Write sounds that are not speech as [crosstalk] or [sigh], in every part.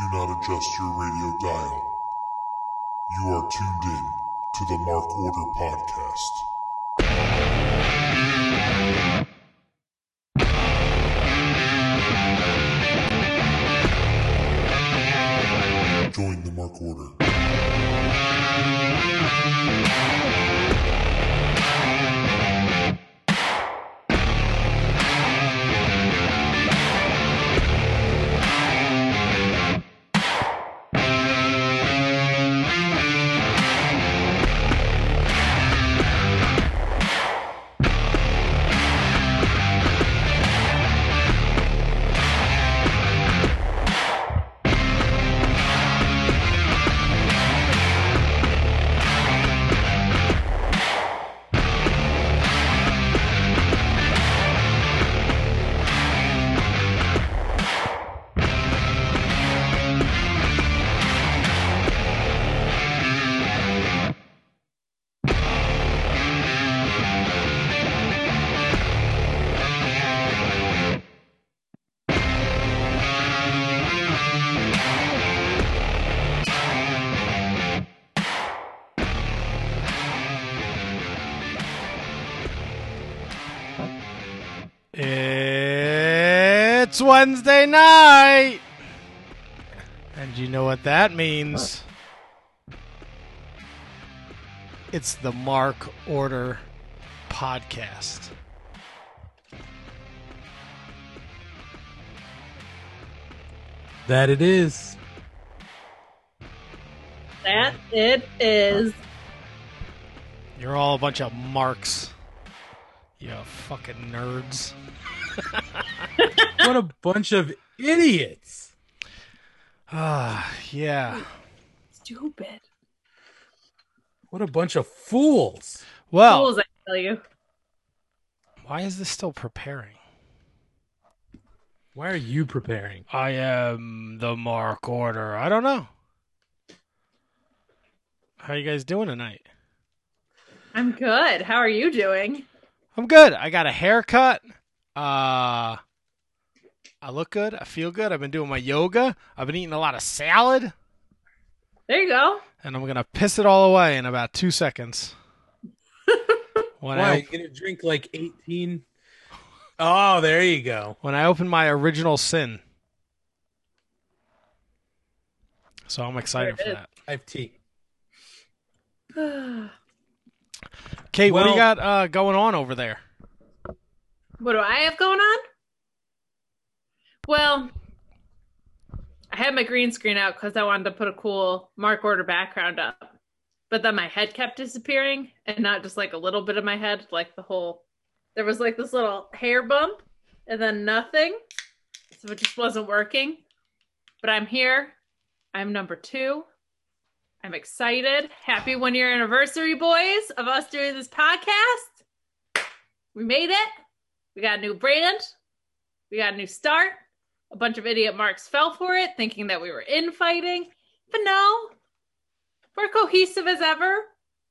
Do not adjust your radio dial. You are tuned in to the Mark Order Podcast. Join the Mark Order. Wednesday night. And you know what that means? It's the Mark Order podcast. That it is. That it is. You're all a bunch of marks. You fucking nerds. [laughs] What a bunch of idiots. Ah, yeah. Stupid. What a bunch of fools. Well, Fools, I tell you. why is this still preparing? Why are you preparing? I am the Mark Order. I don't know. How you guys doing tonight? I'm good. How are you doing? I'm good. I got a haircut. Uh I look good. I feel good. I've been doing my yoga. I've been eating a lot of salad, There you go. and I'm gonna piss it all away in about two seconds. [laughs] when Why? I You gonna drink like 18? Oh, there you go. when I open my original sin. So I'm excited for that. I have tea. [sighs] Kate, what do you got uh, going on over there? What do I have going on? Well, I had my green screen out because I wanted to put a cool Mark Order background up. But then my head kept disappearing and not just like a little bit of my head, like the whole. There was like this little hair bump and then nothing. So it just wasn't working. But I'm here. I'm number two. I'm excited. Happy one year anniversary, boys, of us doing this podcast. We made it. We got a new brand. We got a new start. A bunch of idiot marks fell for it, thinking that we were infighting. But no, we're cohesive as ever.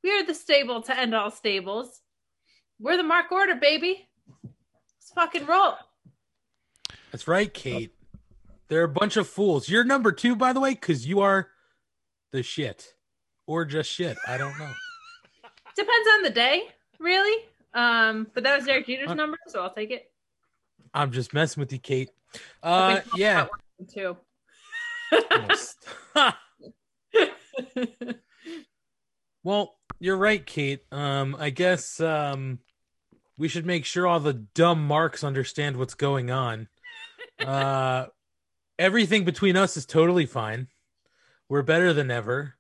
We are the stable to end all stables. We're the Mark Order, baby. Let's fucking roll. That's right, Kate. They're a bunch of fools. You're number two, by the way, because you are the shit. Or just shit. I don't know. [laughs] Depends on the day, really. Um, but that was Derek Jeter's Uh, number, so I'll take it. I'm just messing with you, Kate. Uh, yeah. too. [laughs] Well, you're right, Kate. Um, I guess um, we should make sure all the dumb marks understand what's going on. Uh, [laughs] everything between us is totally fine. We're better than ever.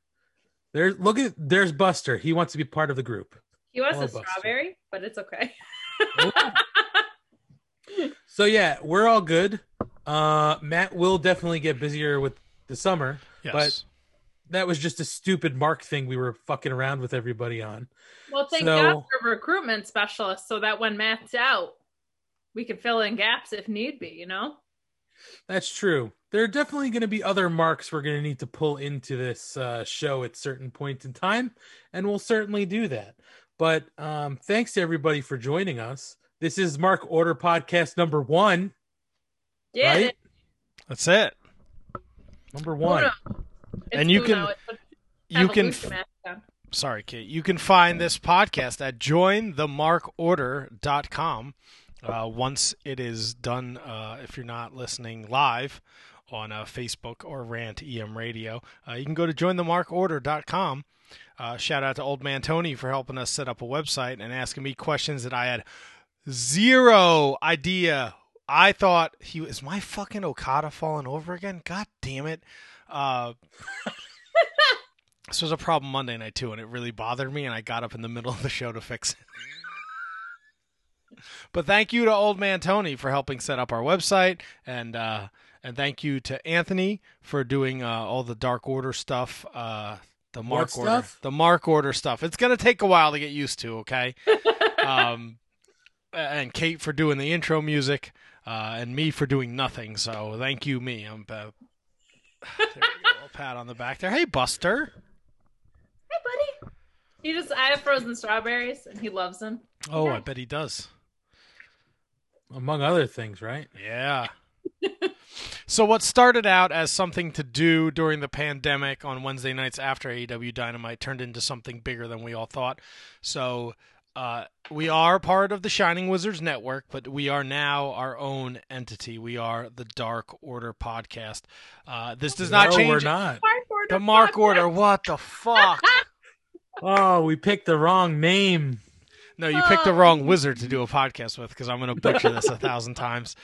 There, look at there's Buster. He wants to be part of the group. He wants a Buster. strawberry, but it's okay. [laughs] So yeah, we're all good. Uh, Matt will definitely get busier with the summer. Yes. But- That was just a stupid mark thing we were fucking around with everybody on. Well, thank So- God for recruitment specialist so that when Matt's out, we can fill in gaps if need be, you know? That's true. There are definitely going to be other marks we're going to need to pull into this uh, show at certain points in time, and we'll certainly do that. But um, thanks to everybody for joining us. This is Mark Order podcast number one, Yeah. right? That's it. Number one. Uno. And you Uno. can- You can f- sorry, Kate. You can find this podcast at jointhemarkorder.com. Uh, once it is done, uh, if you're not listening live on uh, Facebook or Rant EM Radio, uh, you can go to jointhemarkorder.com. Uh, shout out to Old Man Tony for helping us set up a website and asking me questions that I had zero idea. I thought he was my fucking Okada falling over again. God damn it. Uh, this was a problem Monday night too, and it really bothered me. And I got up in the middle of the show to fix it. [laughs] but thank you to Old Man Tony for helping set up our website, and uh, and thank you to Anthony for doing uh, all the Dark Order stuff. Uh, the Mark What Order, stuff? the Mark Order stuff. It's gonna take a while to get used to. Okay. [laughs] um, and Kate for doing the intro music, uh, and me for doing nothing. So thank you, me. I'm. Uh, there we go. A little pat on the back there. Hey, Buster. Hey, buddy. He just I have frozen strawberries and he loves them. Oh, I bet he does. Among other things, right? Yeah. So what started out as something to do during the pandemic on Wednesday nights after AEW Dynamite turned into something bigger than we all thought. So uh, we are part of the Shining Wizards Network, but we are now our own entity. We are the Dark Order podcast. Uh, this does not no, change we're not. Mark the Mark podcast. Order. What the fuck? [laughs] Oh, we picked the wrong name. No, you picked the wrong wizard to do a podcast with because I'm going to butcher this a thousand times.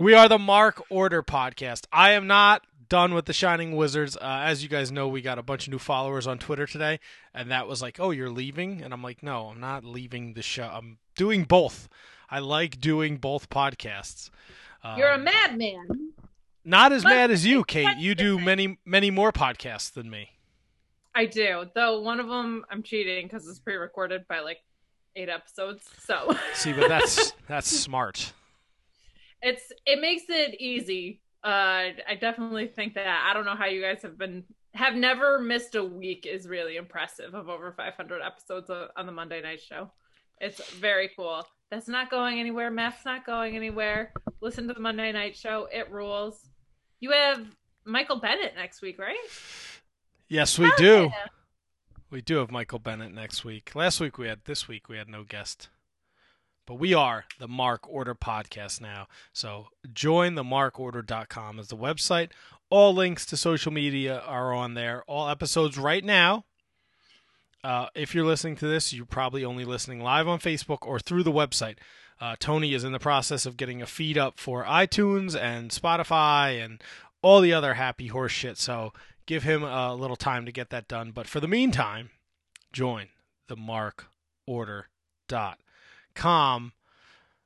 We are the Mark Order podcast. I am not done with the Shining Wizards. Uh, as you guys know, we got a bunch of new followers on Twitter today, and that was like, "Oh, you're leaving," and I'm like, "No, I'm not leaving the show. I'm doing both. I like doing both podcasts." Um, You're a madman. not as But- mad as you, Kate. You do many, many more podcasts than me. I do. Though one of them I'm cheating because it's pre-recorded by like eight episodes. So See, but that's [laughs] that's smart. It's it makes it easy. Uh, I definitely think that. I don't know how you guys have been have never missed a week is really impressive of over 500 episodes of, on the Monday night show. It's very cool. That's not going anywhere. Math's not going anywhere. Listen to the Monday night show. It rules. You have Michael Bennett next week, right? Yes, we do. We do have Michael Bennett next week. Last week we had this week we had no guest. But we are the Mark Order podcast now. So join the markorder.com is the website. All links to social media are on there. All episodes right now. Uh, if you're listening to this, you're probably only listening live on Facebook or through the website. Uh, Tony is in the process of getting a feed up for iTunes and Spotify and all the other happy horse shit. So give him a little time to get that done. But for the meantime, join the markorder.com.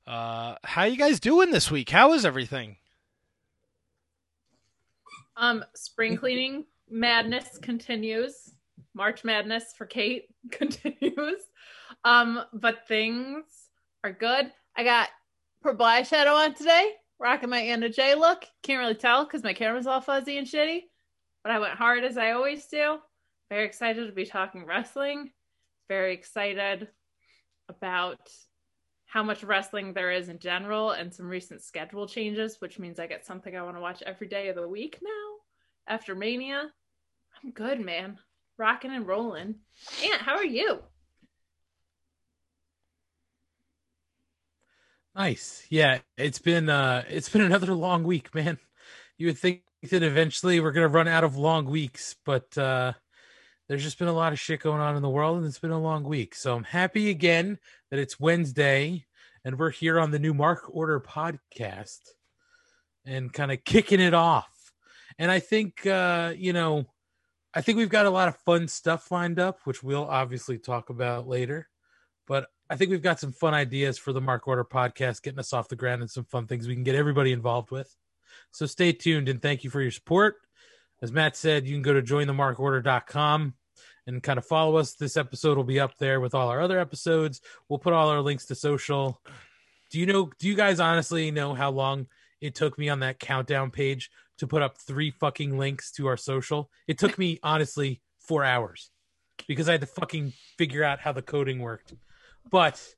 Uh, how you guys doing this week? How is everything? Um, spring cleaning madness continues. March madness for Kate [laughs] continues. Um, but things are good. I got purple eyeshadow on today, rocking my Anna Jay look. Can't really tell because my camera's all fuzzy and shitty, but I went hard as I always do. Very excited to be talking wrestling. Very excited about how much wrestling there is in general and some recent schedule changes, which means I get something I want to watch every day of the week now after Mania. I'm good, man. Rocking and rolling. Aunt, how are you? Nice. Yeah, it's been uh it's been [laughs] another long week, man. You would think that eventually we're gonna run out of long weeks, but uh there's just been a lot of shit going on in the world and it's been a long week. So I'm happy again that it's Wednesday and we're here on the new Mark Order podcast and kind of kicking it off. And I think uh, you know, I think we've got a lot of fun stuff lined up, which we'll obviously talk about later. But I think we've got some fun ideas for the Mark Order podcast, getting us off the ground and some fun things we can get everybody involved with. So stay tuned and thank you for your support. As Matt said, you can go to jointhemarkorder.com and kind of follow us. This episode will be up there with all our other episodes. We'll put all our links to social. Do you know, do you guys honestly know how long it took me on that countdown page to put up three fucking links to our social? It took me honestly four hours because I had to fucking figure out how the coding worked but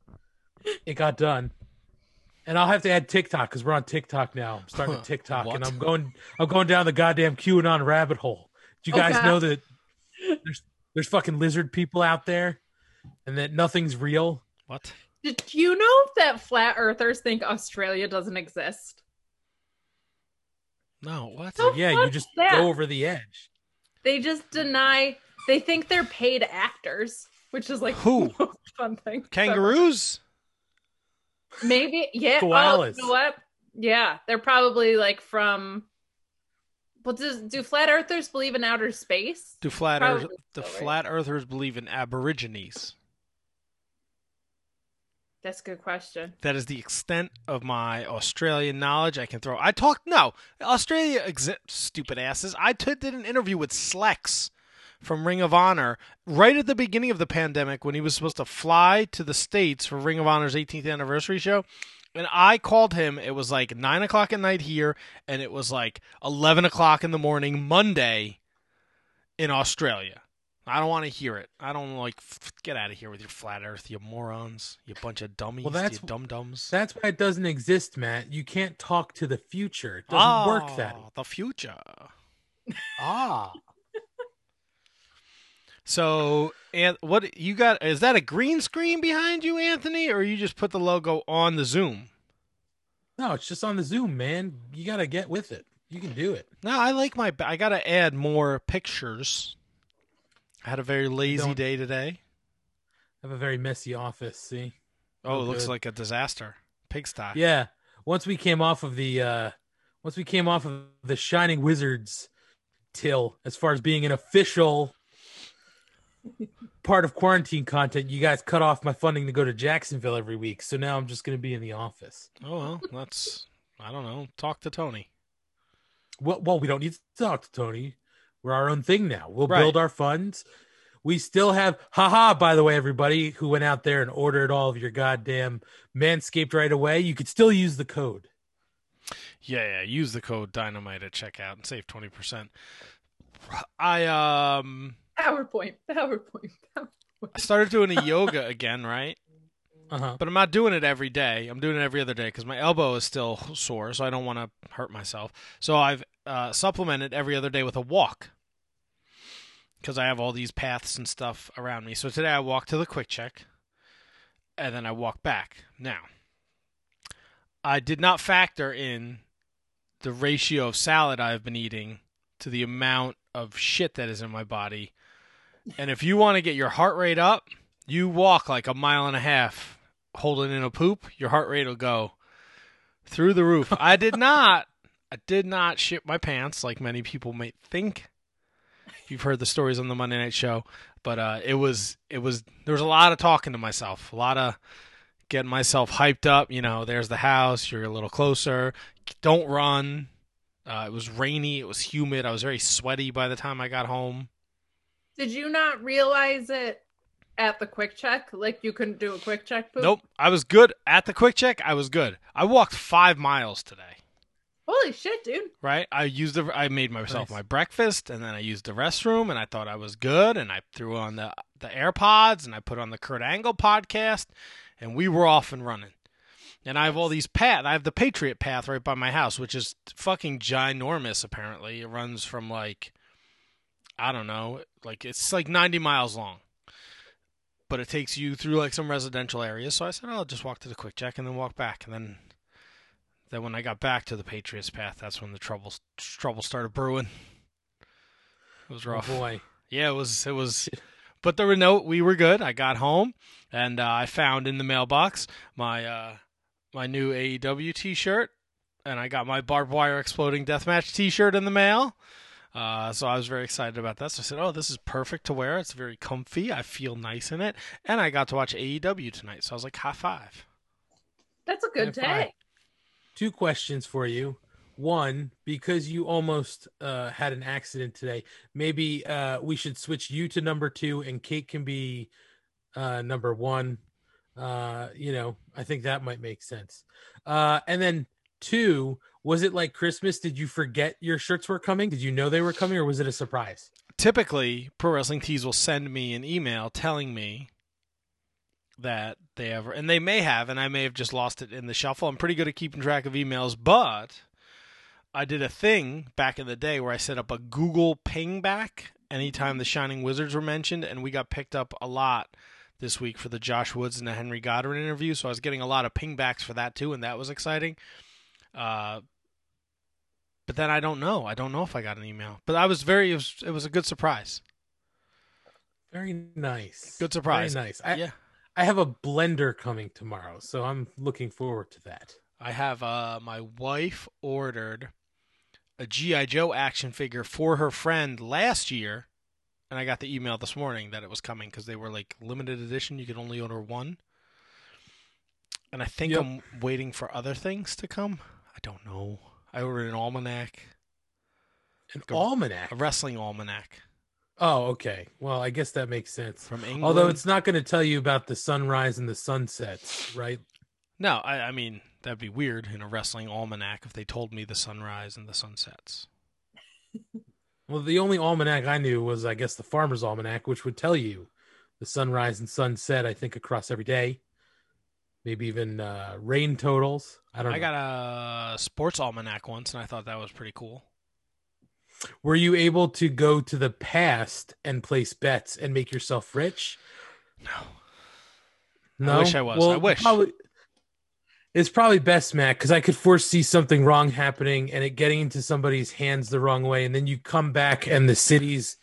it got done. And I'll have to add TikTok because we're on TikTok now. I'm starting to TikTok, and I'm going. I'm going down the goddamn QAnon rabbit hole. Do you oh, guys Okay. know that [laughs] there's there's fucking lizard people out there, and that nothing's real? What? Did you know that flat earthers think Australia doesn't exist? No, what? So- yeah, you just that. go over the edge. They just deny. They think they're paid actors, which is like Who? [laughs] fun thing. Kangaroos? Maybe, yeah. Oh, Koalas. you know what? Yeah, they're probably like from. Well, does do flat earthers believe in outer space? Do flat earth, the so, right? flat earthers believe in aborigines? That's a good question. That is the extent of my Australian knowledge I can throw. I talked no Australia exi- stupid asses. I t- did an interview with Slex from Ring of Honor right at the beginning of the pandemic when he was supposed to fly to the states for Ring of Honor's 18th anniversary show. And I called him. It was like nine o'clock at night here, and it was like eleven o'clock in the morning Monday in Australia. I don't want to hear it. I don't like. Get out of here with your flat Earth, you morons, you bunch of dummies, Well, that's- you dum dums. That's why it doesn't exist, Matt. You can't talk to the future. It doesn't work that. way. Ah, The future. Ah, So, and what you got? Is that a green screen behind you, Anthony, or you just put the logo on the Zoom? no, it's just on the Zoom, man. You gotta get with it. You can do it. No, I like my. I got to add more pictures. I had a very lazy day today. I have a very messy office. See. Oh, Oh, it looks good. like a disaster. Pigsty. Yeah. Once we came off of the uh once we came off of the Shining Wizards till as far as being an official part of quarantine content, you guys cut off my funding to go to Jacksonville every week. So now I'm just going to be in the office. Oh well, that's. I don't know. Talk to Tony. Well, well, we don't need to talk to Tony. We're our own thing now. We'll Right. build our funds. We still have, haha, by the way, everybody who went out there and ordered all of your goddamn Manscaped right away, you could still use the code. Yeah, yeah. Use the code Dynamite at checkout and save twenty percent. I um. PowerPoint, PowerPoint. PowerPoint. I started doing a yoga again, right? Uh huh. But I'm not doing it every day. I'm doing it every other day because my elbow is still sore, so I don't want to hurt myself. So I've uh, supplemented every other day with a walk because I have all these paths and stuff around me. So today I walked to the quick check, and then I walk back. Now, I did not factor in the ratio of salad I've been eating to the amount of shit that is in my body. And if you want to get your heart rate up, you walk like a mile and a half holding in a poop, your heart rate will go through the roof. I did [laughs] not. I did not shit my pants like many people might think. You've heard the stories on the Monday Night Show, but uh, it was it was there was a lot of talking to myself, a lot of getting myself hyped up. You know, there's the house. You're a little closer. Don't run. Uh, it was rainy. It was humid. I was very sweaty by the time I got home. Did you not realize it at the quick check? Like you couldn't do a quick check poop? Nope. I was good at the quick check. I was good. I walked five miles today. Holy shit, dude. Right. I used the. I made myself Nice. my breakfast, and then I used the restroom, and I thought I was good, and I threw on the the AirPods, and I put on the Kurt Angle podcast, and we were off and running. And I have all these path. I have the Patriot Path right by my house, which is fucking ginormous. Apparently, it runs from like, I don't know, like it's like ninety miles long. But it takes you through like some residential areas. So I said, I'll just walk to the quick check and then walk back. And then, then when I got back to the Patriots Path, that's when the trouble trouble started brewing. It was rough. Oh, rough. boy. Yeah, it was. It was. But there were no. We were good. I got home and uh, I found in the mailbox my uh, my new AEW T-shirt, and I got my barbed wire exploding deathmatch T-shirt in the mail. Uh, so I was very excited about that. So I said, "Oh, this is perfect to wear. It's very comfy. I feel nice in it." And I got to watch AEW tonight, so I was like, "High five!" That's a good High five. day. Two questions for you. One, because you almost uh, had an accident today, maybe uh, we should switch you to number two and Kate can be uh, number one. Uh, you know, I think that might make sense. Uh, and then two, was it like Christmas? Did you forget your shirts were coming? Did you know they were coming, or was it a surprise? Typically, Pro Wrestling Tees will send me an email telling me that they ever, and they may have, and I may have just lost it in the shuffle. I'm pretty good at keeping track of emails, but I did a thing back in the day where I set up a Google ping back anytime the Shining Wizards were mentioned, and we got picked up a lot this week for the Josh Woods and the Henry Goddard interview. So I was getting a lot of pingbacks for that too, and that was exciting. Uh, but then I don't know. I don't know if I got an email, but I was very. It was, it was a good surprise. Very nice. Good surprise. Very nice. I, yeah, I have a blender coming tomorrow, so I'm looking forward to that. I have. Uh, my wife ordered a GI Joe action figure for her friend last year, and I got the email this morning that it was coming because they were like limited edition. You could only order one, and I think Yep. I'm waiting for other things to come. I don't know. I ordered an almanac, An Go- almanac. a wrestling almanac Oh, okay. Well, I guess that makes sense. from England. Although it's not going to tell you about the sunrise and the sunsets, right? no, I, I mean that'd be weird in a wrestling almanac if they told me the sunrise and the sunsets. [laughs] Well, the only almanac I knew was, I guess, the Farmer's Almanac, which would tell you the sunrise and sunset. I think across every day, maybe even uh, rain totals. I don't. Know. I know. got a sports almanac once, and I thought that was pretty cool. Were you able to go to the past and place bets and make yourself rich? No, No, wish I was. Well, I wish. Probably, it's probably best, Matt, because I could foresee something wrong happening and it getting into somebody's hands the wrong way, and then you come back and the city's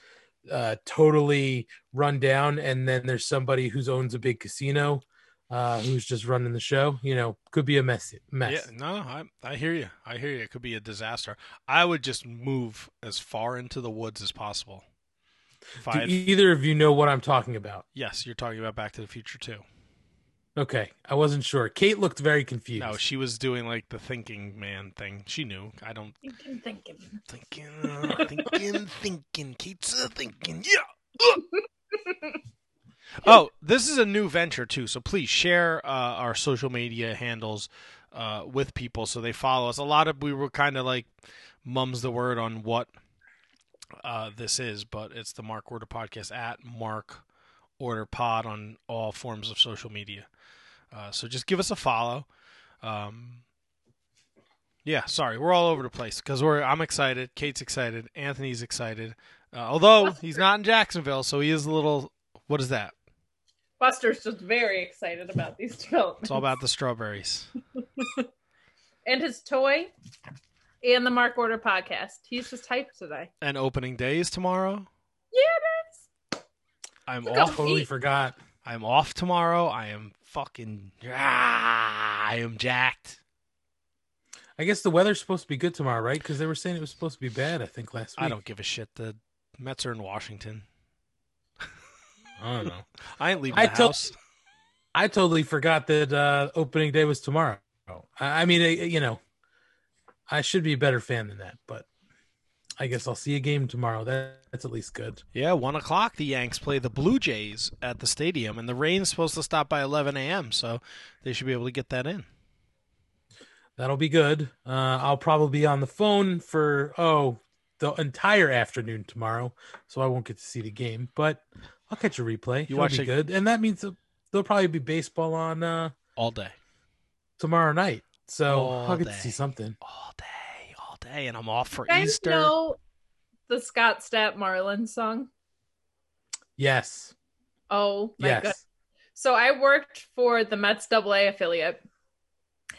uh, totally run down, and then there's somebody who owns a big casino uh, who's just running the show. You know, could be a mess. Mess. Yeah, no, I I hear you. I hear you. It could be a disaster. I would just move as far into the woods as possible. If I Do either of you know what I'm talking about? yes, you're talking about Back to the Future too. Okay, I wasn't sure. Kate looked very confused. No, she was doing like the thinking man thing. She knew. I don't Thinking, thinking. thinking, uh, thinking, thinking. Kate's uh, thinking. Yeah. [laughs] Oh, this is a new venture too. So please share uh, our social media handles uh, with people so they follow us. A lot of we were kind of like mums the word on what uh, this is, but it's the Mark Order Podcast at Mark Order Pod on all forms of social media. Uh, so just give us a follow. Um, yeah, sorry, we're all over the place because we're. I'm excited. Kate's excited. Anthony's excited. Uh, although he's not in Jacksonville, so he is a little. What is that? Buster's just very excited about these [laughs] developments. It's all about the strawberries. [laughs] and his toy and the Mark Order podcast. He's just hyped today. And opening day is tomorrow. Yeah, it is. I'm Look off. totally Eat. forgot. I'm off tomorrow. I am fucking. Ah, I am jacked. I guess the weather's supposed to be good tomorrow, right? Because they were saying it was supposed to be bad. I think last week. I don't give a shit. The Mets are in Washington. I don't know. [laughs] I ain't leaving I the told- house. I totally forgot that uh, opening day was tomorrow. I, I mean, uh, you know, I should be a better fan than that, but I guess I'll see a game tomorrow. That, that's at least good. Yeah, one o'clock. The Yanks play the Blue Jays at the stadium, and the rain's supposed to stop by 11 a.m. So they should be able to get that in. That'll be good. Uh, I'll probably be on the phone for oh the entire afternoon tomorrow, so I won't get to see the game, but I'll catch a replay. You It'll watch be the- good, and that means there'll probably be baseball on uh, All day, tomorrow night, so All I'll get day. to see something. all day, all day, and I'm off for You guys Easter. know the Scott Stapp Marlin song? Yes, Oh my yes. god. So I worked for the Mets Double A affiliate,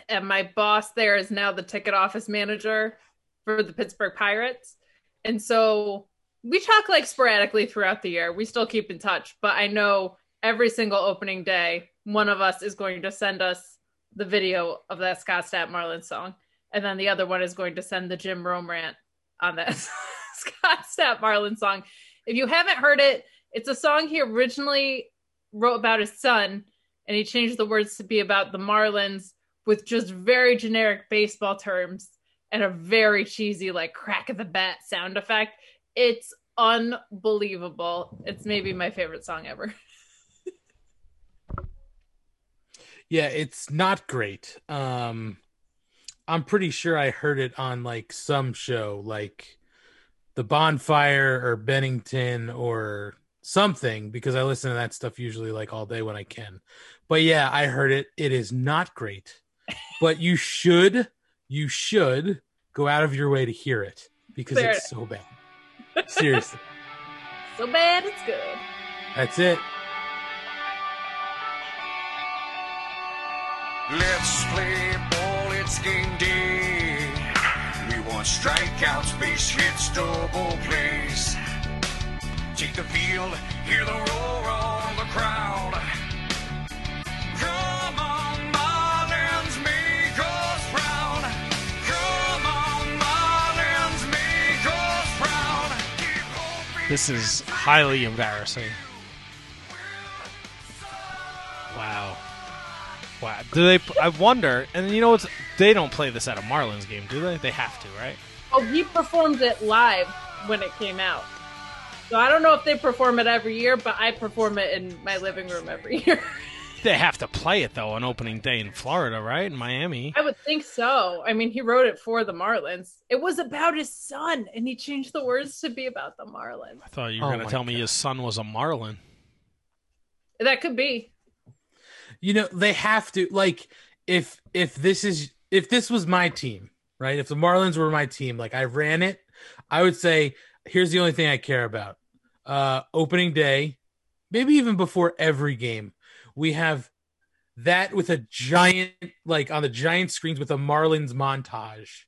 and my boss there is now the ticket office manager for the Pittsburgh Pirates. And so we talk like sporadically throughout the year. We still keep in touch, but I know every single opening day, one of us is going to send us the video of that Scott Stapp Marlin song, and then the other one is going to send the Jim Rome rant on that [laughs] Scott Stapp Marlin song. If you haven't heard it, it's a song he originally wrote about his son, and he changed the words to be about the Marlins with just very generic baseball terms and a very cheesy, like crack of the bat sound effect. It's unbelievable. It's maybe my favorite song ever. [laughs] Yeah, it's not great. Um I'm pretty sure I heard it on like some show like The Bonfire or Bennington or something because I listen to that stuff usually like all day when I can. But yeah, I heard it. It is not great, but you should, you should go out of your way to hear it because Fair it's so bad. Seriously, So bad it's good. that's it. Let's play ball, it's game day. We want strikeouts, base hits, double plays. Take the field, hear the roar of the crowd. This is highly embarrassing. Wow. Wow. Do they? I wonder. And you know what? They don't play this at a Marlins game, do they? They have to, right? Oh, he performed it live when it came out. So I don't know if they perform it every year, but I perform it in my living room every [laughs] year. They have to play it though on opening day in Florida, right? In Miami. I would think so. I mean, he wrote it for the Marlins. It was about his son, and he changed the words to be about the Marlins. I thought you were Oh going to my tell me his son was a Marlin. That could be. You know, they have to like if if this is if this was my team, right? If the Marlins were my team, like I ran it, I would say, here's the only thing I care about. Uh opening day, maybe even before every game, we have that with a giant like on the giant screens with a Marlins montage.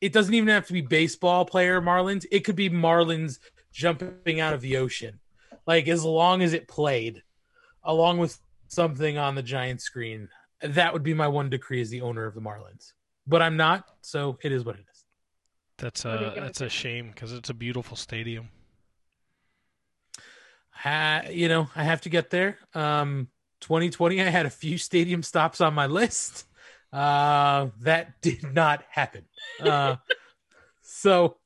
It doesn't even have to be baseball player Marlins. It could be Marlins jumping out of the ocean. Like as long as it played along with something on the giant screen. That would be my one decree as the owner of the Marlins. But I'm not, so it is what it is. That's What are you a that's a shame because it's a beautiful stadium. Ha, you know, I have to get there. Um 2020 I had a few stadium stops on my list. Uh that did not happen. Uh so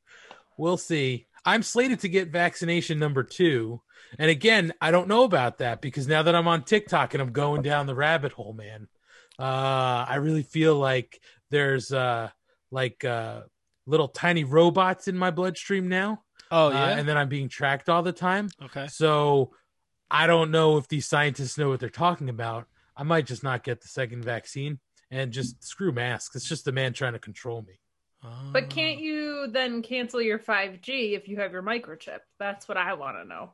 we'll see. I'm slated to get vaccination number 2. And again, I don't know about that because now that I'm on TikTok and I'm going down the rabbit hole, man, uh, I really feel like there's uh, like uh, little tiny robots in my bloodstream now. Oh uh, and then I'm being tracked all the time. okay. So I don't know if these scientists know what they're talking about. I might just not get the second vaccine and just screw masks. It's just the man trying to control me. But can't you then cancel your 5G if you have your microchip? That's what I want to know.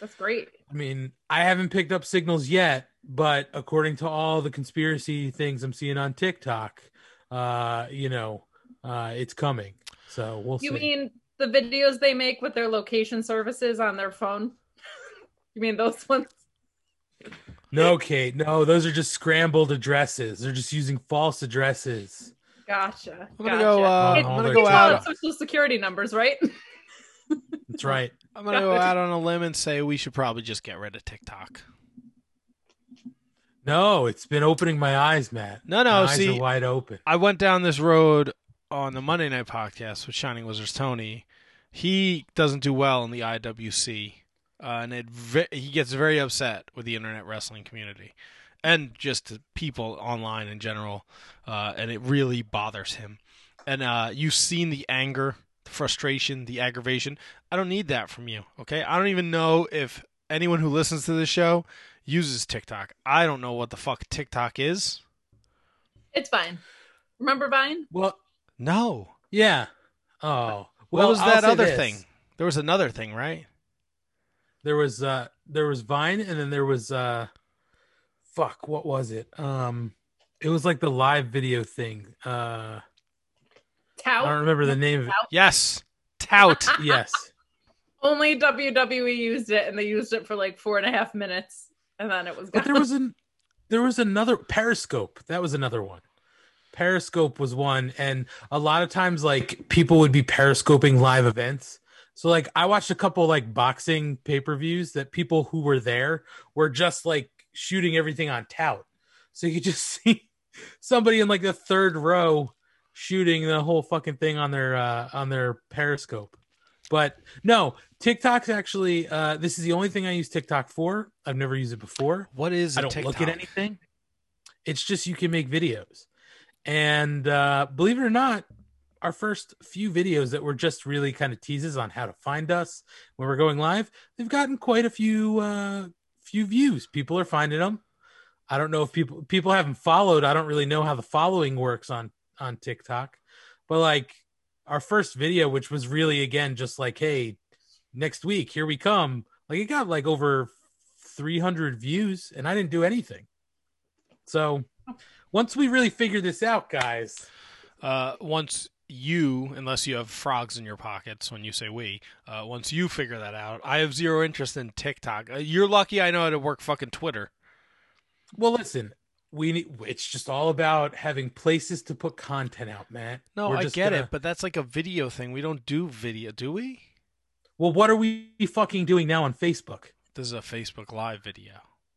That's great. I mean, I haven't picked up signals yet, but according to all the conspiracy things I'm seeing on TikTok, uh, you know, uh, it's coming. So we'll You see. mean the videos they make with their location services on their phone? You mean those [laughs] ones? no, Kate, no, those are just scrambled addresses. They're just using false addresses. Gotcha. I'm gonna gotcha. go. Uh, Oh, I'm gonna they're go out. all social security numbers, right? [laughs] That's right. I'm gonna go out on a limb and say we should probably just get rid of TikTok. No, it's been opening my eyes, Matt. No, no, My eyes see- are wide open. I went down this road on the Monday Night Podcast with Shining Wizards Tony. He doesn't do well in the IWC, uh, and it ve- he gets very upset with the internet wrestling community and just people online in general, uh, and it really bothers him. And uh, you've seen the anger, the frustration, the aggravation. I don't need that from you, okay? I don't even know if anyone who listens to this show uses TikTok. I don't know what the fuck TikTok is. It's fine. Remember Vine? Well, No. yeah. Oh, What well, was I'll that other this. thing? There was another thing, right? There was uh there was Vine and then there was uh fuck, what was it? Um it was like the live video thing. Uh I don't remember the name of it. Yes. Tout. [laughs] Yes. Only WWE used it, and they used it for like four and a half minutes, and then it was gone. But there was an there was another Periscope. That was another one. Periscope was one, and a lot of times like people would be periscoping live events. So like I watched a couple like boxing pay-per-views that people who were there were just like shooting everything on tout. So you just [laughs] see somebody in like the third row shooting the whole fucking thing on their uh on their periscope. But no, TikTok's actually uh this is the only thing I use TikTok for. I've never used it before. What is I don't TikTok? look at anything. It's just you can make videos. And uh, believe it or not, our first few videos that were just really kind of teases on how to find us when we're going live, they've gotten quite a few uh few views. People are finding them. I don't know if people people haven't followed. I don't really know how the following works on on TikTok. But like our first video which was really again just like hey, next week here we come. Like it got like over 300 views and I didn't do anything. So once we really figure this out, guys, Uh, once you, unless you have frogs in your pockets when you say we, uh, once you figure that out, I have zero interest in TikTok. Uh, you're lucky I know how to work fucking Twitter. well, listen, we need. It's just all about having places to put content out, Matt. No, We're I get gonna- it, but that's like a video thing. We don't do video, do we? Well, what are we fucking doing now on Facebook? This is a Facebook Live video.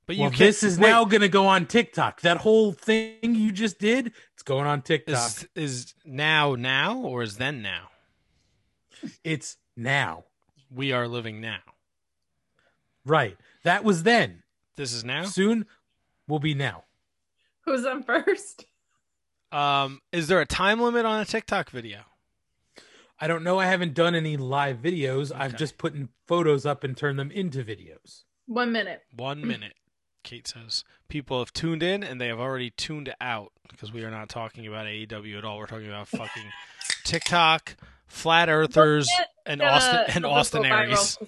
But Well, can't, this is wait, now going to go on TikTok. That whole thing you just did, it's going on TikTok. is is now now or is then now? It's now, We are living now. right? That was then. This is now. Soon will be now. Who's on first? Um, is there a time limit on a TikTok video? I don't know. I haven't done any live videos. I've just put in photos up and turned them into videos. One minute. One minute. Kate says people have tuned in and they have already tuned out because we are not talking about AEW at all. We're talking about fucking [laughs] TikTok, flat earthers, and Gonna- Austin and Austin uh, Aries. [laughs]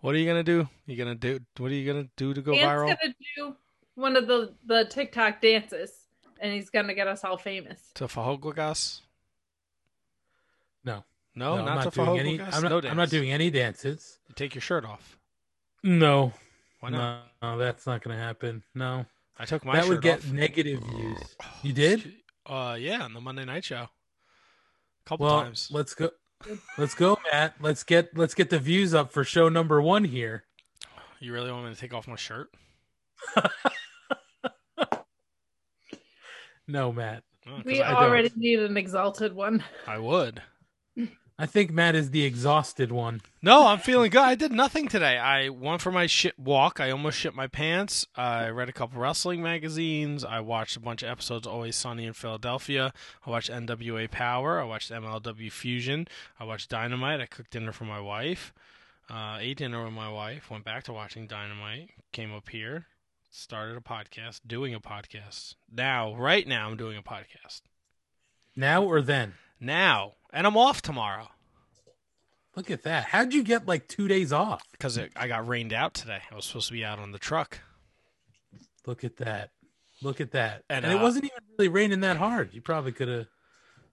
What are you gonna do? You gonna do? What are you gonna do to go Dan's viral? gonna do one of the the TikTok dances, and he's gonna get us all famous. To Fahoglagas? No, No, I'm not, to doing any. Fahoglagas. I'm not, no I'm not doing any dances. You take your shirt off. No, Why not? no, no, that's not going to happen. No, I took my that shirt would get off. negative views. You did? Uh, yeah, on the Monday night show. A couple Well, times. let's go. Let's go, Matt. Let's get let's get the views up for show number one here. You really want me to take off my shirt? [laughs] No, Matt. Oh, 'cause We I, don't. already need an exalted one. I would. [laughs] I think Matt is the exhausted one. No, I'm feeling good. I did nothing today. I went for my shit walk. I almost shit my pants. I read a couple wrestling magazines. I watched a bunch of episodes of Always Sunny in Philadelphia. I watched NWA Power. I watched MLW Fusion. I watched Dynamite. I cooked dinner for my wife. Uh, ate dinner with my wife. Went back to watching Dynamite. Came up here. Started a podcast. Doing a podcast. Now, right now, I'm doing a podcast. Now or then? Now. And I'm off tomorrow. Look at that. How'd you get like two days off? Because I got rained out today. I was supposed to be out on the truck. Look at that. Look at that. And, And, it uh, wasn't even really raining that hard. You probably could have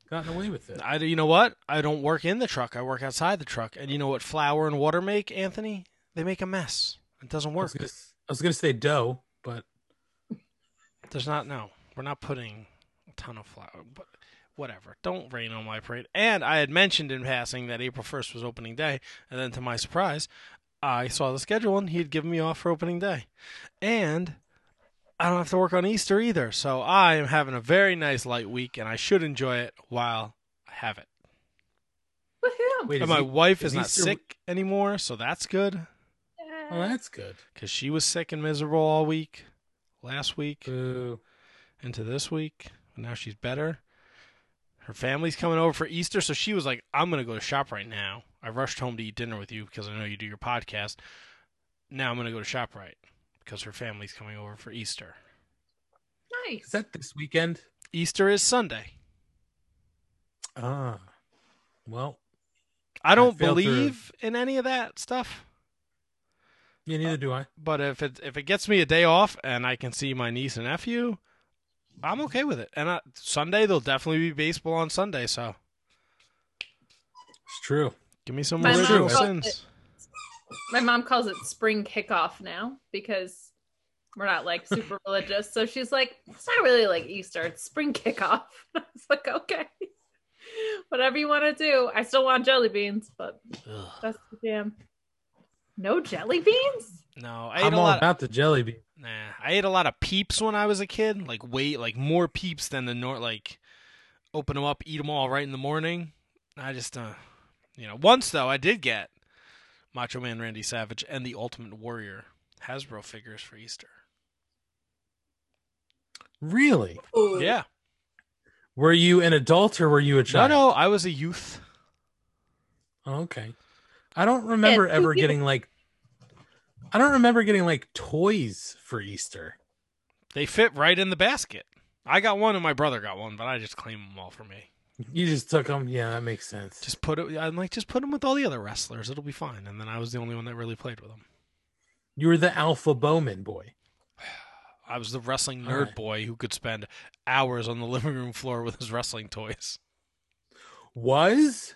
gotten away with it. I, you know what? I don't work in the truck. I work outside the truck. And you know what flour and water make, Anthony? They make a mess. It doesn't work. I was gonna say dough, but There's not no. We're not putting a ton of flour, but whatever. Don't rain on my parade. And I had mentioned in passing that April 1st was opening day, and then to my surprise, I saw the schedule and he had given me off for opening day. And I don't have to work on Easter either. So I am having a very nice light week and I should enjoy it while I have it. Woohoo! wait, And my he- wife is is not Easter- sick anymore, so that's good Oh, that's good. because she was sick and miserable all week, last week Boo. into this week. And now she's better. Her family's coming over for Easter, so she was like, "I'm gonna go to shop right now." I rushed home to eat dinner with you because I know you do your podcast. Now I'm gonna go to shop right because her family's coming over for Easter. Nice. Is Nice. that this weekend? Easter is Sunday. Ah, well, I don't failed to- believe in any of that stuff. yeah, neither do I. But if it if it gets me a day off and I can see my niece and nephew, I'm okay with it. And I, Sunday there'll definitely be baseball on Sunday, so It's true. give me some My original sins. it- My mom calls it spring kickoff now because we're not like super [laughs] religious. So she's like, it's not really like Easter, it's spring kickoff. [laughs] I was like, okay. [laughs] Whatever you want to do. I still want jelly beans, but Ugh. that's the jam. No jelly beans? No, I I'm all lot. about the jelly bean. Nah, I ate a lot of peeps when I was a kid. Like wait, like more peeps than the nor like open them up, eat them all right in the morning. I just uh, you know, once though I did get Macho Man Randy Savage and the Ultimate Warrior Hasbro figures for Easter. Really? Yeah, Were you an adult or were you a No, child? no, no, I was a youth. Oh, okay. I don't remember Yeah, ever getting like. I don't remember getting like toys for Easter. They fit right in the basket. I got one and my brother got one, but I just claim them all for me. You just took them. Yeah, that makes sense. Just put it. I'm like, just put them with all the other wrestlers. It'll be fine. And then I was the only one that really played with them. You were the alpha Bowman boy. I was the wrestling nerd right. boy who could spend hours on the [laughs] living room floor with his wrestling toys. Was?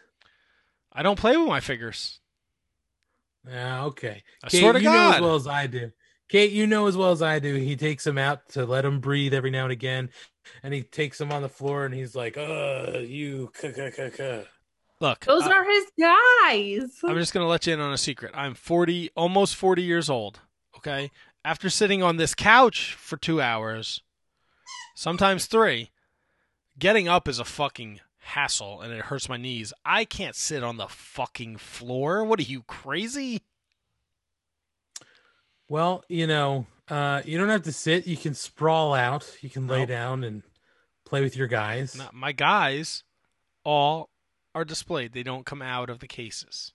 I don't play with my figures. Yeah, okay. I Kate, swear to you know as well as I do. Kate, you know as well as I do. He takes him out to let him breathe every now and again, and he takes him on the floor, and he's like, "Uh, you, k k k k." Look, Those I- are his guys. I'm just going to let you in on a secret. I'm 40, almost 40 years old. Okay. After sitting on this couch for two hours, sometimes three, getting up is a fucking hassle and it hurts my knees. I can't sit on the fucking floor. What are you, crazy? Well, you know, uh, you don't have to sit. You can sprawl out. You can lay Nope. down and play with your guys. Not, my guys all are displayed, they don't come out of the cases.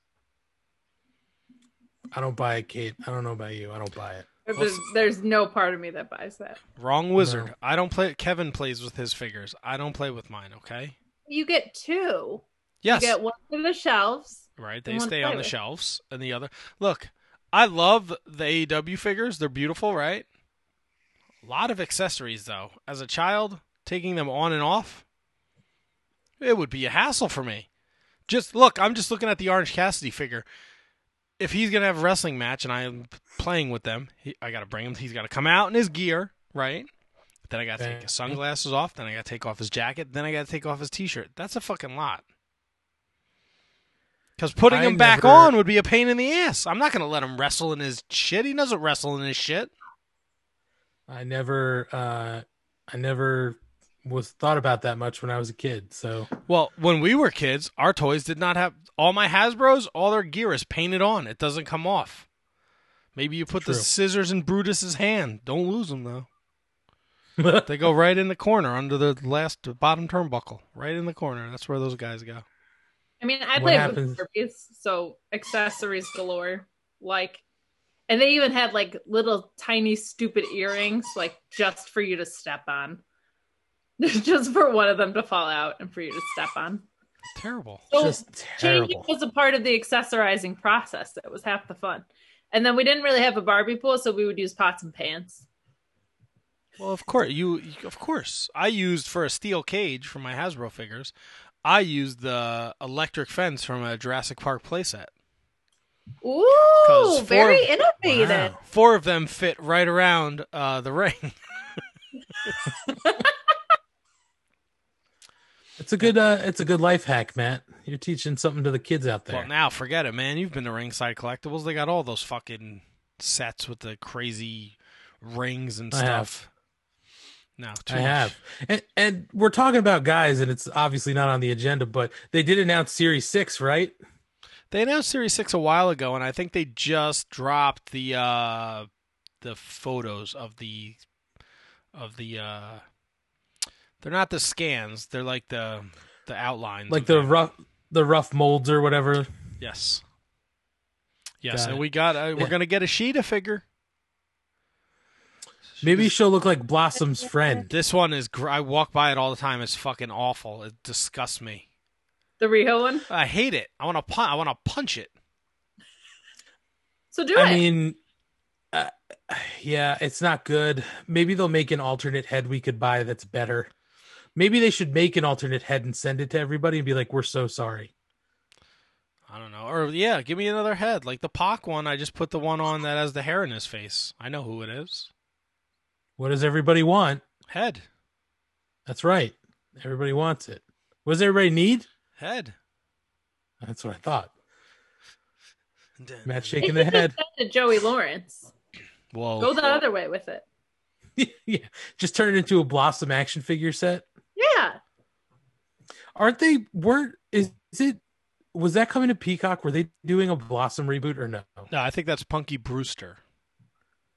I don't buy it, Kate. I don't know about you. I don't buy it. There's, there's no part of me that buys that. Wrong wizard. No. I don't play. Kevin plays with his figures. I don't play with mine, okay? You get two. Yes. You get one for the shelves. Right, they stay on the with. shelves, and the other. Look, I love the AEW figures. They're beautiful, right? A lot of accessories, though. As a child, taking them on and off, it would be a hassle for me. Just look, I'm just looking at the Orange Cassidy figure. If he's gonna have a wrestling match and I'm playing with them, he, I gotta bring him. He's gotta come out in his gear, right? Then I gotta take his sunglasses off. Then I gotta take off his jacket. Then I gotta take off his T-shirt. That's a fucking lot. Because putting I him back never- on would be a pain in the ass. I'm not gonna let him wrestle in his shit. He doesn't wrestle in his shit. I never, uh, I never was thought about that much when I was a kid. So Well, when we were kids, our toys did not have all my Hasbro's. All their gear is painted on. It doesn't come off. Maybe you put the scissors in Brutus's hand. Don't lose them though. [laughs] They go right in the corner under the last bottom turnbuckle. Right in the corner. That's where those guys go. I mean, I play with Furbies, so accessories galore. Like, and they even had like little tiny stupid earrings, like just for you to step on, [laughs] just for one of them to fall out and for you to step on. Terrible. So just changing terrible. was a part of the accessorizing process. It was half the fun. And then we didn't really have a Barbie pool, so we would use pots and pans. Well, of course you. you- Of course, I used for a steel cage for my Hasbro figures. I used the electric fence from a Jurassic Park playset. Ooh, four- very innovative. Wow. Four of them fit right around uh, the ring. [laughs] It's a good, uh, it's a good life hack, Matt. You're teaching something to the kids out there. Well, now forget it, man. You've been to Ringside Collectibles. They got all those fucking sets with the crazy rings and I have. stuff. No, too I much. have, and and we're talking about guys, and it's obviously not on the agenda, but they did announce Series Six, right? They announced Series Six a while ago, and I think they just dropped the uh, the photos of the of the. Uh, they're not the scans. They're like the the outlines. Like the them. rough, the rough molds or whatever. Yes. Yes, Got and it. we got. Uh, Yeah. We're gonna get a Shida figure. Maybe she'll look like Blossom's friend. This one is. Gr- I walk by it all the time. It's fucking awful. It disgusts me. The Riho one. I hate it. I want to. Pun- I want to punch it. So do I it. mean, uh, yeah, it's not good. Maybe they'll make an alternate head we could buy that's better. Maybe they should make an alternate head and send it to everybody and be like, "We're so sorry." I don't know. Or yeah, give me another head like the Pac one. I just put the one on that has the hair in his face. I know who it is. What does everybody want? Head. That's right. Everybody wants it. What does everybody need? Head. That's what I thought. Matt shaking the head. just send to Joey Lawrence. Whoa. Go the other way with it. [laughs] yeah, just turn it into a Blossom action figure set. Yeah. Aren't they? Weren't is, is it? Was that coming to Peacock? Were they doing a Blossom reboot or no? No, I think that's Punky Brewster.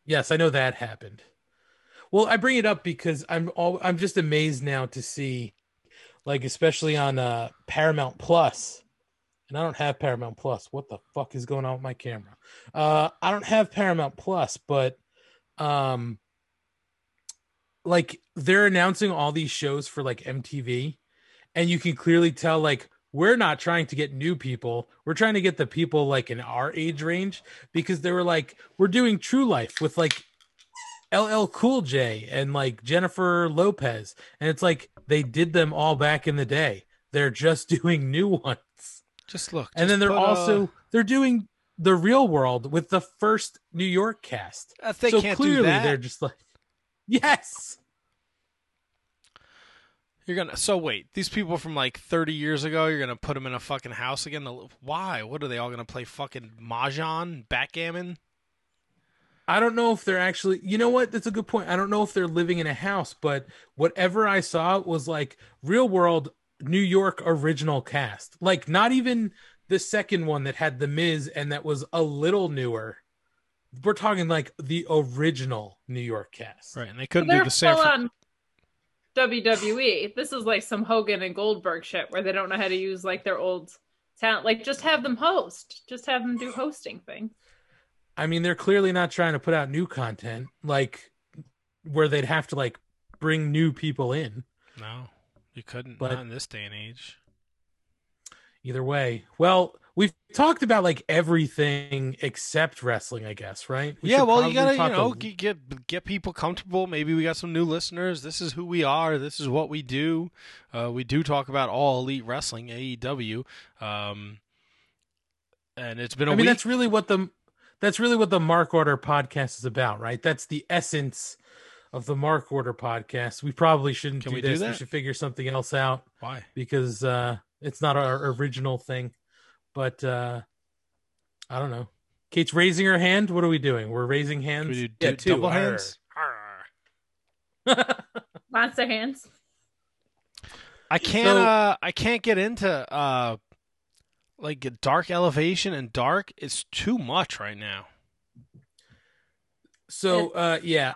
Yes, I know that happened. Well, I bring it up because I'm all I'm just amazed now to see like especially on uh Paramount And I don't have Paramount Plus. What the fuck is going on with my camera? Uh I don't have Paramount Plus, but um like they're announcing all these shows for like MTV and you can clearly tell like we're not trying to get new people. We're trying to get the people like in our age range because they were like we're doing True Life with like LL Cool J and like Jennifer Lopez and it's like they did them all back in the day. They're just [laughs] doing new ones. Just look. And just then they're uh, also they're doing the real world with the first New York cast. if they so can't clearly do that. they're just like [laughs] Yes. You're gonna. So wait, these people from like 30 years ago, you're gonna put them in a fucking house again? Why? What are they all gonna play? Fucking mahjong, backgammon? I don't know if they're actually, you know what? That's a good point. I don't know if they're living in a house, but whatever I saw was like real world New York original cast. Like not even the second one that had The Miz and that was a little newer. We're talking like the original New York cast. Right, and they couldn't They're do the same. full For, WWE. This is like some Hogan and Goldberg shit where they don't know how to use like their old talent. Like just have them host. Just have them do hosting thing. I mean, they're clearly not trying to put out new content like where they'd have to like bring new people in. no, you couldn't. But- not in this day and age. Either way, well, we've talked about like everything except wrestling, I guess, right? We yeah, well, you gotta, you know, get, get people comfortable. Maybe we got some new listeners. This is who we are. This is what we do. Uh, we do talk about all elite wrestling, AEW. Um, and it's been a I mean, week. that's really what the that's really what the Mark Order podcast is about, right? That's the essence of the Mark Order podcast. We probably shouldn't Can do we do this. we should figure something else out Why? because uh it's not our original thing. But uh I don't know. Kate's raising her hand. What are we doing? We're raising hands. Can we do yeah, du- double Arr. hands? Monster hands. I can't. So- uh, I can't get into uh, like dark elevation and dark. It's too much right now. so uh yeah.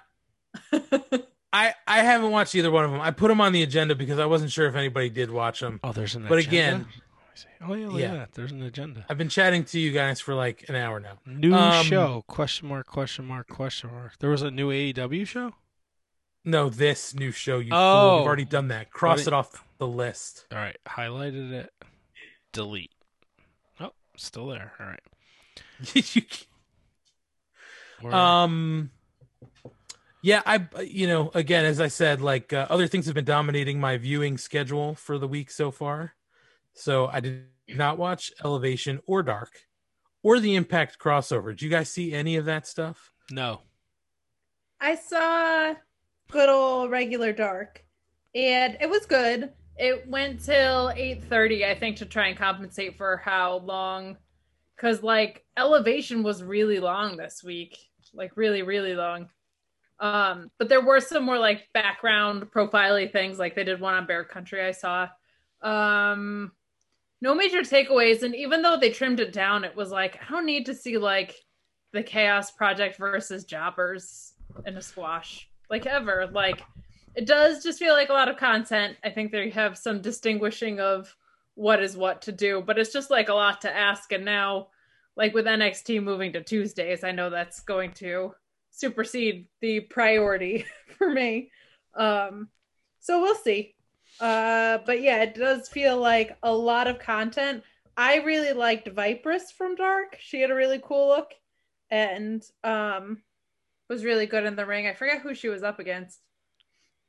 I I haven't watched either one of them. I put them on the agenda because I wasn't sure if anybody did watch them. Oh, there's an. But agenda? again- Let me see. oh yeah, look Yeah. There's an agenda. I've been chatting to you guys for like an hour now. New Um, show? Question mark? Question mark? Question mark? There was a new AEW show. No, this new show you fool. Oh. We've already done that. Cross What it off the list. All right, highlighted it. Delete. Still there. All right. [laughs] Where- um yeah, I you know, again as I said like uh, other things have been dominating my viewing schedule for the week so far. So I did not watch Elevation or Dark or the Impact crossover. Did you guys see any of that stuff? no. I saw good old regular dark, and it was good. It went till eight thirty, I think, to try and compensate for how long, because like elevation was really long this week, like really, really long. Um, but there were some more like background profiley things, like they did one on Bear Country. I saw. Um, no major takeaways, and even though they trimmed it down, it was like I don't need to see like the Chaos Project versus Jobbers in a squash like ever like it does just feel like a lot of content. I think they have some distinguishing of what is what to do but it's just like a lot to ask. And now like with nxt moving to tuesdays i know that's going to supersede the priority [laughs] for me. Um so we'll see. Uh but yeah it does feel like a lot of content. I really liked vipress from dark. She had a really cool look and um was really good in the ring. I forget who she was up against,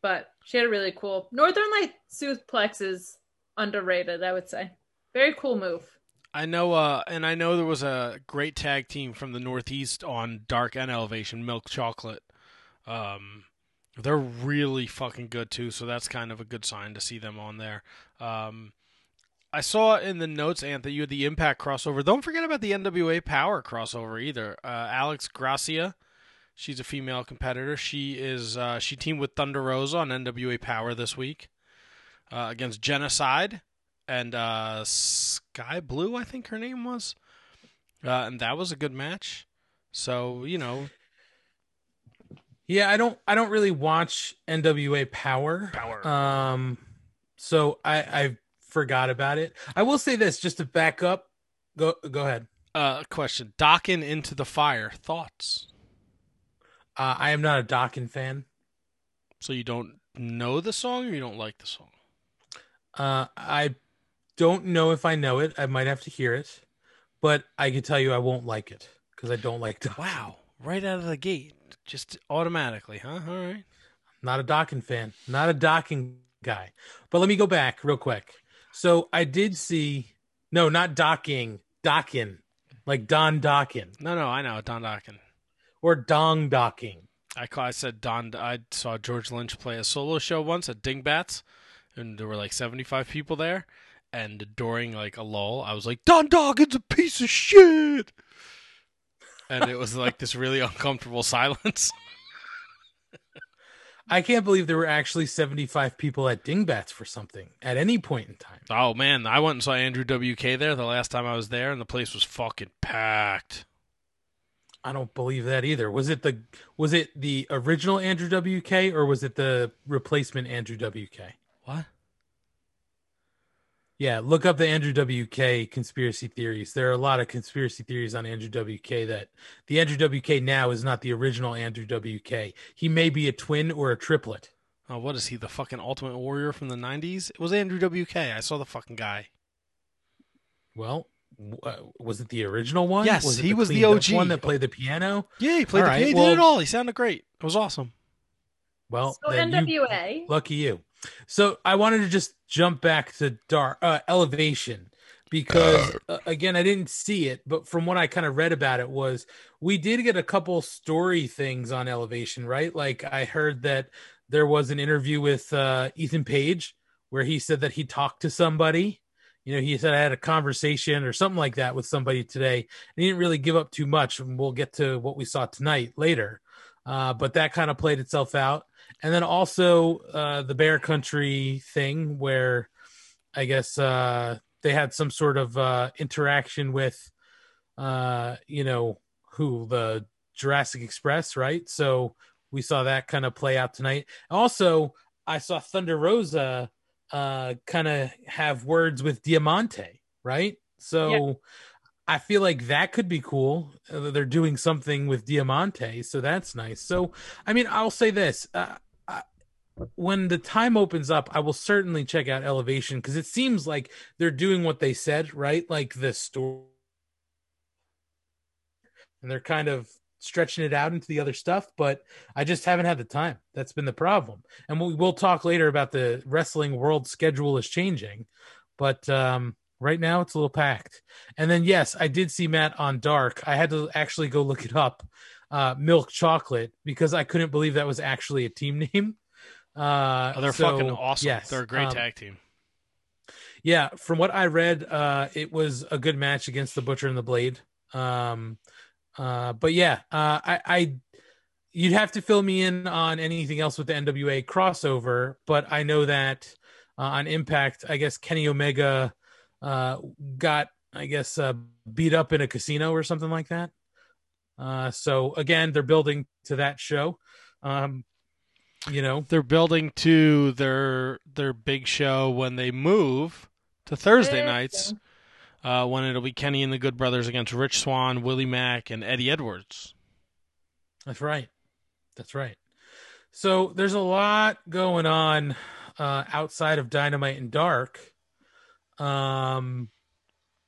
but she had a really cool Northern Light suplex is underrated, I would say. Very cool move. I know, uh, and I know there was a great tag team from the Northeast on Dark and Elevation, Milk Chocolate. Um, they're really fucking good too, so that's kind of a good sign to see them on there. Um, I saw in the notes, Anthony, you had the Impact crossover. Don't forget about the NWA Power crossover either. Uh, Alex Gracia, she's a female competitor. She is uh, she teamed with Thunder Rosa on NWA Power this week uh, against Genocide and uh, Skye Blue, I think her name was, uh, and that was a good match. So you know, Yeah, I don't I don't really watch NWA Power. Power. Um So I I forgot about it. I will say this just to back up. Go go ahead. Uh, question: Docking into the fire. Thoughts? Uh, I am not a Dokken fan. So you don't know the song, or you don't like the song? Uh, I don't know if I know it. I might have to hear it, but I can tell you I won't like it because I don't like Dokken. Wow! Right out of the gate, just automatically, huh? All right. Not a Dokken fan. Not a Dokken guy. But let me go back real quick. So I did see no, not docking, Dokken, like Don Dokken No, no, I know Don Dockin. Or Dong Docking. I call, I said Don. I saw George Lynch play a solo show once at Dingbats, and there were like seventy five people there. And during like a lull, I was like, Don Doggin's a piece of shit. And it was like this really [laughs] uncomfortable silence. [laughs] I can't believe there were actually 75 people at Dingbats for something at any point in time. Oh man, I went and saw Andrew WK there the last time I was there, and the place was fucking packed. I don't believe that either. Was it the was it the original Andrew WK or was it the replacement Andrew WK? What? Yeah, look up the Andrew WK conspiracy theories. There are a lot of conspiracy theories on Andrew WK that the Andrew WK now is not the original Andrew WK. He may be a twin or a triplet. Oh, what is he? The fucking Ultimate Warrior from the '90s? It was Andrew WK. I saw the fucking guy. Well, was it the original one? Yes, was it he was the OG. one that played the piano. Yeah, he played. All the, right, he well- did it all. He sounded great. It was awesome. Well, So then you- NWA. Lucky you. So I wanted to just jump back to dark uh, elevation because uh, again I didn't see it, but from what I kind of read about it was we did get a couple story things on elevation, right? Like I heard that there was an interview with uh, Ethan Page where he said that he talked to somebody. You know, he said I had a conversation or something like that with somebody today. And he didn't really give up too much, and we'll get to what we saw tonight later. Uh, but that kind of played itself out and then also uh, the bear country thing where i guess uh, they had some sort of uh, interaction with uh, you know who the jurassic express right so we saw that kind of play out tonight also i saw thunder rosa uh, kind of have words with diamante right so Yeah. I feel like that could be cool. Uh, they're doing something with Diamante, so that's nice. So, I mean, I'll say this: uh, I, when the time opens up, I will certainly check out Elevation because it seems like they're doing what they said, right? Like the story, and they're kind of stretching it out into the other stuff. But I just haven't had the time. That's been the problem. And we will talk later about the wrestling world schedule is changing, but um, right now it's a little packed. And then yes, I did see Matt on Dark. I had to actually go look it up. Uh, Milk Chocolate because I couldn't believe that was actually a team [laughs] name. Uh, Oh, they're so, fucking awesome. yes, They're a great um, tag team. yeah, from what I read, uh, it was a good match against the Butcher and the Blade. Um, uh, but yeah, uh, I, I, you'd have to fill me in on anything else with the NWA crossover. But I know that uh, on Impact, I guess Kenny Omega uh, got, I guess, uh, beat up in a casino or something like that. Uh, so again, they're building to that show. Um, you know, They're building to their their big show when they move to Thursday Yeah. nights, uh, when it'll be Kenny and the Good Brothers against Rich Swann, Willie Mack, and Eddie Edwards. That's right. That's right. So there's a lot going on uh, outside of Dynamite and Dark. Um,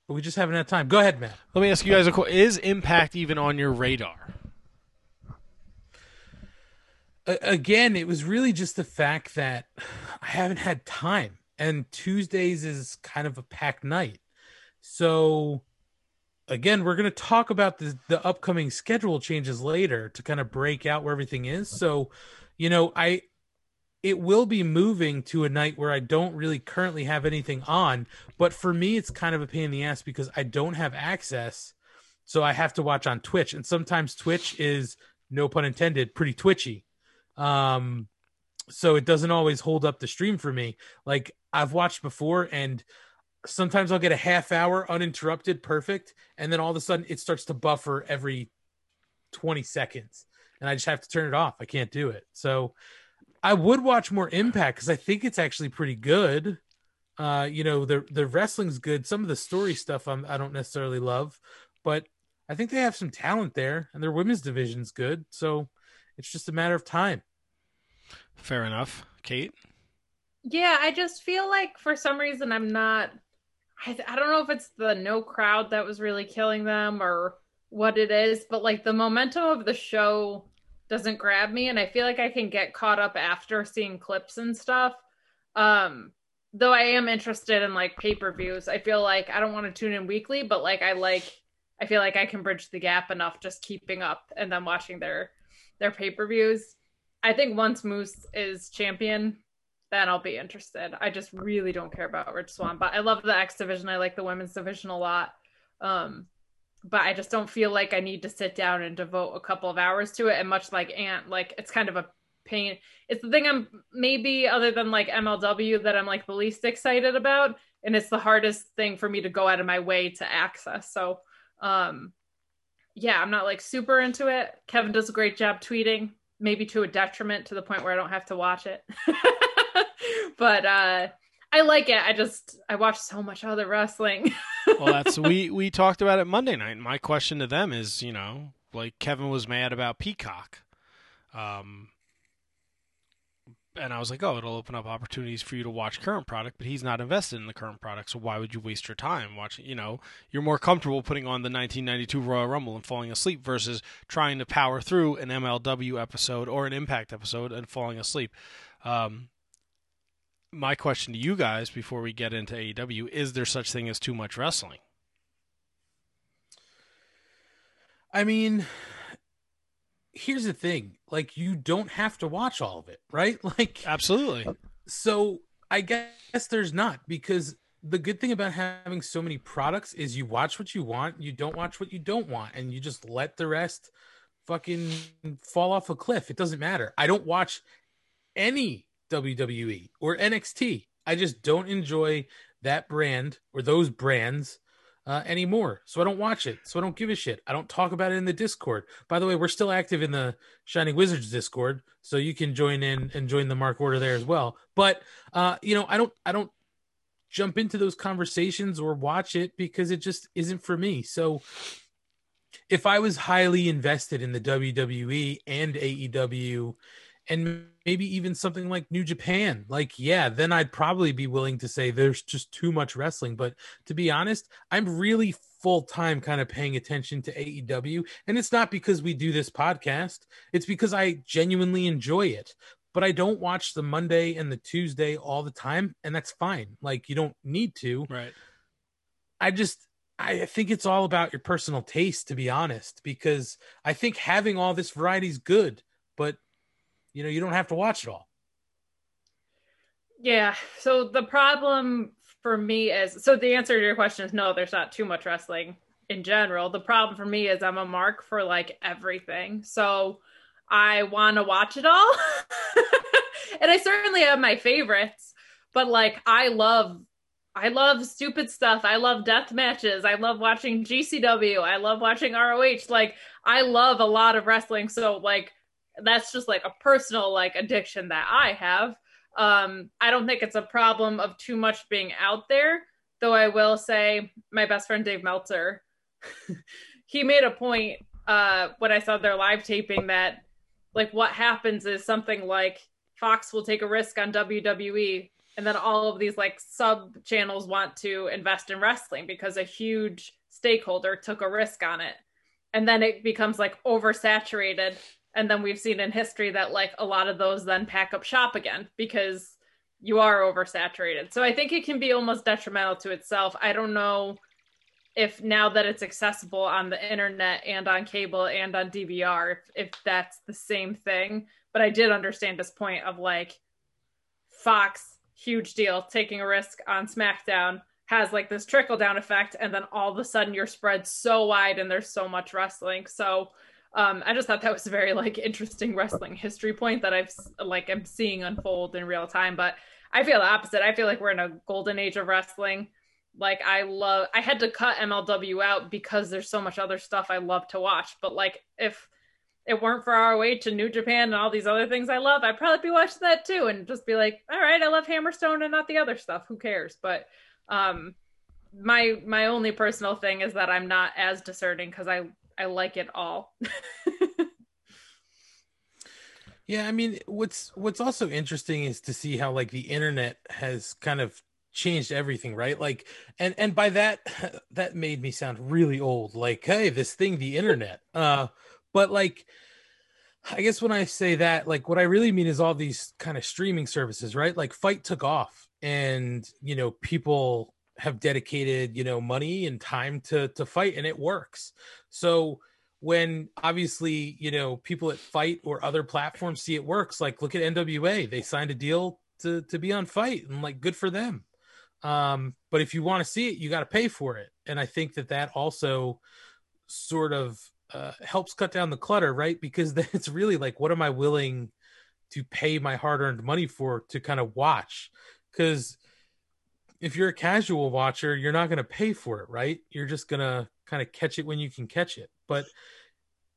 but we just haven't had time. Go ahead, Matt. Let me ask you guys a question: Is Impact even on your radar? Again, it was really just the fact that I haven't had time, and Tuesdays is kind of a packed night. So, again, we're going to talk about the the upcoming schedule changes later to kind of break out where everything is. So, you know, I it will be moving to a night where I don't really currently have anything on, but for me, it's kind of a pain in the ass because I don't have access. So I have to watch on Twitch, and sometimes Twitch is no pun intended, pretty twitchy. Um, so it doesn't always hold up the stream for me. Like I've watched before, and sometimes I'll get a half hour uninterrupted, perfect, and then all of a sudden it starts to buffer every 20 seconds, and I just have to turn it off. I can't do it. So I would watch more Impact because I think it's actually pretty good. Uh, you know, the the wrestling's good. Some of the story stuff I'm, I don't necessarily love, but I think they have some talent there, and their women's division's good. So it's just a matter of time. Fair enough, Kate. Yeah, I just feel like for some reason I'm not. I, I don't know if it's the no crowd that was really killing them or what it is, but like the momentum of the show doesn't grab me, and I feel like I can get caught up after seeing clips and stuff. Um, though I am interested in like pay per views. I feel like I don't want to tune in weekly, but like I like. I feel like I can bridge the gap enough just keeping up and then watching their their pay per views. I think once Moose is champion, then I'll be interested. I just really don't care about Rich Swann, but I love the X division. I like the women's division a lot. Um, but I just don't feel like I need to sit down and devote a couple of hours to it. And much like Ant, like it's kind of a pain. It's the thing I'm maybe other than like MLW that I'm like the least excited about, and it's the hardest thing for me to go out of my way to access. So, um, yeah, I'm not like super into it. Kevin does a great job tweeting, maybe to a detriment to the point where I don't have to watch it. [laughs] [laughs] but uh I like it. I just I watch so much other wrestling. [laughs] well, that's we we talked about it Monday night. My question to them is, you know, like Kevin was mad about Peacock. Um and I was like, oh, it'll open up opportunities for you to watch current product, but he's not invested in the current product, so why would you waste your time watching? You know, you're more comfortable putting on the 1992 Royal Rumble and falling asleep versus trying to power through an MLW episode or an Impact episode and falling asleep. Um, my question to you guys before we get into AEW is there such thing as too much wrestling? I mean, here's the thing. Like you don't have to watch all of it right? [laughs] Like absolutely. so i guess there's not because the good thing about having so many products is you watch what you want you don't watch what you don't want and you just let the rest fucking fall off a cliff. It doesn't matter. I don't watch any wwe or nxt i just don't enjoy that brand or those brands uh, anymore. So I don't watch it. So I don't give a shit. I don't talk about it in the Discord. By the way, we're still active in the Shining Wizards Discord, so you can join in and join the Mark Order there as well. But uh, you know, I don't, I don't jump into those conversations or watch it because it just isn't for me. So if I was highly invested in the WWE and AEW and maybe even something like New Japan, like, yeah, then I'd probably be willing to say there's just too much wrestling. But to be honest, I'm really full time kind of paying attention to AEW. And it's not because we do this podcast, it's because I genuinely enjoy it. But I don't watch the Monday and the Tuesday all the time. And that's fine. Like, you don't need to. Right. I just, I think it's all about your personal taste, to be honest, because I think having all this variety is good, but you know you don't have to watch it all yeah so the problem for me is so the answer to your question is no there's not too much wrestling in general the problem for me is i'm a mark for like everything so i want to watch it all [laughs] and i certainly have my favorites but like i love I love stupid stuff. I love death matches. I love watching GCW. I love watching ROH. Like I love a lot of wrestling. So like that's just like a personal like addiction that I have. Um, I don't think it's a problem of too much being out there, though I will say my best friend Dave Meltzer, [laughs] he made a point uh, when I saw their live taping that like what happens is something like Fox will take a risk on WWE and then all of these like sub channels want to invest in wrestling because a huge stakeholder took a risk on it and then it becomes like oversaturated and then we've seen in history that like a lot of those then pack up shop again because you are oversaturated. So i think it can be almost detrimental to itself. I don't know if now that it's accessible on the internet and on cable and on dvr if, if that's the same thing. But i did understand this point of like fox huge deal taking a risk on smackdown has like this trickle down effect and then all of a sudden you're spread so wide and there's so much wrestling. So um, I just thought that was a very like interesting wrestling history point that I've like I'm seeing unfold in real time. But I feel the opposite. I feel like we're in a golden age of wrestling. Like I love. I had to cut MLW out because there's so much other stuff I love to watch. But like if it weren't for ROH and New Japan and all these other things I love, I'd probably be watching that too and just be like, all right, I love Hammerstone and not the other stuff. Who cares? But um, my my only personal thing is that I'm not as discerning because I I like it all. [laughs] Yeah, I mean, what's what's also interesting is to see how like the internet has kind of changed everything, right? Like, and and by that, [laughs] that made me sound really old. Like, hey, this thing, the internet. Uh, but like, I guess when I say that, like, what I really mean is all these kind of streaming services, right? Like, FITE took off, and you know, people have dedicated you know money and time to to FITE, and it works. So when obviously you know people at FITE or other platforms see it works like look at nwa they signed a deal to to be on FITE and like good for them. Um but if you want to see it you got to pay for it. And i think that that also sort of uh, helps cut down the clutter right? Because [laughs] then it's really like what am i willing to pay my hard-earned money for to kind of watch? Because if you're a casual watcher you're not going to pay for it right you're just going to kind of catch it when you can catch it but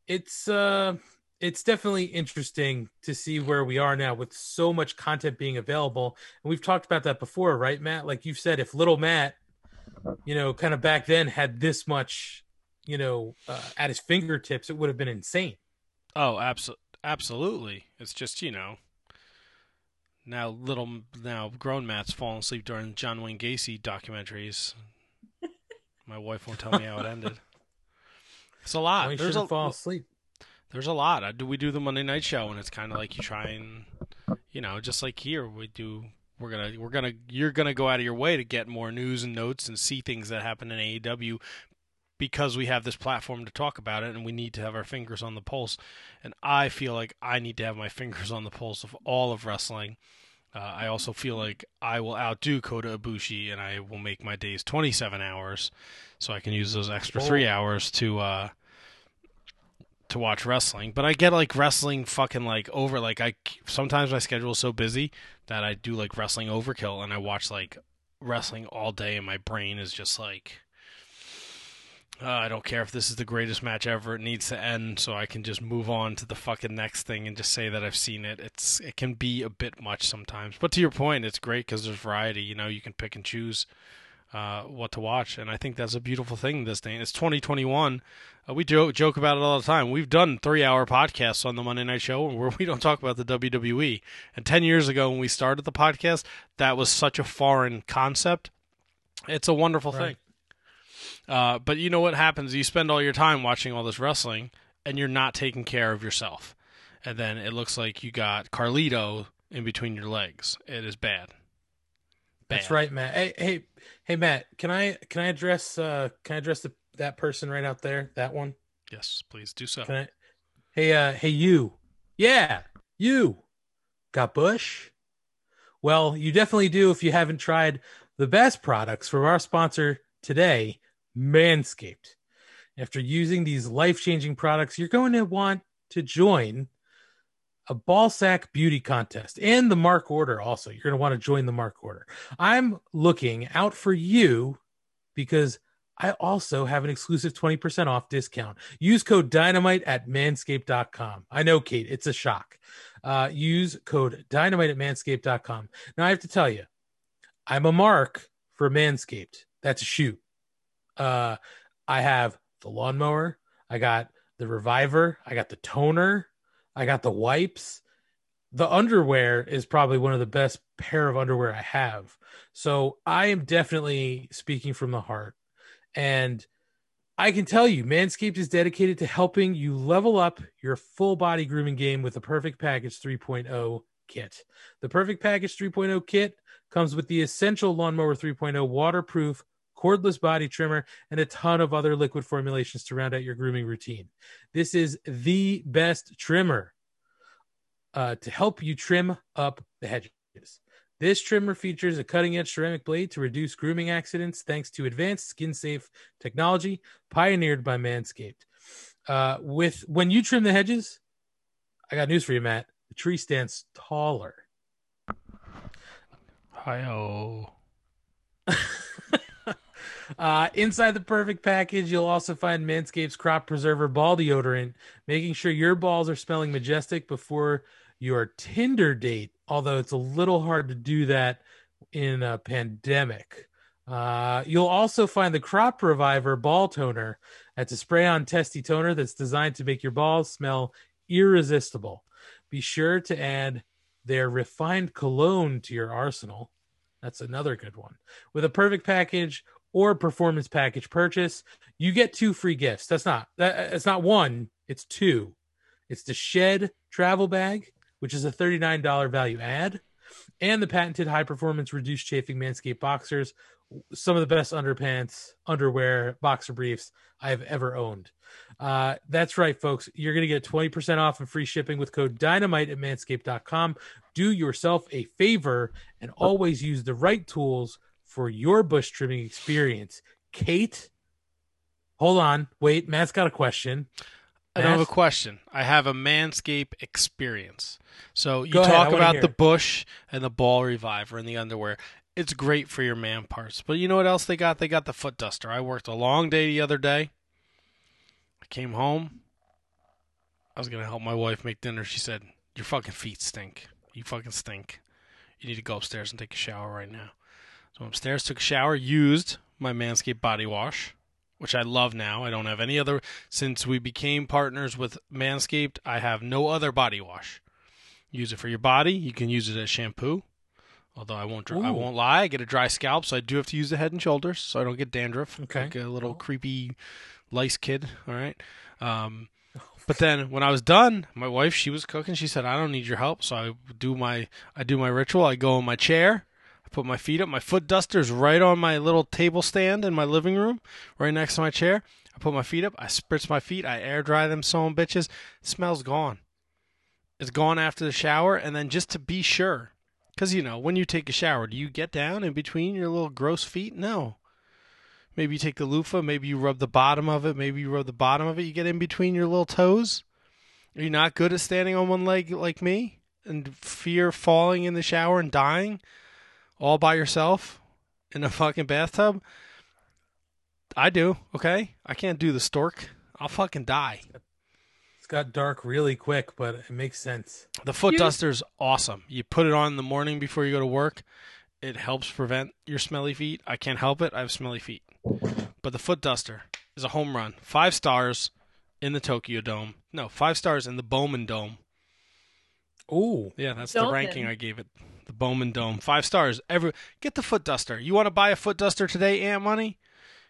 it's uh it's definitely interesting to see where we are now with so much content being available and we've talked about that before right matt like you've said if little matt you know kind of back then had this much you know uh, at his fingertips it would have been insane Oh, absolutely, absolutely. It's just you know. Now little now grown Matt's falling asleep during John Wayne Gacy documentaries. [laughs] My wife won't tell me how it ended. It's a lot. Why There's shouldn't a fall asleep there's a lot. I do we do the Monday night show and it's kind of like you try and you know, just like here we do we're going to we're going to you're going to go out of your way to get more news and notes and see things that happen in AEW because we have this platform to talk about it and we need to have our fingers on the pulse. And I feel like I need to have my [laughs] fingers on the pulse of all of wrestling. Uh, I also feel like I will outdo Kota Ibushi and I will make my days 27 hours so I can use those extra three hours to uh, to watch wrestling. But I get like wrestling fucking like over like I sometimes my schedule is so busy that I do like wrestling overkill and I watch like wrestling all day and my brain is just like uh, I don't care if this is the greatest match ever. It needs to end so I can just move on to the fucking next thing and just say that I've seen it. It's it can be a bit much sometimes. But to your point, it's great because there's variety. You know, you can pick and choose uh, what to watch, and I think that's a beautiful thing. This day, it's 2021. Uh, we joke joke about it all the time. We've done three hour podcasts on the Monday Night Show where [laughs] we don't talk about the WWE. And ten years ago, when we started the podcast, that was such a foreign concept. It's a wonderful Right. thing. Uh, but you know what happens? You spend all your time watching all this wrestling, and you're not taking care of yourself. And then it looks like you got Carlito in between your legs. It is bad. That's right, Matt. Hey, hey, hey, Matt. Can I can I address uh can I address the, that person right out there? That one. Yes, please do so. Can I? Hey, uh, hey, you. Yeah, you. Got Bush? Well, you definitely do if you haven't tried the best products from our sponsor today, Manscaped. After using these life changing products, you're going to want to join a ball sack beauty contest and the mark order also. You're going to want to join the mark order. I'm looking out for you because I also have an exclusive 20% off discount. Use code dynamite at manscaped.com. I know, Kate, it's a shock. Uh, use code dynamite at manscaped.com. Now, I have to tell you, I'm a mark for Manscaped. That's a shoot. Uh, I have the lawnmower, I got the reviver, I got the toner, I got the wipes. The underwear is probably one of the best pair of underwear I have. So I am definitely speaking from the heart. And I can tell you, Manscaped is dedicated to helping you level up your full body grooming game with the Perfect Package 3.0 kit. The Perfect Package 3.0 kit comes with the essential Lawnmower 3.0 waterproof, cordless body trimmer, and a ton of other liquid formulations to round out your grooming routine. This is the best trimmer uh, to help you trim up the hedges. This trimmer features a cutting edge ceramic blade to reduce grooming accidents thanks to advanced skin safe technology pioneered by Manscaped. Uh, with when you trim the hedges, I got news for you, Matt. The tree stands taller. Hi. Uh, inside the perfect package, you'll also find Manscaped's Crop Preserver Ball Deodorant, making sure your balls are smelling majestic before your Tinder date. Although it's a little hard to do that in a pandemic. Uh, you'll also find the Crop Reviver Ball Toner. That's a spray-on testy toner that's designed to make your balls smell irresistible. Be sure to add their refined cologne to your arsenal. That's another good one. With a perfect package or performance package purchase, you get two free gifts. That's not that it's not one, it's two. It's the Shed travel bag, which is a $39 value add, and the patented high performance reduced chafing Manscaped boxers, some of the best underpants, underwear, boxer briefs I have ever owned. Uh, that's right, folks. You're going to get 20% off and free shipping with code dynamite at manscaped.com. Do yourself a favor and always use the right tools for your bush trimming experience. Kate, hold on. Wait, Matt's got a question. I don't have a question. I have a Manscape experience. So you Go talk wanna about the bush and the ball reviver and the underwear. It's great for your man parts. But you know what else they got? They got the foot duster. I worked a long day the other day. I came home. I was gonna help my wife make dinner. She said, Your fucking feet stink. You fucking stink. You need to go upstairs and take a shower right now. So I'm upstairs, took a shower, used my Manscaped body wash, which I love now. I don't have any other since we became partners with Manscaped, I have no other body wash. Use it for your body. You can use it as shampoo. Although I won't, I won't lie, I get a dry scalp, so I do have to use the Head and Shoulders, so I don't get dandruff. Okay. like a little creepy lice kid. All right. Um, [laughs] but then when I was done, my wife she was cooking. She said, "I don't need your help." So I do my I do my ritual. I go in my chair. Put my feet up. My foot duster's right on my little table stand in my living room, right next to my chair. I put my feet up. I spritz my feet. I air dry them. Some bitches. smell's gone. It's gone after the shower, and then just to be sure, because you know when you take a shower, do you get down in between your little gross feet? No. Maybe you take the loofah, maybe you rub the bottom of it, maybe you rub the bottom of it, you get in between your little toes. Are you not good at standing on one leg like me and fear falling in the shower and dying all by yourself in a fucking bathtub? I do, okay? I can't do the stork. I'll fucking die. It's got dark really quick, but it makes sense. The foot You- duster's awesome. You put it on in the morning before you go to work. It helps prevent your smelly feet. I can't help it. I have smelly feet. But the foot duster is a home run. Five stars in the Tokyo Dome. No, five stars in the Bowman Dome. Ooh, Yeah, that's the ranking. I gave it. The Bowman Dome. Five stars. Every get the foot duster. You want to buy a foot duster today, Ant Money?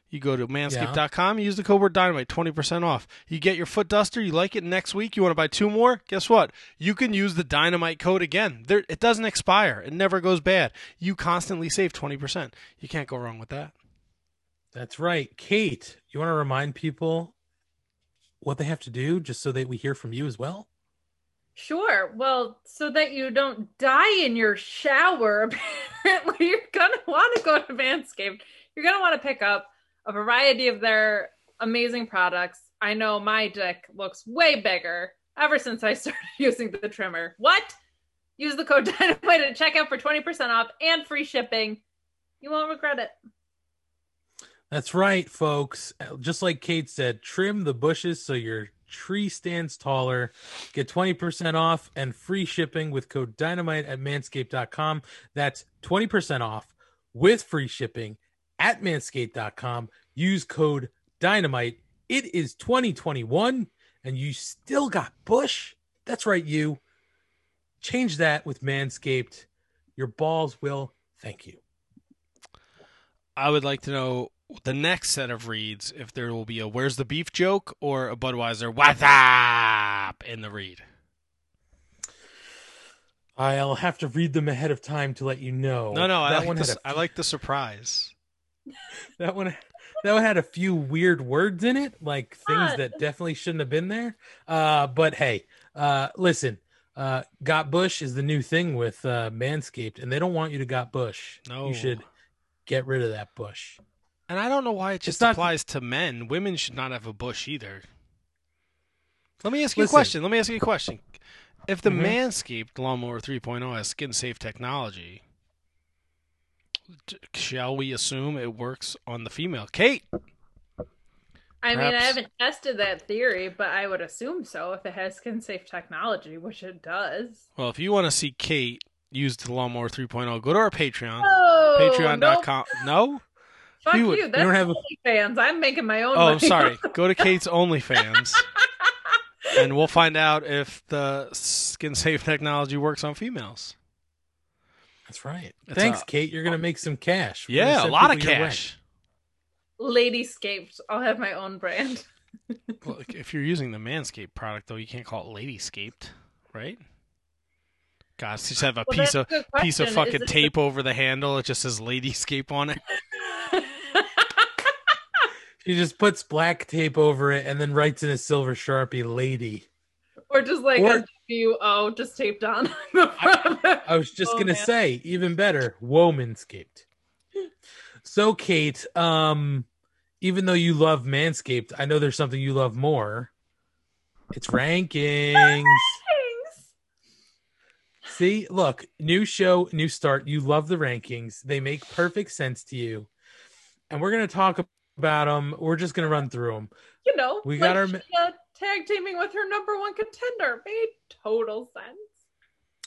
You go to manscaped.com, use the code word dynamite, 20% off. You get your foot duster, you like it next week, you want to buy two more? Guess what? You can use the dynamite code again. There, it doesn't expire, it never goes bad. You constantly save 20%. You can't go wrong with that. that's right. Kate, you want to remind people what they have to do just so that we hear from you as well? Sure. Well, so that you don't die in your shower, [laughs] apparently you're gonna want to go to Manscaped. You're gonna want to pick up a variety of their amazing products. I know my dick looks way bigger ever since I [laughs] started using the trimmer. What? Use the code [laughs] Dynamite at checkout for 20% off and free shipping. You won't regret it. That's right, folks. Just like Kate said, trim the bushes so your tree stands taller. Get 20% off and free shipping with code dynamite at manscaped.com. That's 20% off with free shipping at manscaped.com. Use code dynamite. It is 2021 and you still got bush. That's right, you. Change that with Manscaped. Your balls will thank you. I would like to know the next set of reads if there will be a Where's the Beef joke or a Budweiser What's up in the read. I'll have to read them ahead of time to let you know. No, no, I like, one the, had a I like the surprise. [laughs] that one that one had a few weird words in it, like things What? that definitely shouldn't have been there. Uh, but hey, uh, listen, uh, got bush is the new thing with uh, Manscaped, and they don't want you to got bush. No. you should get rid of that bush. And I don't know why it just not- applies to men. Women should not have a bush either. Let me ask you Listen. a question. Let me ask you a question. If the Mhm. Manscaped Lawnmower 3.0 has skin safe technology, Shall we assume it works on the female? Kate, I mean, I haven't tested that theory, but I would assume so if it has skin safe technology, which it does. well, if you want to see Kate use the Lawnmower 3.0, go to our Patreon. Oh, Patreon.com. No? Fuck You would- you. we That's don't have a- fans. I'm making my own. Oh, I'm sorry. [laughs] Go to Kate's OnlyFans, and we'll find out if the skin safe technology works on females. That's right. It's Thanks, a- Kate. You're gonna make some cash. We're Yeah, a lot of people your way. cash. Ladyscaped. I'll have my own brand. [laughs] Well, if you're using the Manscaped product, though, you can't call it Ladyscaped, right? God, just have a Well, piece of a piece of fucking Is this tape over the handle. It just says Ladyscape on it. [laughs] She just puts black tape over it and then writes in a silver sharpie, "Lady." or just like Or- a W O just taped on [laughs] the front of it. I was just Oh, gonna man. say, even better, Womanscaped. So, Kate, um, even though you love Manscaped, I know there's something you love more. It's rankings. [laughs] See, look, new show, new start. You love the rankings. They make perfect sense to you. And we're going to talk about them. We're just going to run through them. You know, We got our- Shayna tag teaming with her number one contender made total sense.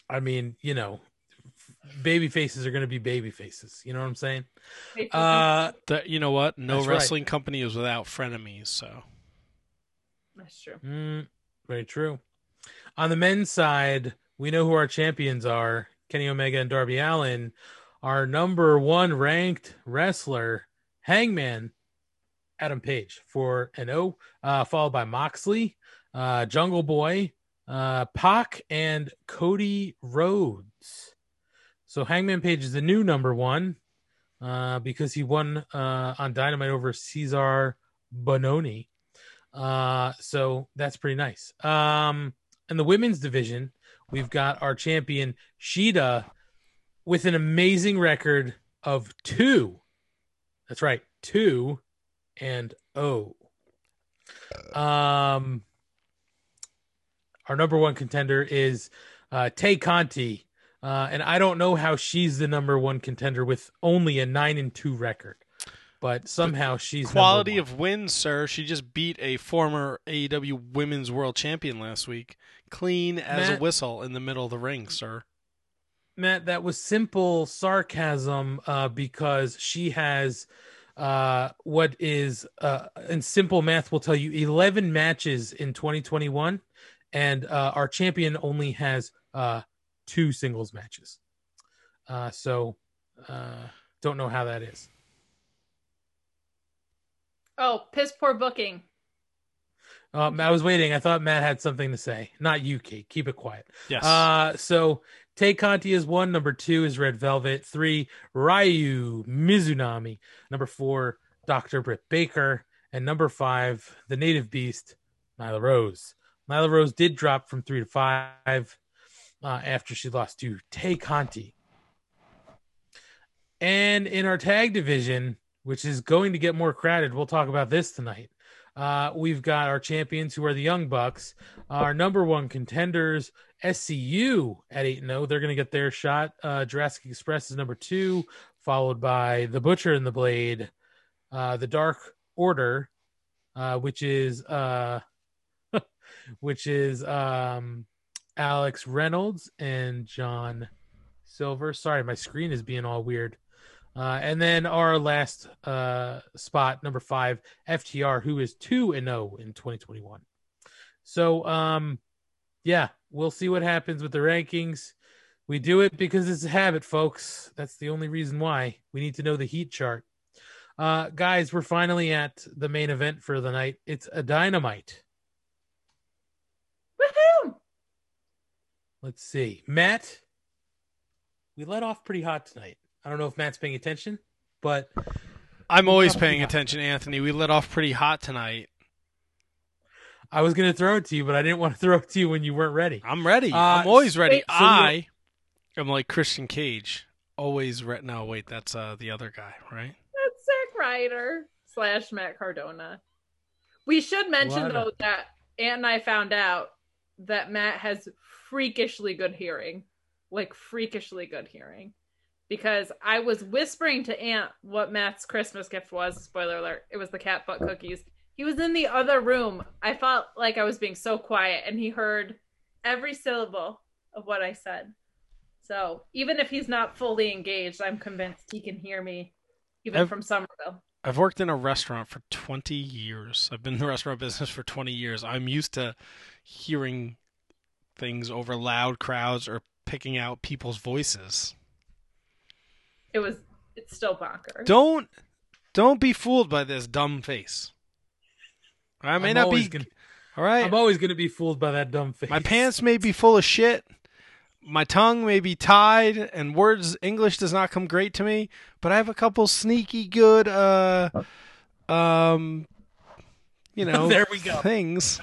I mean, you know, baby faces are going to be baby faces. You know what I'm saying? Uh, The, you know what? No That's right. wrestling company is without frenemies. So That's true. mm, very true. On the men's side, we know who our champions are Kenny Omega and Darby Allin. Our number one ranked wrestler, Hangman, Adam Page, 4 and 0, uh, followed by Moxley, uh, Jungle Boy, uh, Pac, and Cody Rhodes. So Hangman Page is the new number one uh, because he won uh, on Dynamite over Cezar Bononi. Uh, so that's pretty nice. Um, in the women's division, we've got our champion Shida with an amazing record of two. That's right, two and oh. Um, our number one contender is uh, Tay Conti, uh, and I don't know how she's the number one contender with only a nine and two record, but somehow she's quality of wins, sir. She just beat a former AEW Women's World Champion last week, clean as a whistle in the middle of the ring, sir. Matt, that was simple sarcasm uh, because she has uh, what is, uh, in simple math, will tell you 11 matches in 2021, and uh, our champion only has uh, two singles matches. Uh, so, uh, don't know how that is. Oh, piss poor booking. Um, I was waiting. I thought Matt had something to say. Not you, Kate. Keep it quiet. Yes. Uh, so Tay Conti is one. Number two is Red Velvet. Three, Ryo Mizunami. Number four, Dr. Britt Baker. And number five, the native beast, Nyla Rose. Nyla Rose did drop from three to five uh, after she lost to Tay Conti. And in our tag division, which is going to get more crowded, we'll talk about this tonight. Uh, we've got our champions who are the Young Bucks, our number one contenders, SCU at 8 0. They're going to get their shot. Uh, Jurassic Express is number two, followed by The Butcher and the Blade, uh, The Dark Order, uh, which is uh, [laughs] which is um, Alex Reynolds and John Silver. Sorry, my screen is being all weird. Uh, and then our last uh, spot, number five, FTR, who is two and zero in 2021. So, um, yeah, we'll see what happens with the rankings. We do it because it's a habit, folks. That's the only reason why. We need to know the heat chart. Uh, guys, we're finally at the main event for the night. It's a dynamite. Woohoo! Let's see. Matt, we let off pretty hot tonight. I don't know if Matt's paying attention, but I'm always paying not. attention, Anthony. We let off pretty hot tonight. I was going to throw it to you, but I didn't want to [laughs] throw it to you when you weren't ready. I'm ready. Uh, I'm always ready. wait, so I am like Christian Cage. Always ready. No, wait, that's uh, the other guy, right? That's Zack Ryder slash Matt Cardona. We should mention What a- though that Aunt and I found out that Matt has freakishly good hearing, like freakishly good hearing. Because I was whispering to Aunt what Matt's Christmas gift was. Spoiler alert, it was the cat butt cookies. He was in the other room. I felt like I was being so quiet, and he heard every syllable of what I said. So even if he's not fully engaged, I'm convinced he can hear me, even I've- from Somerville. I've worked in a restaurant for 20 years. I've been in the [laughs] restaurant business for 20 years. I'm used to hearing things over loud crowds or picking out people's voices. It was. It's still bonkers. Don't don't be fooled by this dumb face. I may I'm not be gonna- all right. I'm always going to be fooled by that dumb face. My pants may be full of shit. My tongue may be tied, and words English does not come great to me. But I have a couple sneaky good, uh, um, you [laughs] know, There we go. things.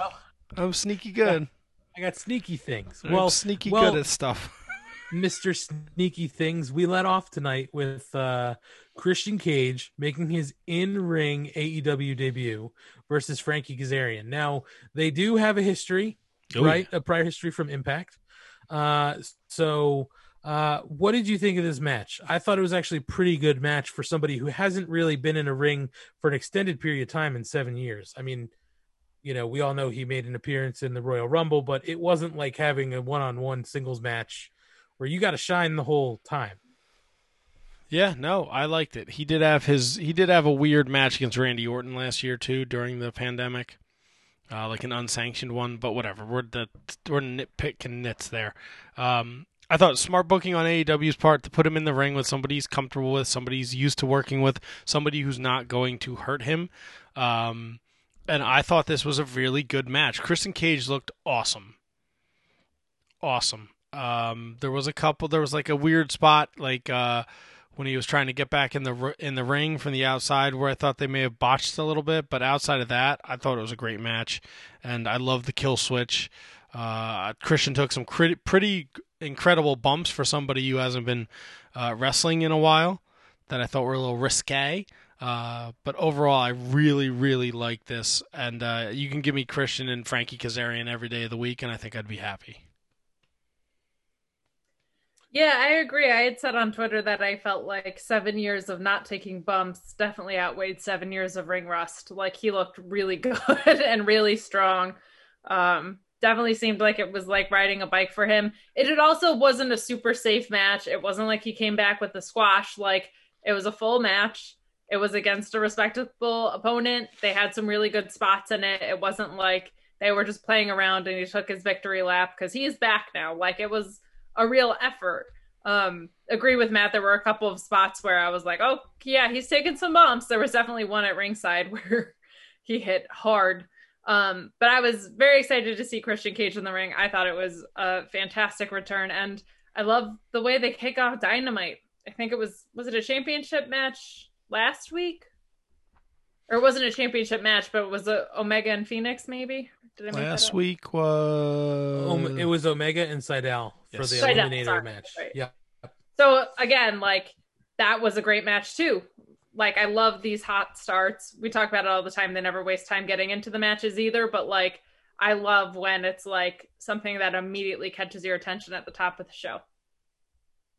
I'm sneaky good. I got sneaky things. I'm Well, sneaky well, good at stuff. Mr. Sneaky Things, we let off tonight with uh, Christian Cage making his in ring AEW debut versus Frankie Kazarian. Now, they do have a history, Oh, right? A prior history from Impact. Uh, so, uh, what did you think of this match? I thought it was actually a pretty good match for somebody who hasn't really been in a ring for an extended period of time in seven years. I mean, you know, we all know he made an appearance in the Royal Rumble, but it wasn't like having a one on one singles match where you got to shine the whole time. Yeah, no, I liked it. He did have his he did have a weird match against Randy Orton last year too during the pandemic. Uh, like an unsanctioned one, but whatever. We're the we're nitpicking nits there. Um, I thought smart booking on AEW's part to put him in the ring with somebody he's comfortable with, somebody he's used to working with, somebody who's not going to hurt him. Um, and I thought this was a really good match. Christian Cage looked awesome. Awesome. Um, there was a couple. There was like a weird spot, like uh, when he was trying to get back in the in the ring from the outside, where I thought they may have botched a little bit. But outside of that, I thought it was a great match, and I love the kill switch. Uh, Christian took some pretty incredible bumps for somebody who hasn't been uh, wrestling in a while. That I thought were a little risque. Uh, but overall, I really, really like this, and uh, you can give me Christian and Frankie Kazarian every day of the week, and I think I'd be happy. Yeah, I agree. I had said on Twitter that I felt like seven years of not taking bumps definitely outweighed seven years of ring rust. Like he looked really [laughs] good and really strong. Um, definitely seemed like it was like riding a bike for him. It, it also wasn't a super safe match. It wasn't like he came back with the squash. Like it was a full match. It was against a respectable opponent. They had some really good spots in it. It wasn't like they were just playing around and he took his victory lap because he's back now. Like it was a real effort. Um, agree with Matt. There were a couple of spots where I was like, oh, yeah, he's taking some bumps. There was definitely one at ringside [laughs] where he hit hard. Um, but I was very excited to see Christian Cage in the ring. I thought it was a fantastic return. And I love the way they kick off Dynamite. I think it was, was it a championship match last week? Or it wasn't a championship match, but it was a Omega and Phoenix, maybe? Did I make Last week was Um, it was Omega and Seidel for Yes. the Seidel, Eliminator sorry, match. right. Yeah. So again, like that was a great match too. Like I love these hot starts. We talk about it all the time. They never waste time getting into the matches either. But like I love when it's like something that immediately catches your attention at the top of the show.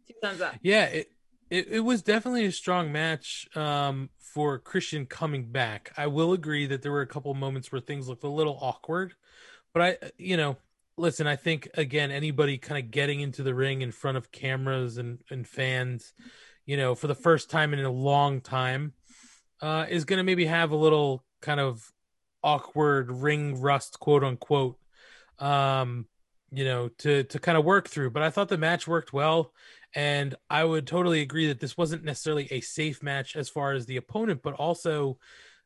Two thumbs up. Yeah, it, it it was definitely a strong match um, for Christian coming back. I will agree that there were a couple moments where things looked a little awkward, but I, you know, listen, I think again, anybody kind of getting into the ring in front of cameras and and fans, you know, for the first time in a long time, uh, is going to maybe have a little kind of awkward ring rust, quote unquote, um, you know, to to kind of work through. But I thought the match worked well. And I would totally agree that this wasn't necessarily a safe match as far as the opponent, but also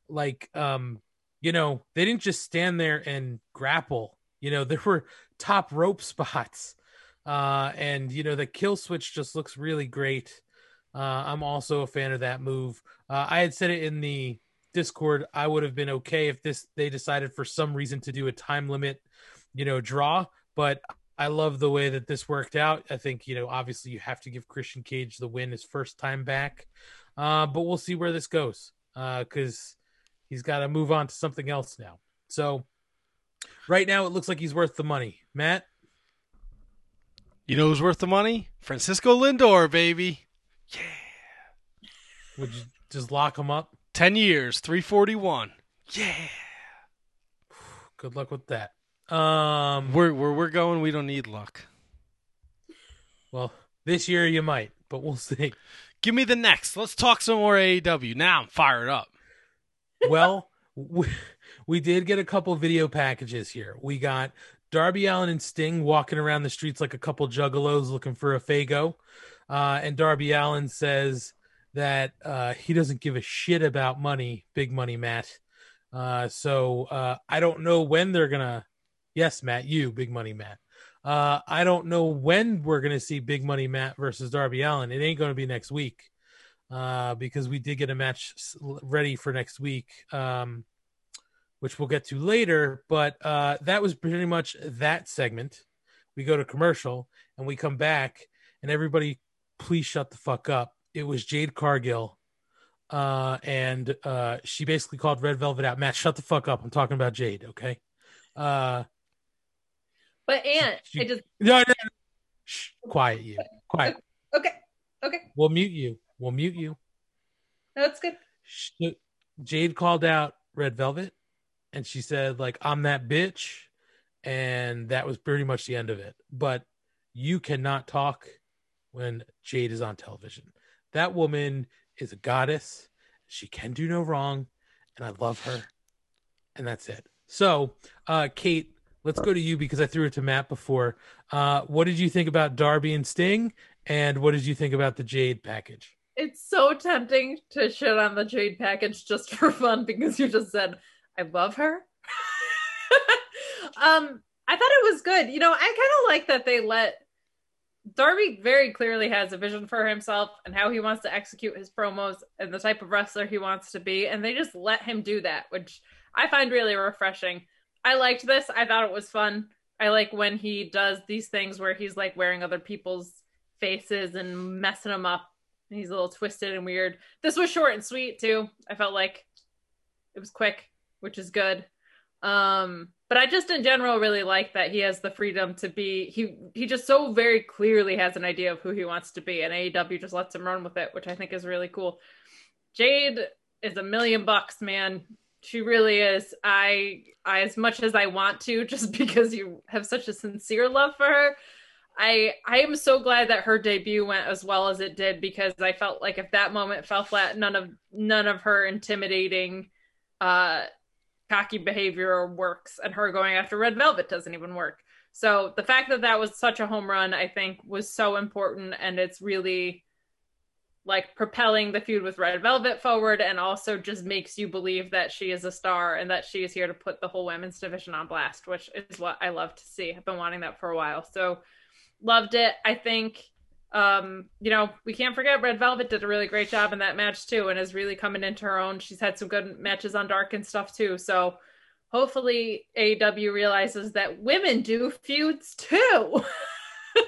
like um, you know, they didn't just stand there and grapple. You know, [laughs] there were top rope spots. Uh, and you know, the kill switch just looks really great. Uh, I'm also a fan of that move. Uh, I had said it in the Discord. I would have been okay if this they decided for some reason to do a time limit, you know, draw. But I love the way that this worked out. I think, you know, obviously you have to give Christian Cage the win his first time back. Uh, but we'll see where this goes because he's got to move on to something else now. So right now it looks like he's worth the money. Matt? You know who's worth the money? Francisco Lindor, baby. Yeah. Would you just lock him up? 10 years, 341. Yeah. Good luck with that. Um, Where, where we're going, we don't need luck. well, this year you might, but we'll see. Give me the next. Let's talk some more AEW. Now I'm fired up. well, we, we did get a couple video packages here. We got Darby Allin and Sting walking around the streets like a couple juggalos looking for a Faygo. Uh, and Darby Allin says that uh, he doesn't give a shit about money, big money, Matt. Uh, so uh, I don't know when they're going to. Yes, Matt, you, big money, Matt. Uh, I don't know when we're going to see Big Money Matt versus Darby Allin. It ain't going to be next week uh, because we did get a match ready for next week, um, which we'll get to later. But uh, that was pretty much that segment. We go to commercial and we come back, and everybody, please shut the fuck up. It was Jade Cargill. Uh, and uh, she basically called Red Velvet out. Matt, shut the fuck up. I'm talking about Jade, okay? Uh, But Aunt, [laughs] She- I just no, no, no. Shh, quiet you. Quiet. okay, okay, We'll mute you. We'll mute you. no, it's good. Sh- Jade called out Red Velvet, and she said, "Like I'm that bitch," and that was pretty much the end of it. But you cannot talk when Jade is on television. That woman is a goddess. She can do no wrong, and I love her. And that's it. So, uh, Kate, let's go to you because I threw it to Matt before. Uh, what did you think about Darby and Sting? And what did you think about the Jade package? It's so tempting to shit on the Jade package just [laughs] for fun because you just said, I love her. [laughs] um, I thought it was good. You know, I kind of like that they let Darby very clearly has a vision for himself and how he wants to execute his promos and the type of wrestler he wants to be. And they just let him do that, which I find really refreshing. I liked this. I thought it was fun. I like when he does these things where he's like wearing other people's faces and messing them up. And He's a little twisted and weird. This was short and sweet too. I felt like it was quick, which is good. Um, but I just in general really like that he has the freedom to be he he just so very clearly has an idea of who he wants to be and AEW just lets him run with it, which I think is really cool. Jade is a million bucks, man. She really is. I I as much as I want to [laughs] just because you have such a sincere love for her, I I am so glad that her debut went as well as it did because I felt like if that moment fell flat, none of none of her intimidating uh cocky behavior works and her going after red velvet doesn't even work so the fact that that was such a home run i think was so important and it's really like propelling the feud with red velvet forward and also just makes you believe that she is a star and that she is here to put the whole women's division on blast which is what i love to see i've been wanting that for a while so loved it i think um, you know, we can't forget Red Velvet did a really great job in that match too, and is really coming into her own. She's had some good matches on Dark and stuff too. So hopefully AEW realizes that women do feuds too,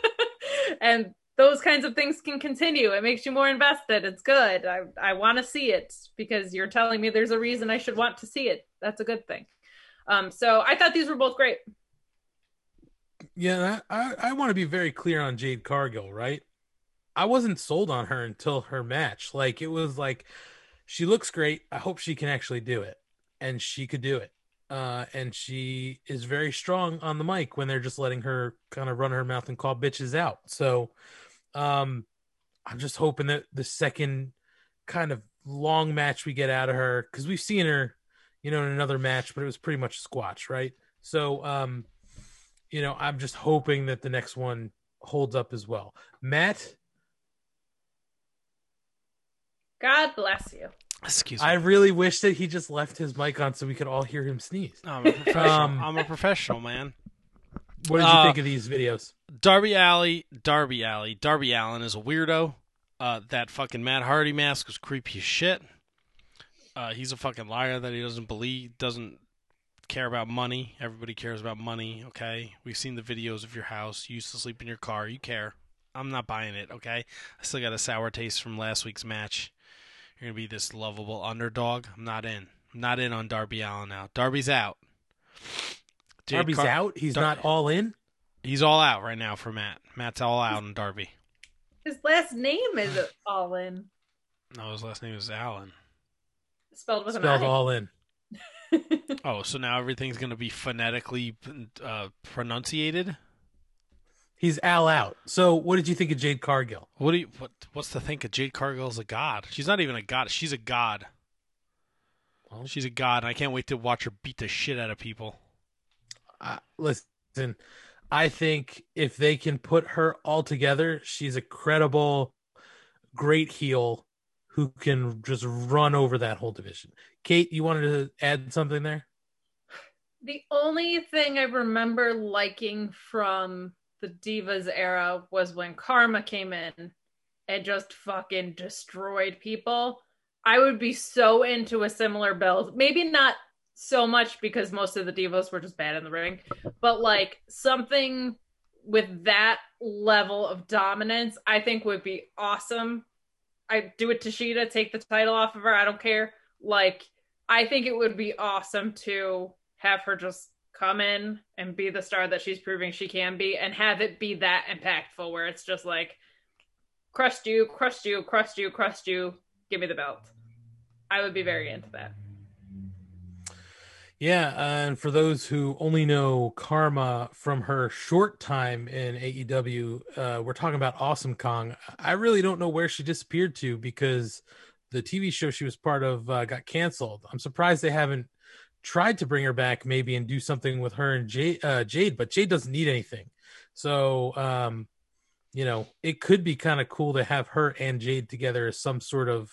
[laughs] and those kinds of things can continue. It makes you more invested. It's good. I I want to see it because you're telling me there's a reason I should want to see it. That's a good thing. Um, so I thought these were both great. Yeah, I, I, want to be very clear on Jade Cargill, right? I wasn't sold on her until her match. Like it was like she looks great. I hope she can actually do it. And she could do it. Uh, and she is very strong on the mic when they're just letting her kind of run her mouth and call bitches out. So um I'm just hoping that the second kind of long match we get out of her, because we've seen her, you know, in another match, but it was pretty much squash, right? So um you know, I'm just hoping that the next one holds up as well. Matt, God bless you. Excuse me. I really wish that he just left his mic on so we could all hear him sneeze. I'm a professional. Um, I'm a professional, man. What did you Uh, think of these videos? Darby Alley, Darby Alley, Darby Allin is a weirdo. Uh, that fucking Matt Hardy mask was creepy as shit. Uh, he's a fucking liar that he doesn't believe, doesn't care about money. Everybody cares about money, okay? We've seen the videos of your house. You used to sleep in your car. You care. I'm not buying it, okay? I still got a sour taste from last week's match. You're going to be this lovable underdog. I'm not in. I'm not in on Darby Allin now. Darby's out. Jade Darby's Car- out. He's Dar- not all in. He's all out right now for Matt. Matt's all out on Darby. His last name is all in, No, his last name is Allin. spelled with Spelled an I. all in. [laughs] Oh, so now everything's gonna be phonetically uh, pronunciated. He's Al out. So, what did you think of Jade Cargill? What do you what? What's to think of Jade Cargill's a god? She's not even a god. She's a god. Well- She's a god. And I can't wait to watch her beat the shit out of people. Listen, I think if they can put her all together, she's a credible, great heel who can just run over that whole division. Kate, you wanted to add something there? The only thing I remember liking from the Divas era was when Karma came in and just fucking destroyed people. I would be so into a similar build. Maybe not so much because most of the Divas were just bad in the ring, but like something with that level of dominance, I think would be awesome. I do it to Shida, take the title off of her. I don't care. Like, I think it would be awesome to have her just come in and be the star that she's proving she can be and have it be that impactful where it's just like crushed you, crushed you, crushed you, crushed you, give me the belt. I would be very into that. Yeah, and for those who only know Karma from her short time in AEW, uh, we're talking about Awesome Kong. I really don't know where she disappeared to because the TV show she was part of uh, got canceled. I'm surprised they haven't tried to bring her back, maybe, and do something with her and Jade. Uh, Jade, but Jade doesn't need anything, so um, you know it could be kind of cool to have her and Jade together as some sort of,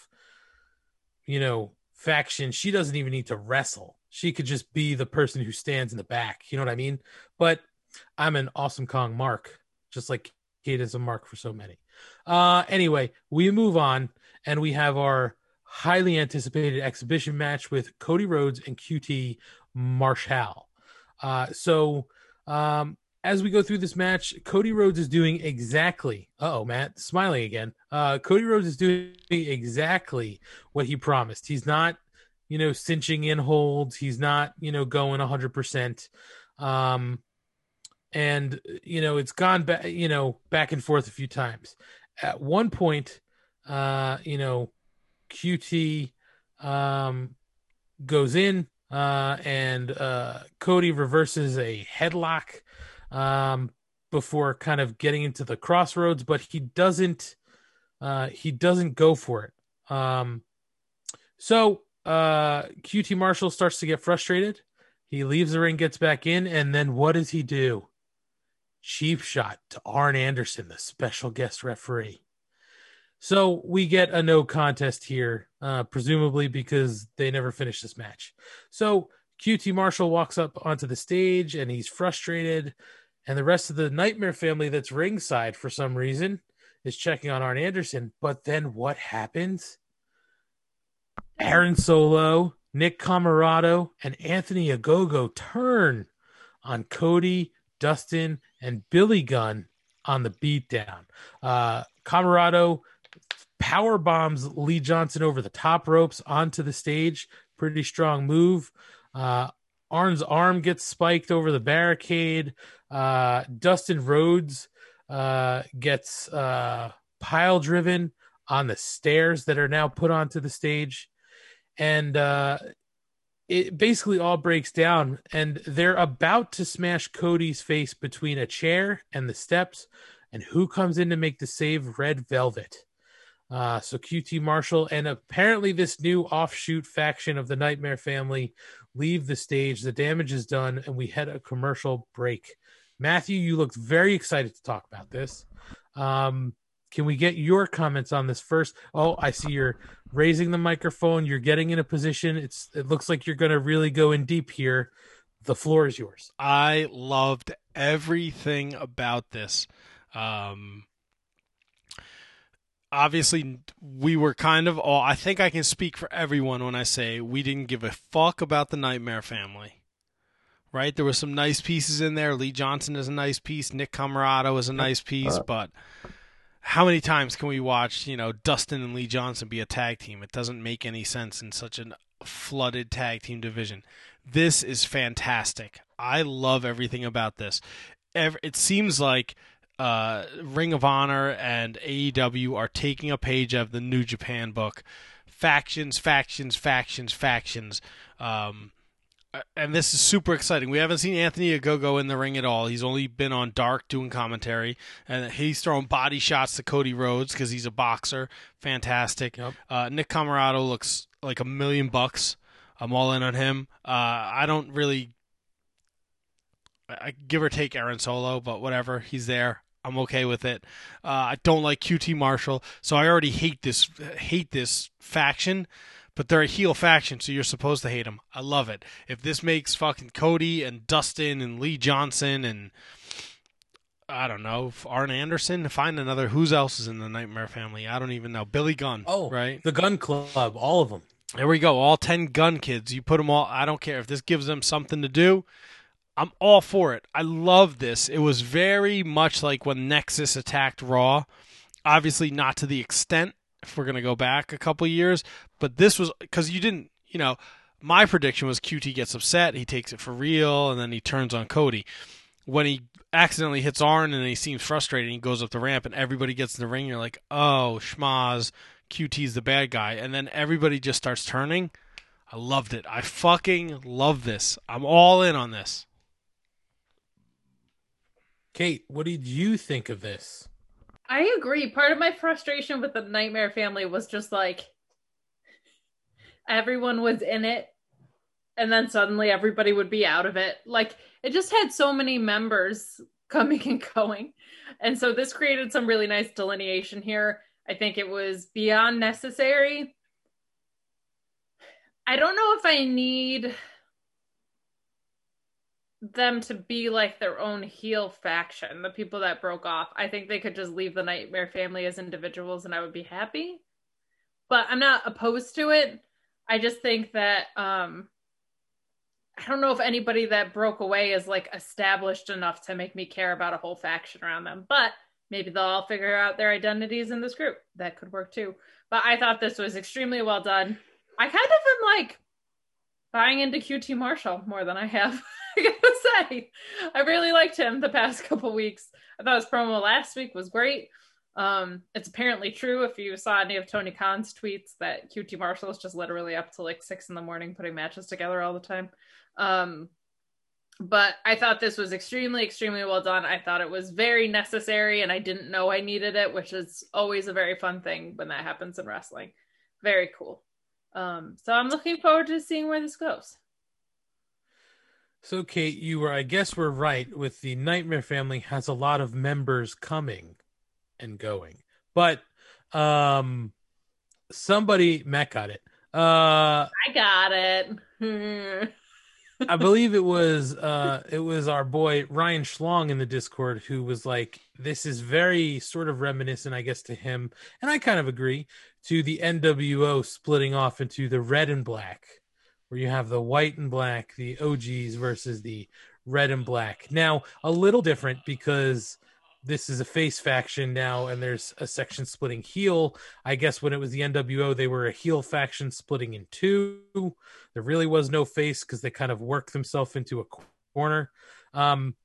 you know, faction. She doesn't even need to wrestle she could just be the person who stands in the back. You know what I mean? But I'm an awesome Kong mark, just like Kate is a mark for so many. Uh, anyway, we move on and we have our highly anticipated exhibition match with Cody Rhodes and QT Marshall. Uh, so, um, as we go through this match, Cody Rhodes is doing exactly. Oh, Matt, smiling again. Uh, Cody Rhodes is doing exactly what he promised. He's not you know, cinching in holds. He's not, you know, going a 100%. Um, and, you know, it's gone back, you know, back and forth a few times. At one point, uh, you know, QT um, goes in uh, and uh, Cody reverses a headlock um, before kind of getting into the crossroads, but he doesn't. Uh, he doesn't go for it. Um, so uh, QT Marshall starts to get frustrated. He leaves the ring, gets back in, and then what does he do? Cheap shot to Arn Anderson, the special guest referee. So we get a no contest here, uh, presumably because they never finished this match. So QT Marshall walks up onto the stage and he's frustrated. And the rest of the Nightmare family that's ringside for some reason is checking on Arn Anderson. But then what happens? Aaron Solo, Nick Comoroto, and Anthony Ogogo turn on Cody, Dustin, and Billy Gunn on the beatdown. Uh, Comoroto power bombs Lee Johnson over the top ropes onto the stage. Pretty strong move. Uh, Arn's arm gets spiked over the barricade. Uh, Dustin Rhodes uh, gets uh, pile driven on the stairs that are now put onto the stage. And uh, it basically all breaks down and they're about to smash cody's face between a chair and the steps. And who comes in to make the save? Red velvet. Uh, so qt marshall and apparently this new offshoot faction of the nightmare family leave the stage the damage is done and we head a commercial break matthew you looked very excited to talk about this um, can we get your comments on this first? Oh, I see you're raising the microphone. You're getting in a position. It's it looks like you're going to really go in deep here. The floor is yours. I loved everything about this. Um, obviously, we were kind of all. I think I can speak for everyone when I say we didn't give a fuck about the Nightmare Family. Right? There were some nice pieces in there. Lee Johnson is a nice piece. Nick Comoroto is a nice piece, uh. but how many times can we watch, you know, Dustin and Lee Johnson be a tag team? It doesn't make any sense in such a flooded tag team division. This is fantastic. I love everything about this. It seems like uh, Ring of Honor and AEW are taking a page of the New Japan book. Factions, factions, factions, factions. Um, uh, and this is super exciting. We haven't seen Anthony Ogogo in the ring at all. He's only been on Dark doing commentary, and he's throwing body shots to Cody Rhodes because he's a boxer. Fantastic. Yep. Uh, Nick Comoroto looks like a million bucks. I'm all in on him. Uh, I don't really, I give or take Aaron Solo, but whatever. He's there. I'm okay with it. Uh, I don't like QT Marshall, so I already hate this hate this faction. But they're a heel faction, so you're supposed to hate them. I love it. If this makes fucking Cody and Dustin and Lee Johnson and I don't know Arn Anderson, find another. Who's else is in the Nightmare family? I don't even know. Billy Gunn. Oh, right. The Gunn Club, all of them. There we go. All 10 gun kids. You put them all. I don't care. If this gives them something to do, I'm all for it. I love this. It was very much like when Nexus attacked Raw. Obviously, not to the extent, if we're going to go back a couple years, but this was because you didn't, you know, my prediction was QT gets upset, he takes it for real, and then he turns on Cody. When he accidentally hits Arn and he seems frustrated, he goes up the ramp, and everybody gets in the ring, you're like, oh, schmaz. QT's the bad guy, and then everybody just starts turning. I loved it. I fucking love this. I'm all in on this. Kate, what did you think of this? I agree. Part of my frustration with the Nightmare family was just like everyone was in it and then suddenly everybody would be out of it. Like it just had so many members [laughs] coming and going. And so this created some really nice delineation here. I think it was beyond necessary. I don't know if I need them to be like their own heel faction, the people that broke off. I think they could just leave the Nightmare family as individuals and I would be happy. But I'm not opposed to it. I just think that um I don't know if anybody that broke away is like established enough to make me care about a whole faction around them. But maybe they'll all figure out their identities in this group. That could work too. But I thought this was extremely well done. I kind of am like buying into QT Marshall more than I have. [laughs] I gotta say, I really liked him the past [laughs] couple weeks. I thought his promo last week was great. Um, it's apparently true if you saw any of Tony Khan's tweets that QT Marshall is just literally up to like six in the morning putting matches together all the time. Um, but I thought this was extremely, extremely well done. I thought it was very necessary, and I didn't know I needed it, which is always a very fun thing when that happens in wrestling. Very cool. Um, so I'm looking forward to seeing where this goes. So, Kate, you were, I guess, we're right with the Nightmare family has a lot of members coming and going, but um, somebody Matt got it. Uh, I got it. [laughs] I believe it was uh it was our boy Ryan Schlong in the Discord who was like, this is very sort of reminiscent, I guess, to him, and I kind of agree, to the NWO splitting off into the red and black, where you have the white and black, the OGs versus the red and black. Now, a little different because this is a face faction now and there's a section splitting heel. I guess when it was the nwo they were a heel faction splitting in two. There really was no face because they kind of worked themselves into a corner. Um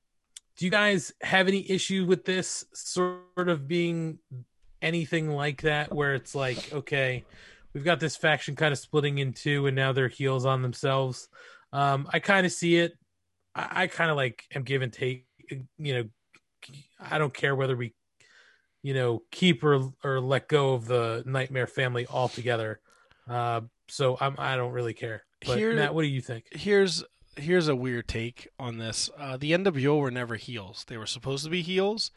do you guys have any issue with this sort of being anything like that where it's like okay we've got this faction kind of splitting in two and now they're heels on themselves um i kind of see it i, I kind of like am give and take you know I don't care whether we, you know, keep or or let go of the Nightmare family altogether. Uh, so I'm I don't really care. But Here- Matt, what do you think? Here's here's a weird take on this. Uh, the NWO were never heels. They were supposed to be heels,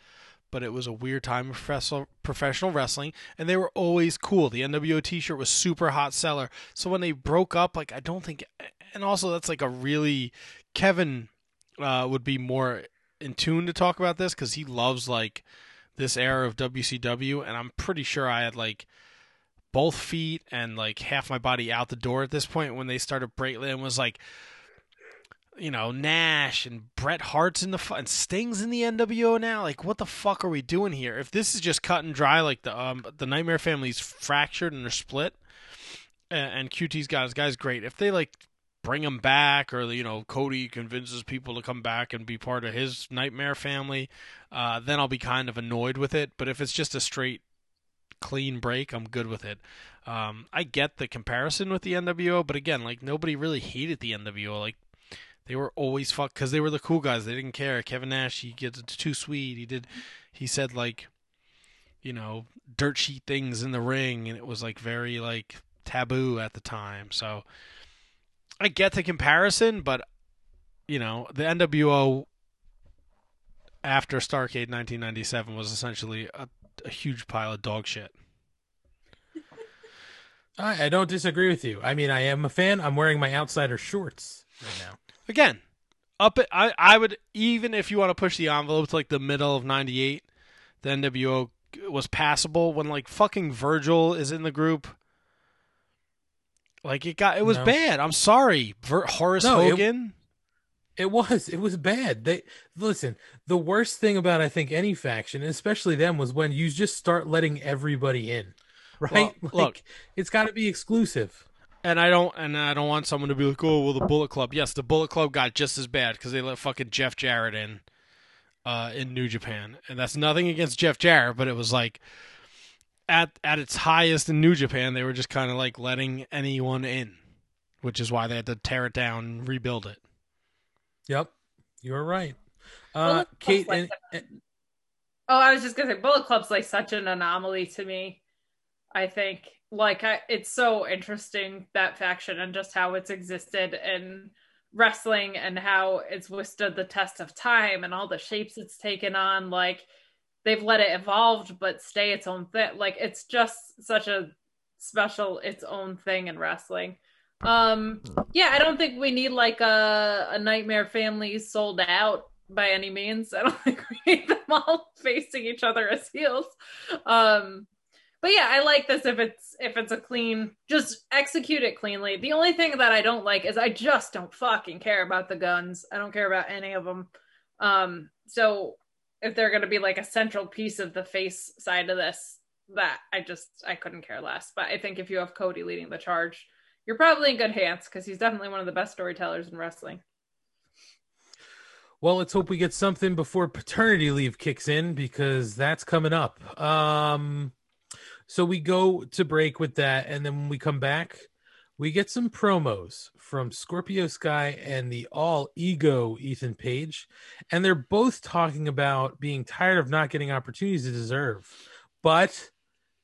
but it was a weird time of professional wrestling, and they were always cool. The NWO T-shirt was super hot seller. So when they broke up, like I don't think, and also that's like a really Kevin uh, would be more in tune to talk about this because he loves like this era of WCW, and I'm pretty sure I had like both feet and like half my body out the door at this point when they started breaking and was like you know Nash and Bret Hart's in the fu- and Sting's in the NWO now. Like, what the fuck are we doing here? If this is just cut and dry, like the um the Nightmare family's fractured and they're split, and, and QT's got his guys great. If they like bring them back, or you know Cody convinces people to come back and be part of his nightmare family, uh, then I'll be kind of annoyed with it. But if it's just a straight clean break, I'm good with it. Um, I get the comparison with the NWO, but again, like nobody really hated the NWO. Like they were always fuck because they were the cool guys. They didn't care. Kevin Nash, he gets too sweet. He did, he said like, you know, dirt sheet things in the ring, and it was like very like taboo at the time. So I get the comparison, but you know, the NWO after Starcade 1997 was essentially a, a huge pile of dog shit. I, I don't disagree with you. I mean, I am a fan. I'm wearing my outsider shorts right now. Again, up at, I I would even if you want to push the envelope to like the middle of 98, the NWO was passable when like fucking Virgil is in the group. Like it got it was No. bad. I'm sorry. Ver, Horace No, Hogan. It was. It was bad. They listen. The worst thing about I think any faction, especially them, was when you just start letting everybody in. [laughs] Right? Well, like look. it's got to be exclusive. And I don't, and I don't want someone to be like, "Oh, well, the Bullet Club." Yes, the Bullet Club got just as bad because they let fucking Jeff Jarrett in, uh, in New Japan, and that's nothing against Jeff Jarrett, but it was like, at at its highest in New Japan, they were just kind of like letting anyone in, which is why they had to tear it down and rebuild it. Yep, you're right. Uh, Bullet Kate, like and, and- Oh, I was just gonna say, Bullet Club's like such an anomaly to me. I think like I, it's so interesting that faction and just how it's existed in wrestling and how it's withstood the test of time and all the shapes it's taken on. Like they've let it evolve but stay its own thing. Like it's just such a special its own thing in wrestling. Um yeah, I don't think we need like a a nightmare family sold out by any means. [laughs] I don't think we need them all [laughs] facing each other as heels. Um but yeah, I like this if it's if it's a clean just execute it cleanly. The only thing that I don't like is I just don't fucking care about the guns. I don't care about any of them. Um so if they're going to be like a central piece of the face side of this that I just I couldn't care less. But I think if you have Cody leading the charge, you're probably in good hands because he's definitely one of the best storytellers in wrestling. well, let's hope we get something before paternity leave kicks in because that's coming up. Um, so we go to break with that, and then when we come back, we get some promos from Scorpio Sky and the all ego Ethan Page, and they're both talking about being tired of not getting opportunities to deserve, but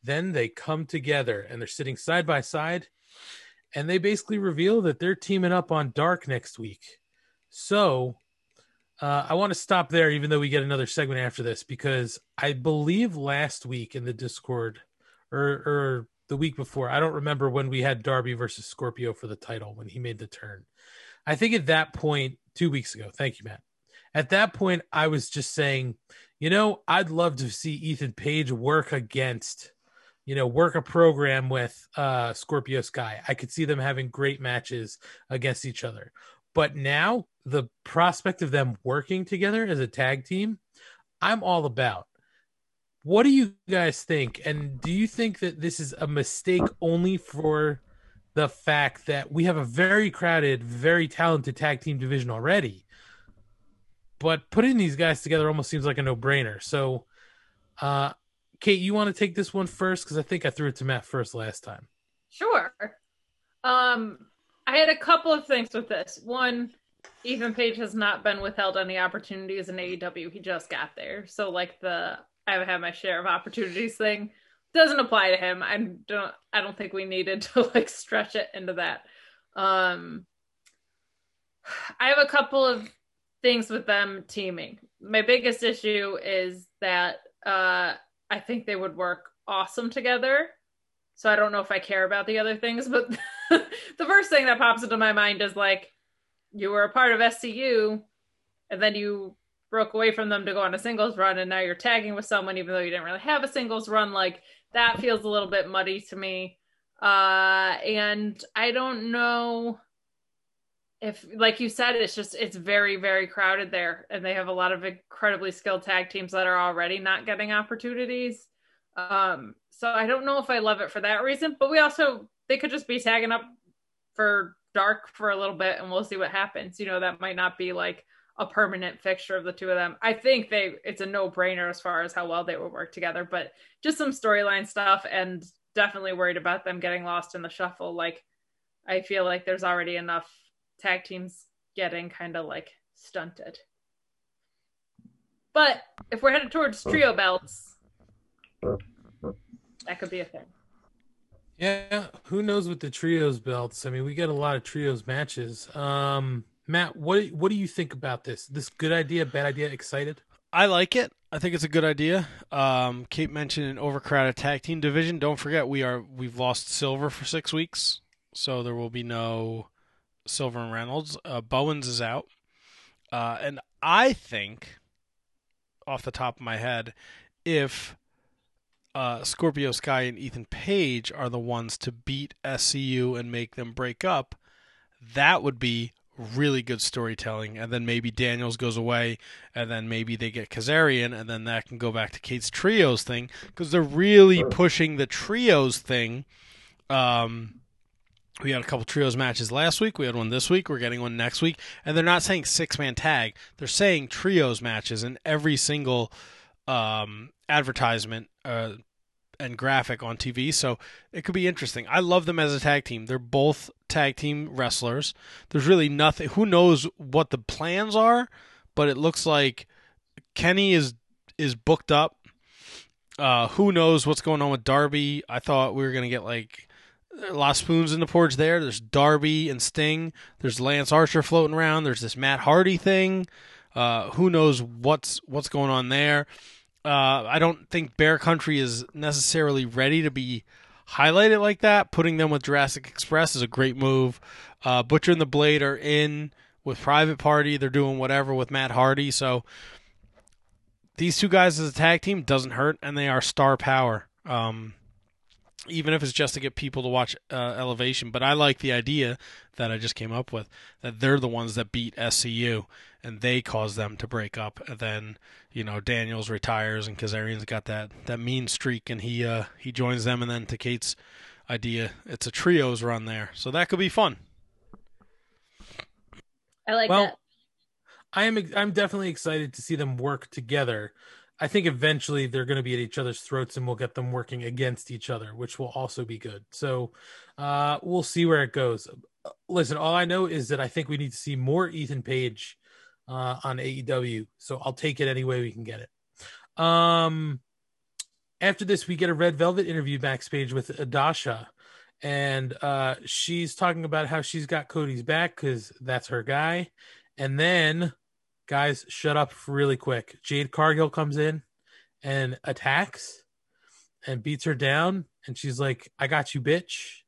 then they come together and they're sitting side by side, and they basically reveal that they're teaming up on Dark next week. So uh, I want to stop there, even though we get another segment after this, because I believe last week in the Discord or, or the week before, I don't remember when we had Darby versus Scorpio for the title when he made the turn. I think at that point, two weeks ago, thank you, Matt. At that point, I was just saying, you know, I'd love to see Ethan Page work against, you know, work a program with uh, Scorpio Sky. I could see them having great matches against each other. But now the prospect of them working together as a tag team, I'm all about. What do you guys think? And do you think that this is a mistake only for the fact that we have a very crowded, very talented tag team division already? But putting these guys together almost seems like a no brainer. So, uh, Kate, you want to take this one first? Because I think I threw it to Matt first last time. Sure. Um, I had a couple of things with this. One, Ethan Page has not been withheld any opportunities in AEW. He just got there, so like the I've had my share of opportunities thing doesn't apply to him. I don't. I don't think we needed to [laughs] like stretch it into that. Um, I have a couple of things with them teaming. My biggest issue is that uh, I think they would work awesome together. So I don't know if I care about the other things, but [laughs] the first thing that pops into my mind is like you were a part of SCU and then you broke away from them to go on a singles run and now you're tagging with someone even though you didn't really have a singles run like that feels a little bit muddy to me. Uh and I don't know if like you said it's just it's very very crowded there and they have a lot of incredibly skilled tag teams that are already not getting opportunities um so i don't know if i love it for that reason but we also they could just be tagging up for dark for a little bit and we'll see what happens. You know, that might not be like a permanent fixture of the two of them. I think they it's a no-brainer as far as how well they would work together, but just some storyline stuff and definitely worried about them getting lost in the shuffle. Like I feel like there's already enough tag teams getting kind of like stunted. But if we're headed towards trio belts, that could be a thing. Yeah, who knows with the trios belts? I mean, we get a lot of trios matches. Um, Matt, what what do you think about this? This good idea, bad idea, excited? I like it. I think it's a good idea. Um, Kate mentioned an overcrowded tag team division. Don't forget we are we've lost Silver for six weeks, so there will be no Silver and Reynolds. Uh, Bowens is out, uh, and I think, off the top of my head, if uh, Scorpio Sky and Ethan Page are the ones to beat SCU and make them break up, that would be really good storytelling. And then maybe Daniels goes away, and then maybe they get Kazarian, and then that can go back to Kate's trios thing because they're really pushing the trios thing. Um, we had a couple trios matches last week. We had one this week. We're getting one next week. And they're not saying six man tag. They're saying trios matches in every single um, advertisement uh, and graphic on TV. So it could be interesting. I love them as a tag team. They're both tag team wrestlers. There's really nothing. Who knows what the plans are? But it looks like Kenny is is booked up. Uh, who knows what's going on with Darby? I thought we were gonna get like a lot of spoons in the porch there. There's Darby and Sting. There's Lance Archer floating around. There's this Matt Hardy thing. Uh, who knows what's what's going on there? Uh, I don't think Bear Country is necessarily ready to be highlighted like that. Putting them with Jurassic Express is a great move. Uh, Butcher and the Blade are in with Private Party. They're doing whatever with Matt Hardy. So these two guys as a tag team doesn't hurt, and they are star power. Um, even if it's just to get people to watch uh, Elevation. But I like the idea that I just came up with that they're the ones that beat SCU and they cause them to break up. And then you know Daniels retires and Kazarian's got that that mean streak and he uh, he joins them. And then to Kate's idea, it's a trios run there, so that could be fun. I like Well, that. I am I'm definitely excited to see them work together. I think eventually they're going to be at each other's throats and we'll get them working against each other, which will also be good. So uh, we'll see where it goes. Listen, all I know is that I think we need to see more Ethan Page uh, on AEW. So I'll take it any way we can get it. Um, after this, we get a Red Velvet interview backstage with Adasha. And uh, she's talking about how she's got Cody's back because that's her guy. And then guys, shut up really quick. Jade Cargill comes in and attacks and beats her down. And she's like, I got you, bitch.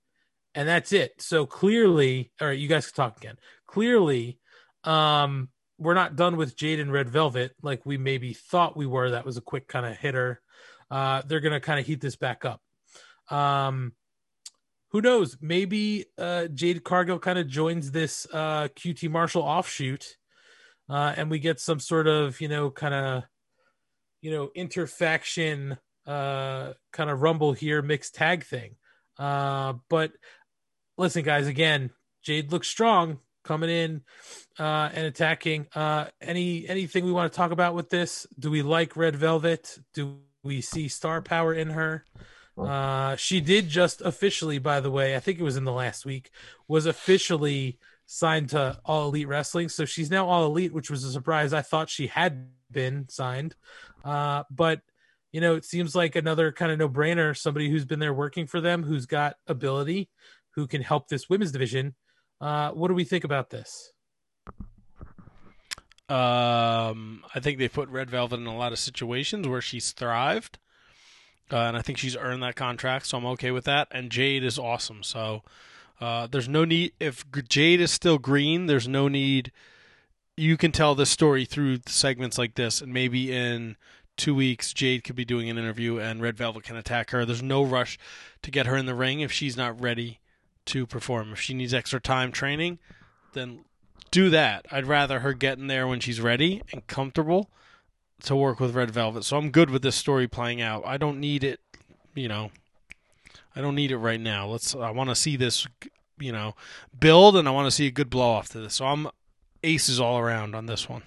And that's it. So clearly, all right, you guys can talk again. Clearly, um, we're not done with Jade and Red Velvet like we maybe thought we were. That was a quick kind of hitter. Uh, they're going to kind of heat this back up. Um, who knows? Maybe uh, Jade Cargill kind of joins this uh, QT Marshall offshoot uh, and we get some sort of you know kind of you know interfaction uh, kind of rumble here mixed tag thing. Uh, but listen guys again jade looks strong coming in uh, and attacking. Uh, any anything we want to talk about with this? Do we like red velvet? Do we see star power in her? Uh, she did just officially by the way i think it was in the last week was officially signed to All Elite Wrestling. So she's now All Elite, which was a surprise. I thought she had been signed. Uh, but, you know, it seems like another kind of no brainer. Somebody who's been there working for them, who's got ability, who can help this women's division. Uh, what do we think about this? Um, I think they put Red Velvet in a lot of situations where she's thrived, uh, and I think she's earned that contract, so I'm okay with that. And Jade is awesome, so uh, there's no need if Jade is still green. There's no need. You can tell this story through segments like this, and maybe in two weeks, Jade could be doing an interview, and Red Velvet can attack her. There's no rush to get her in the ring if she's not ready to perform. If she needs extra time training, then do that. I'd rather her get in there when she's ready and comfortable to work with Red Velvet. So I'm good with this story playing out. I don't need it, you know. I don't need it right now. Let's I want to see this you know, build, and I want to see a good blow off to this. So I'm aces all around on this one.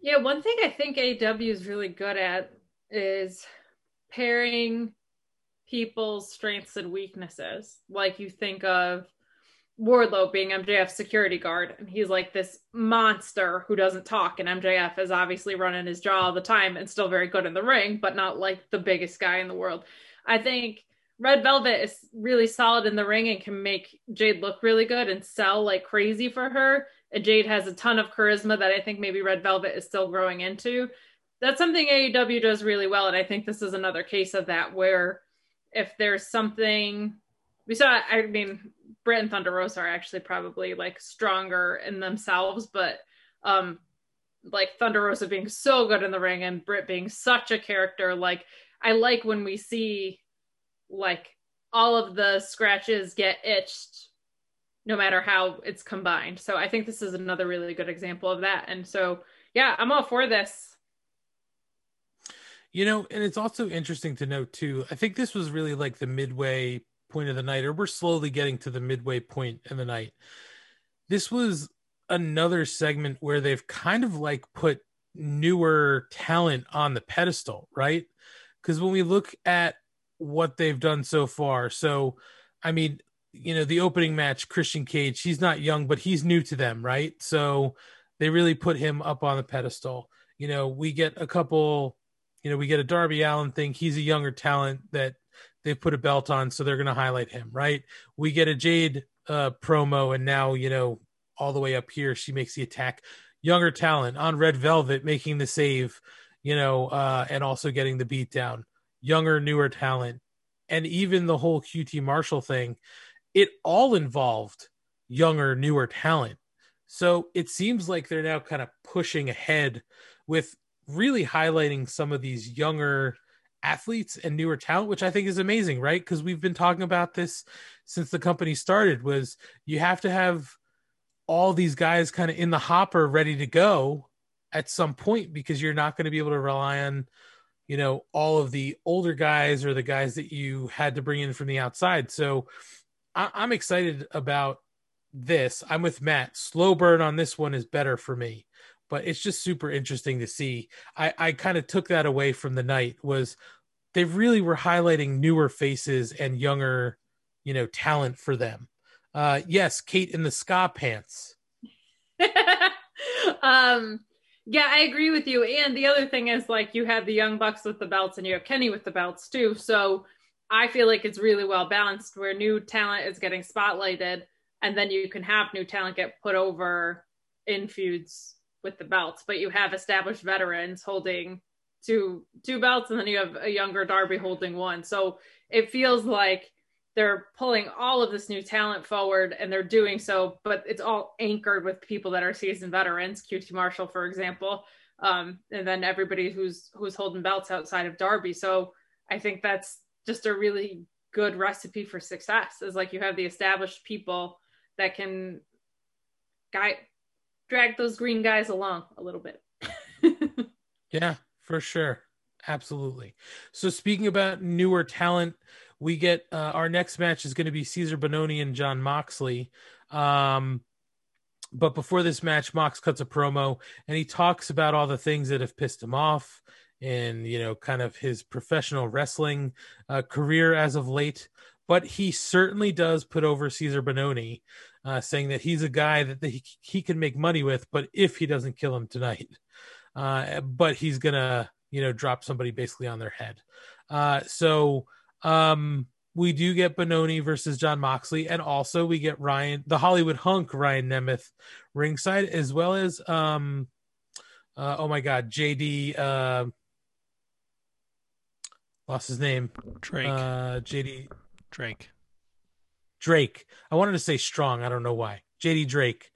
Yeah, one thing I think AW is really good at is pairing people's strengths and weaknesses. Like you think of Wardlow being MJF's security guard, and he's like this monster who doesn't talk, and MJF is obviously running his jaw all the time and still very good in the ring, but not like the biggest guy in the world. I think Red Velvet is really solid in the ring and can make Jade look really good and sell like crazy for her. And Jade has a ton of charisma that I think maybe Red Velvet is still growing into. That's something AEW does really well, and I think this is another case of that where if there's something we saw, I mean, Britt and Thunder Rosa are actually probably like stronger in themselves, but um like Thunder Rosa being so good in the ring and Britt being such a character, like I like when we see like all of the scratches get itched no matter how it's combined. So I think this is another really good example of that. And so yeah, I'm all for this. You know, and it's also interesting to note too. I think this was really like the midway point of the night, or we're slowly getting to the midway point in the night. This was another segment where they've kind of like put newer talent on the pedestal, right? Because when we look at what they've done so far, so I mean, you know, the opening match, Christian Cage, he's not young, but he's new to them, right? So they really put him up on the pedestal. You know, we get a couple, you know, we get a Darby Allin thing. He's a younger talent that they've put a belt on, so they're going to highlight him, right? We get a Jade uh, promo, and now you know all the way up here, she makes the attack. Younger talent on Red Velvet making the save, you know, uh, and also getting the beat down. Younger, newer talent, and even the whole QT Marshall thing, it all involved younger, newer talent. So it seems like they're now kind of pushing ahead with really highlighting some of these younger athletes and newer talent which i think is amazing right? Because we've been talking about this since the company started was you have to have all these guys kind of in the hopper ready to go at some point because you're not going to be able to rely on you know all of the older guys or the guys that you had to bring in from the outside. So I- i'm excited about this. I'm with matt. Slow burn on this one is better for me but it's just super interesting to see. I, I kind of took that away from the night was they really were highlighting newer faces and younger, you know, talent for them. Uh, yes, Kate in the ska pants. [laughs] um, yeah, I agree with you. And the other thing is like you have the young bucks with the belts and you have Kenny with the belts too. So I feel like it's really well balanced where new talent is getting spotlighted and then you can have new talent get put over in feuds with the belts, but you have established veterans holding two two belts, and then you have a younger Darby holding one. So it feels like they're pulling all of this new talent forward, and they're doing so, but it's all anchored with people that are seasoned veterans. QT Marshall, for example, um, and then everybody who's who's holding belts outside of Darby. So I think that's just a really good recipe for success. Is like you have the established people that can guide drag those green guys along a little bit. [laughs] yeah, for sure. Absolutely. So speaking about newer talent, we get uh, our next match is going to be Cezar Bononi and John Moxley. Um, but before this match, Mox cuts a promo and he talks about all the things that have pissed him off and you know kind of his professional wrestling uh, career as of late. But he certainly does put over Cezar Bononi uh, saying that he's a guy that he, he can make money with, but if he doesn't kill him tonight, [laughs] uh, but he's gonna you know drop somebody basically on their head. Uh, so um, we do get Bononi versus John Moxley, and also we get Ryan, the Hollywood hunk Ryan Nemeth, ringside, as well as um, uh, oh my God, JD. Uh, lost his name. Drake. Uh, JD Drake. Drake. I wanted to say strong. I don't know why. JD Drake,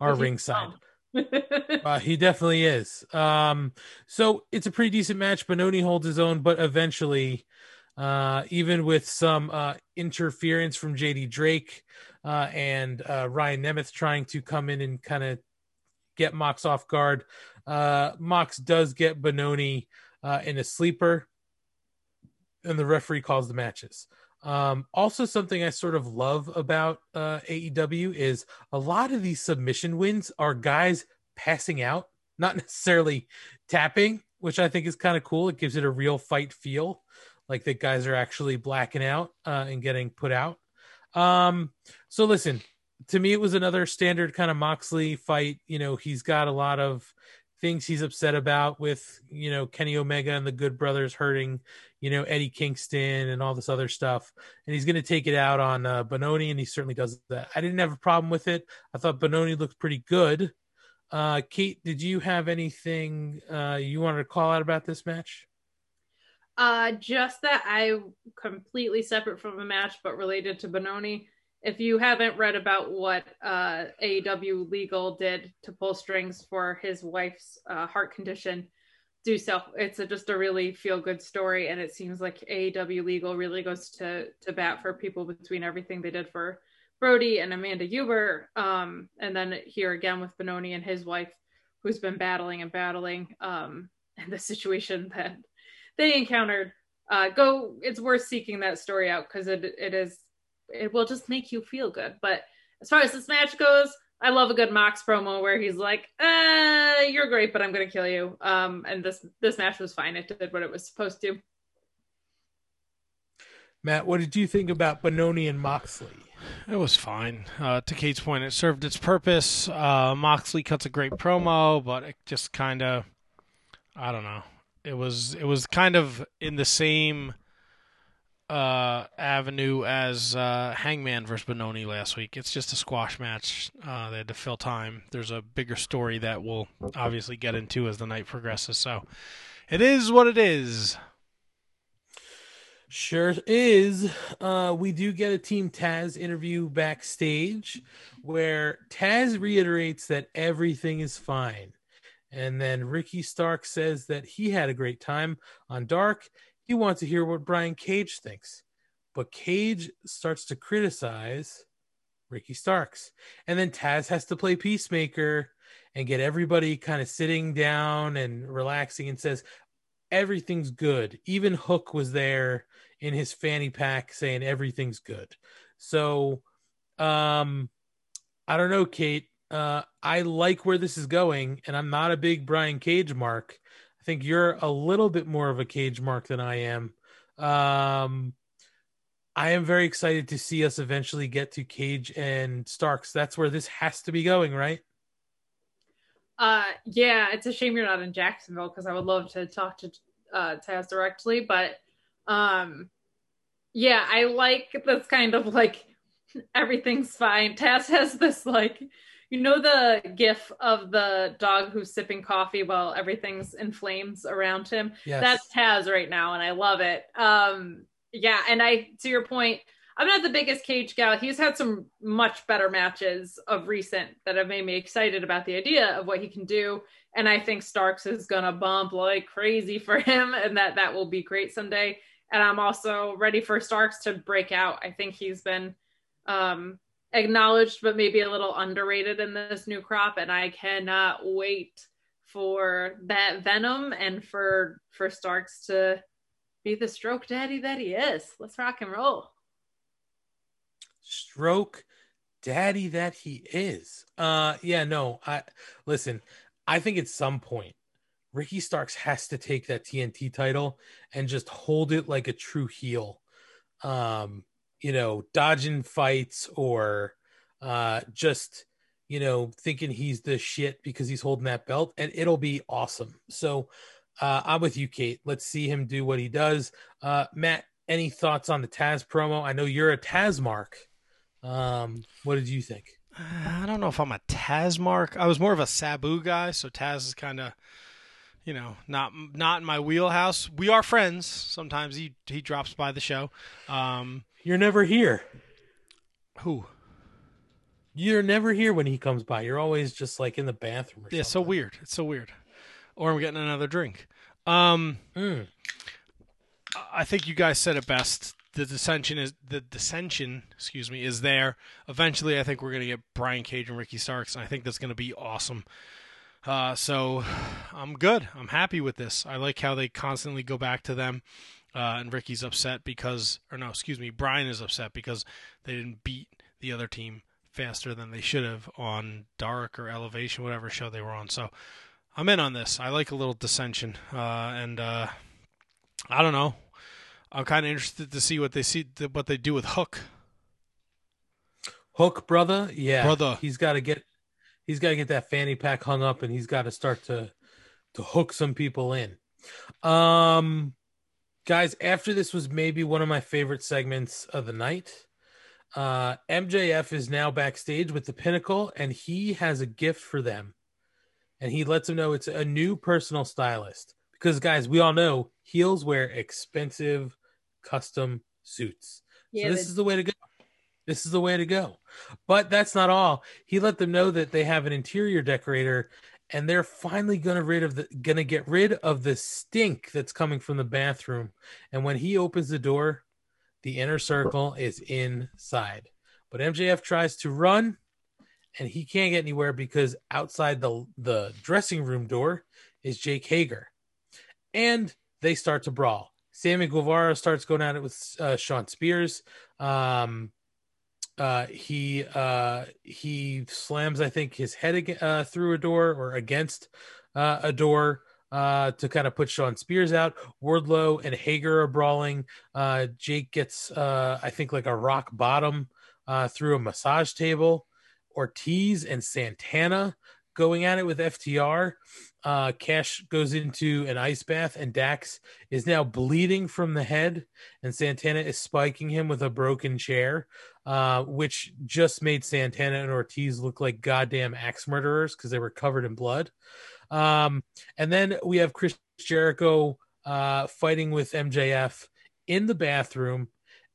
our ringside. [laughs] uh, he definitely is. Um, so it's a pretty decent match. Bononi holds his own, but eventually, uh, even with some uh, interference from JD Drake uh, and uh, Ryan Nemeth trying to come in and kind of get Mox off guard, uh, Mox does get Bononi in a sleeper, and the referee calls the matches. Um, also, something I sort of love about uh, AEW is a lot of these submission wins are guys passing out, not [laughs] necessarily tapping, which I think is kind of cool. It gives it a real fight feel, like that guys are actually blacking out uh, and getting put out. Um, so listen, to me, it was another standard kind of Moxley fight. You know, he's got a lot of things he's upset about with you know Kenny Omega and the Good Brothers hurting you know Eddie Kingston and all this other stuff, and he's going to take it out on uh, Bononi, and he certainly does that. I didn't have a problem with it. I thought Bononi looked pretty good. Uh, Kate, did you have anything uh, you wanted to call out about this match? Uh, just that I completely separate from the match, but related to Bononi if you haven't read about what uh, AEW Legal did to pull strings for his wife's uh, heart condition, do so. It's a, just a really feel good story, and it seems like AEW Legal really goes to to bat for people between everything they did for Brodie and Amanda Huber, um, and then here again with Bononi and his wife, who's been battling and battling, um, and the situation that they encountered. Uh, go, it's worth seeking that story out because it it is it will just make you feel good. But as far as this match goes, I love a good Mox promo where he's like, uh, you're great, but I'm gonna kill you. Um, and this this match was fine. It did what it was supposed to. Matt, what did you think about Bononi and Moxley? It was fine. Uh, to Kate's point, it served its purpose. Uh, Moxley cuts a great promo, but it just kind of, I don't know. It was it was kind of in the same uh, avenue as uh, Hangman versus Bononi last week. It's just a squash match. Uh, they had to fill time. There's a bigger story that we'll obviously get into as the night progresses. So it is what it is. Sure is. Uh, we do get a Team Taz interview backstage where Taz reiterates that everything is fine. And then Ricky Stark says that he had a great time on Dark he wants to hear what Brian Cage thinks. But Cage starts to criticize Ricky Starks. And then Taz has to play peacemaker and get everybody kind of sitting down and relaxing and says, everything's good. Even Hook was there in his fanny pack saying everything's good. So, um, I don't know, Kate. Uh, I like where this is going, and I'm not a big Brian Cage mark think you're a little bit more of a cage mark than I am. Um, I am very excited to see us eventually get to Cage and Starks. That's where this has to be going, right? Uh, yeah, it's a shame you're not in Jacksonville because I would love to talk to uh, Taz directly, but um, yeah, I like this kind of like [laughs] everything's fine. Taz has this like you know the gif of the dog who's sipping coffee while everything's in flames around him? Yes. That's Taz right now, and I love it. Um, yeah, and I to your point, I'm not the biggest cage gal. He's had some much better matches of recent that have made me excited about the idea of what he can do. And I think Starks is gonna bump like crazy for him, and that that will be great someday. And I'm also ready for Starks to break out. I think he's been um, acknowledged but maybe a little underrated in this new crop and i cannot wait for that venom and for for starks to be the stroke daddy that he is. Let's rock and roll. Stroke daddy that he is. Uh yeah no i listen i think at some point ricky starks has to take that tnt title and just hold it like a true heel. Um you know, dodging fights or uh, just, you know, thinking he's the shit because he's holding that belt, and it'll be awesome. So uh, I'm with you, Kate. Let's see him do what he does. Uh, Matt, any thoughts on the Taz promo? I know you're a Taz mark. Um, what did you think? I don't know if I'm a Taz mark. I was more of a Sabu guy, so Taz is kind of you know, not not in my wheelhouse. We are friends. Sometimes he he drops by the show. Um, You're never here. Who? You're never here when he comes by. You're always just like in the bathroom. Or yeah, something. so weird. It's so weird. Or I'm getting another drink. Um, Mm. I think you guys said it best. The dissension is the dissension, excuse me, is there. Eventually, I think we're gonna get Brian Cage and Ricky Starks, and I think that's gonna be awesome. Uh, so I'm good. I'm happy with this. I like how they constantly go back to them. Uh, and Ricky's upset because, or no, excuse me, Brian is upset because they didn't beat the other team faster than they should have on Dark or Elevation, whatever show they were on. So I'm in on this. I like a little dissension, uh, and uh, I don't know. I'm kind of interested to see what they see what they do with Hook. Hook brother, yeah, Brother. He's got to get he's got to get that fanny pack hung up, and he's got to start to to hook some people in. Um, guys, after this was maybe one of my favorite segments of the night. Uh, MJF is now backstage with the Pinnacle, and he has a gift for them, and he lets them know it's a new personal stylist because, guys, we all know heels wear expensive custom suits. Yeah, so this the- is the way to go. This is the way to go. But that's not all. He let them know that they have an interior decorator and they're finally gonna rid of the gonna get rid of the stink that's coming from the bathroom. And when he opens the door, the inner circle is inside. But MJF tries to run and he can't get anywhere because outside the the dressing room door is Jake Hager. And they start to brawl. Sammy Guevara starts going at it with uh, Shawn Spears. Um, uh, he uh, he slams, I think, his head ag- uh, through a door or against uh, a door uh, to kind of put Shawn Spears out. Wardlow and Hager are brawling. Uh, Jake gets, uh, I think, like a rock bottom uh, through a massage table. Ortiz and Santana going at it with FTR. Uh, Cash goes into an ice bath, and Dax is now bleeding from the head, and Santana is spiking him with a broken chair, uh, which just made Santana and Ortiz look like goddamn axe murderers because they were covered in blood. Um, and then we have Chris Jericho uh, fighting with MJF in the bathroom.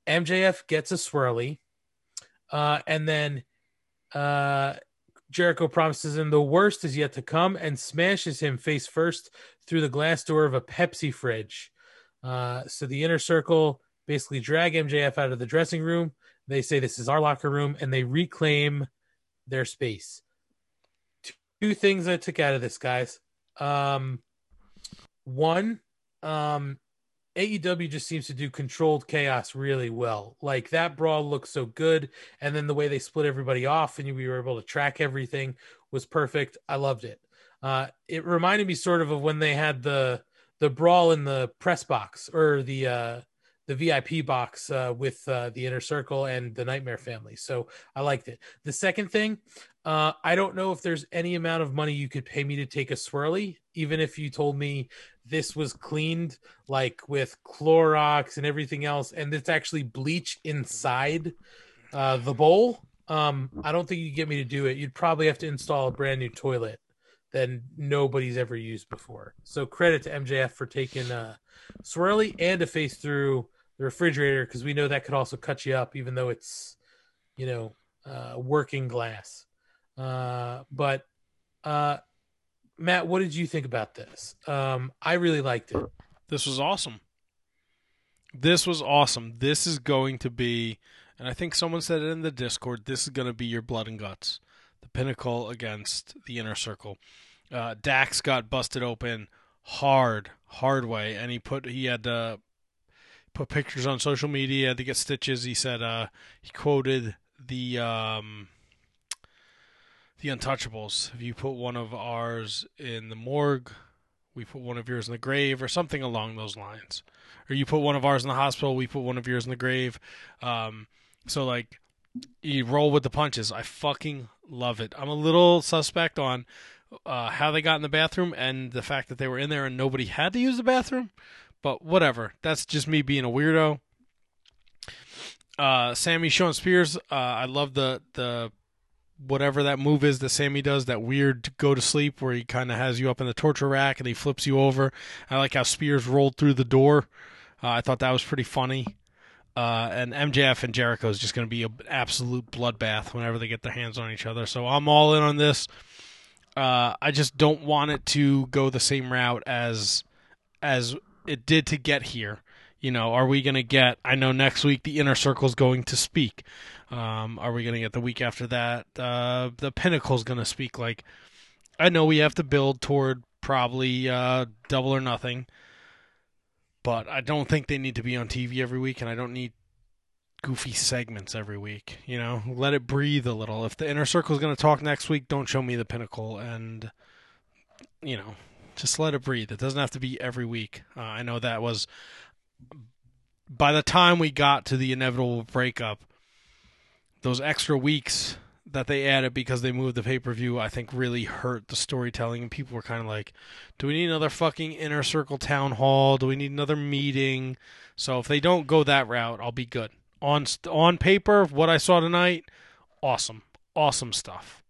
MJF gets a swirly, uh, and then uh, Jericho promises him the worst is yet to come and smashes him face first through the glass door of a Pepsi fridge. Uh, so the inner circle basically drag MJF out of the dressing room. They say this is our locker room and they reclaim their space. Two things I took out of this, guys. Um, one, um, AEW just seems to do controlled chaos really well. Like that brawl looked so good, and then the way they split everybody off and we were able to track everything was perfect. I loved it. Uh, it reminded me sort of of when they had the the brawl in the press box or the uh, the VIP box uh, with uh, the inner circle and the Nightmare family. So I liked it. The second thing, uh, I don't know if there's any amount of money you could pay me to take a swirly, even if you told me this was cleaned like with Clorox and everything else, and it's actually bleach inside uh, the bowl. Um, I don't think you get me to do it. You'd probably have to install a brand new toilet that nobody's ever used before. So credit to MJF for taking a swirly and a face through the refrigerator because we know that could also cut you up, even though it's you know uh, working glass. Uh, but uh, Matt, what did you think about this? Um, I really liked it. This was awesome. This was awesome. This is going to be, and I think someone said it in the Discord. This is going to be your blood and guts. The pinnacle against the inner circle. Uh, Dax got busted open hard, hard way, and he put he had to put pictures on social media. To get stitches. He said uh, he quoted the um, the Untouchables. If you put one of ours in the morgue, we put one of yours in the grave, or something along those lines. Or you put one of ours in the hospital, we put one of yours in the grave. Um, so like, you roll with the punches. I fucking love it. I'm a little suspect on uh, how they got in the bathroom and the fact that they were in there and nobody had to use the bathroom. But whatever. That's just me being a weirdo. Uh, Sammy Shawn Spears. Uh, I love the the whatever that move is that Sammy does, that weird go to sleep where he kind of has you up in the torture rack and he flips you over. I like how Spears rolled through the door. Uh, I thought that was pretty funny. Uh, and MJF and Jericho is just going to be an absolute bloodbath whenever they get their hands on each other. So I'm all in on this. Uh, I just don't want it to go the same route as as it did to get here. You know, are we going to get? I know next week the inner circle is going to speak. Um, are we going to get the week after that? Uh, the pinnacle's going to speak. Like, I know we have to build toward probably uh, double or nothing, but I don't think they need to be on TV every week, and I don't need goofy segments every week. You know, let it breathe a little. If the inner circle is going to talk next week, don't show me the pinnacle, and you know, just let it breathe. It doesn't have to be every week. Uh, I know that was by the time we got to the inevitable breakup, those extra weeks that they added because they moved the pay per view, I think really hurt the storytelling. And people were kind of like, do we need another fucking inner circle town hall? Do we need another meeting? So if they don't go that route, I'll be good. On on paper, what I saw tonight, awesome, awesome stuff.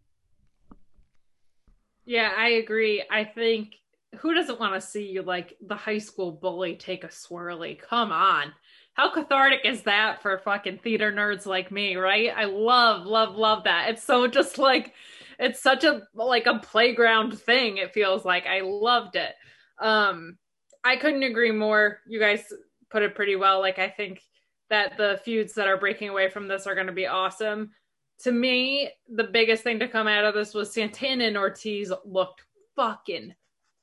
Yeah, I agree. I think who doesn't want to see you like the high school bully take a swirly? Come on how cathartic is that for fucking theater nerds like me, right? I love, love, love that. It's so just like it's such a like a playground thing, it feels like. I loved it. Um I couldn't agree more. You guys put it pretty well. Like I think that the feuds that are breaking away from this are gonna be awesome. To me, the biggest thing to come out of this was Santana and Ortiz looked fucking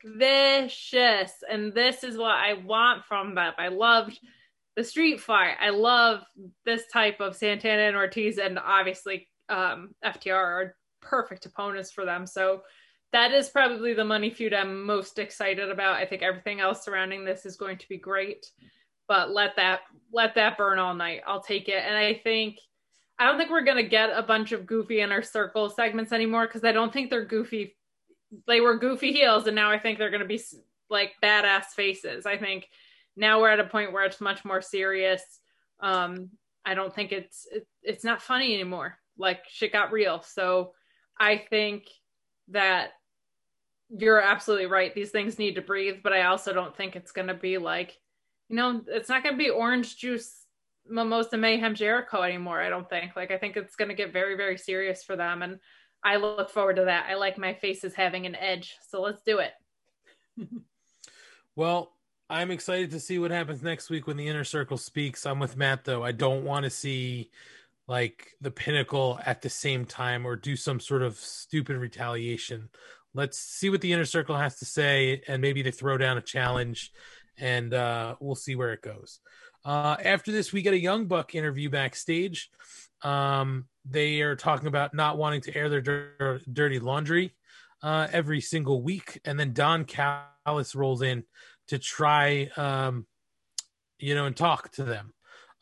vicious. And this is what I want from them. I loved the street fight. I love this type of Santana and Ortiz, and obviously um, FTR are perfect opponents for them. So that is probably the money feud I'm most excited about. I think everything else surrounding this is going to be great, but let that let that burn all night. I'll take it, and I think. I don't think we're gonna get a bunch of goofy inner circle segments anymore because I don't think they're goofy. They were goofy heels, and now I think they're gonna be like badass faces. I think now we're at a point where it's much more serious. Um, I don't think it's it, it's not funny anymore. Like shit got real. So I think that you're absolutely right. These things need to breathe, but I also don't think it's going to be like, you know, it's not going to be orange juice Mimosa Mayhem Jericho anymore. I don't think. Like I think it's going to get very very serious for them, and I look forward to that. I like my faces having an edge, so let's do it. [laughs] well, I'm excited to see what happens next week when the inner circle speaks. I'm with Matt though. I don't want to see like the pinnacle at the same time or do some sort of stupid retaliation. Let's see what the inner circle has to say and maybe they throw down a challenge and uh, we'll see where it goes. Uh, after this, we get a Young Buck interview backstage. Um, they are talking about not wanting to air their dir- dirty laundry uh, every single week. And then Don Callis rolls in to try, um, you know, and talk to them.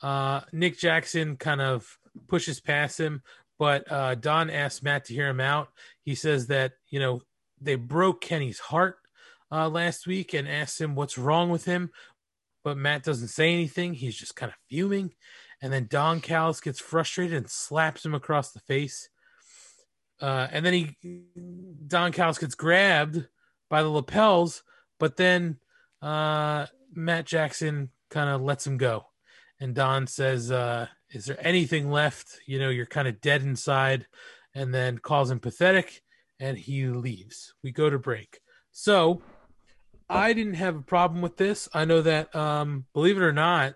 Uh, Nick Jackson kind of pushes past him, but uh, Don asks Matt to hear him out. He says that, you know, they broke Kenny's heart uh, last week and asks him what's wrong with him. But Matt doesn't say anything. He's just kind of fuming. And then Don Callis gets frustrated and slaps him across the face. Uh, and then he, Don Callis gets grabbed by the lapels, but then uh, Matt Jackson kind of lets him go. And Don says, uh, Is there anything left? You know, you're kind of dead inside. And then calls him pathetic and he leaves. We go to break. So I didn't have a problem with this. I know that, um, believe it or not,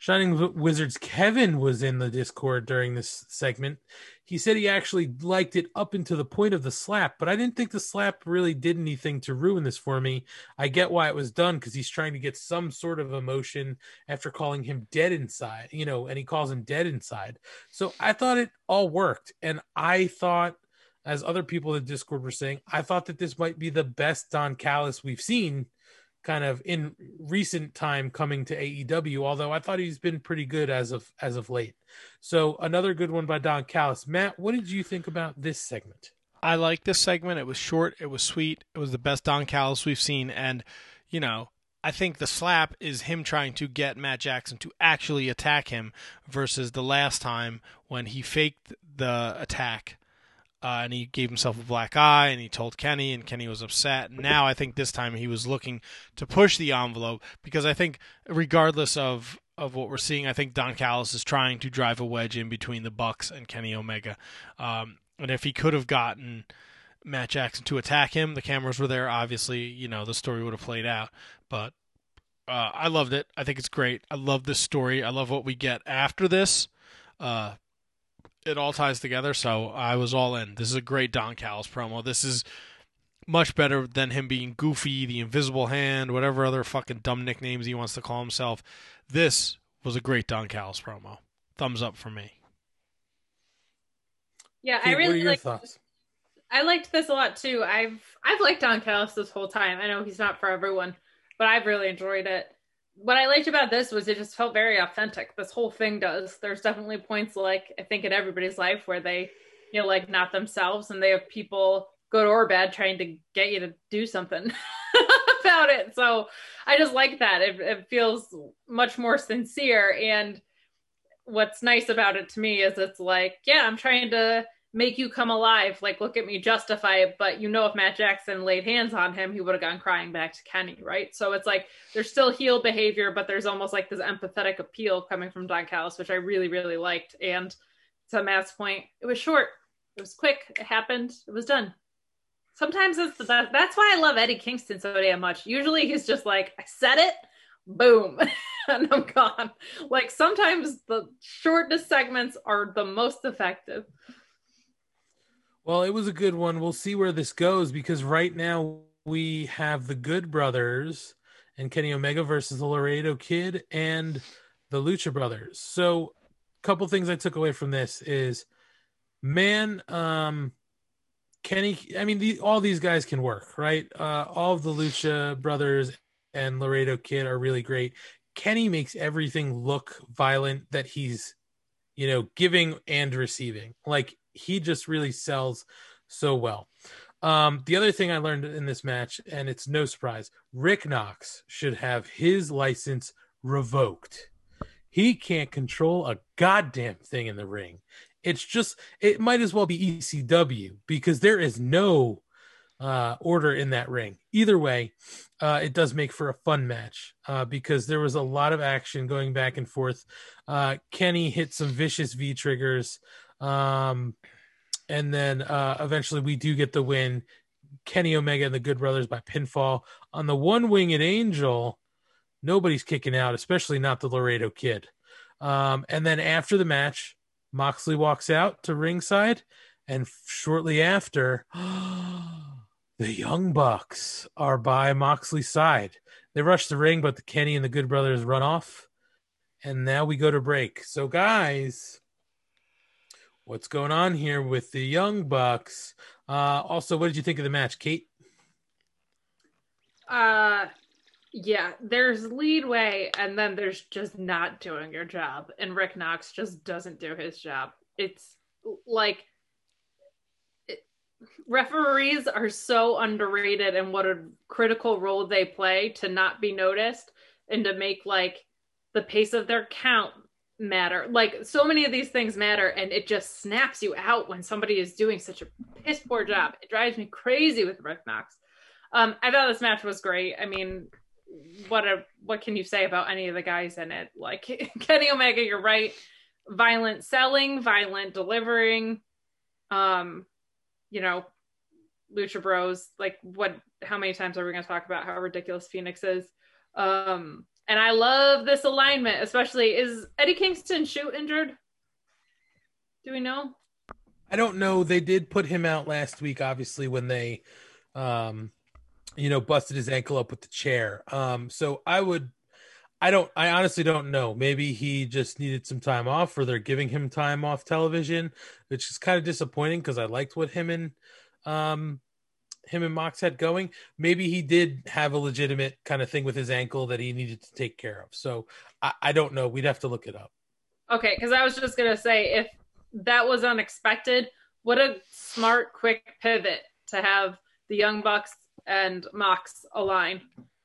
Shining Wizards Kevin was in the Discord during this segment. He said he actually liked it up into the point of the slap, but I didn't think the slap really did anything to ruin this for me. I get why it was done because he's trying to get some sort of emotion after calling him dead inside, you know, and he calls him dead inside. So I thought it all worked. And I thought, as other people in the Discord were saying, I thought that this might be the best Don Callis we've seen kind of in recent time coming to AEW, although I thought he's been pretty good as of as of late. So another good one by Don Callis. Matt, what did you think about this segment? I like this segment. It was short, it was sweet, it was the best Don Callis we've seen, and you know, I think the slap is him trying to get Matt Jackson to actually attack him versus the last time when he faked the attack uh, and he gave himself a black eye and he told Kenny and Kenny was upset. Now I think this time he was looking to push the envelope because I think regardless of of what we're seeing, I think Don Callis is trying to drive a wedge in between the Bucks and Kenny Omega. Um, and if he could have gotten Matt Jackson to attack him, the cameras were there. Obviously, you know the story would have played out. But uh, I loved it. I think it's great. I love this story. I love what we get after this. Uh, it all ties together. So I was all in. This is a great Don Callis promo. This is much better than him being Goofy, the Invisible Hand, whatever other fucking dumb nicknames he wants to call himself. This was a great Don Callis promo. Thumbs up for me. Yeah, Kate, I really like. thoughts? I liked this a lot too. I've I've liked Don Callis this whole time. I know he's not for everyone, but I've really enjoyed it. What I liked about this was it just felt very authentic. This whole thing does. There's definitely points like I think in everybody's life where they, you know, like not themselves and they have people good or bad trying to get you to do something [laughs] about it. So I just like that. It, it feels much more sincere. And what's nice about it to me is it's like, yeah, I'm trying to make you come alive. Like, look at me, justify it. But you know, if Matt Jackson laid hands on him, he would have gone crying back to Kenny, right? So it's like there's still heel behavior, but there's almost like this empathetic appeal coming from Don Callis, which I really, really liked. And to Matt's point, it was short, it was quick, it happened, it was done. Sometimes it's the best. That's why I love Eddie Kingston so damn much. Usually he's just like, I said it, boom, [laughs] and I'm gone. Like sometimes the shortest segments are the most effective. Well, it was a good one. We'll see where this goes because right now we have the Good Brothers and Kenny Omega versus the Laredo Kid and the Lucha Brothers. So, a couple things I took away from this is, man, um, Kenny. I mean, the, all these guys can work, right? Uh, all of the Lucha Brothers and Laredo Kid are really great. Kenny makes everything look violent that he's, you know, giving and receiving. Like he just really sells so well. Um, the other thing I learned in this match, and it's no surprise, Rick Knox should have his license revoked. He can't control a goddamn thing in the ring. It's just, it might as well be ECW because there is no uh, order in that ring. Either way, uh, it does make for a fun match uh, because there was a lot of action going back and forth. Uh, Kenny hit some vicious V triggers. Um, and then uh, eventually we do get the win. Kenny Omega and the Good Brothers by pinfall on the one winged angel. Nobody's kicking out, especially not the Laredo Kid. Um, and then after the match, Moxley walks out to ringside, and shortly after, [gasps] the Young Bucks are by Moxley's side. They rush the ring, but the Kenny and the Good Brothers run off, and now we go to break. So, guys, what's going on here with the Young Bucks? Uh, also, what did you think of the match, Kate? Uh yeah, there's leadway and then there's just not doing your job. And Rick Knox just doesn't do his job. It's like it, referees are so underrated and what a critical role they play to not be noticed and to make like the pace of their count matter. Like so many of these things matter and it just snaps you out when somebody is doing such a piss poor job. It drives me crazy with Rick Knox. Um, I thought this match was great. I mean, what a what can you say about any of the guys in it? Like [laughs] Kenny Omega, you're right. Violent selling, violent delivering. Um, you know, Lucha Bros. Like what? How many times are we going to talk about how ridiculous Fénix is? Um, and I love this alignment, especially. Is Eddie Kingston shoot injured? Do we know? I don't know. They did put him out last week, obviously, when they, um, you know, busted his ankle up with the chair. Um, so I would, I don't, I honestly don't know. Maybe he just needed some time off, or they're giving him time off television, which is kind of disappointing because I liked what him and, um, him and Mox had going. Maybe he did have a legitimate kind of thing with his ankle that he needed to take care of. So I, I don't know. We'd have to look it up. Okay, because I was just gonna say if that was unexpected, what a smart, quick pivot to have the Young Bucks and Mox align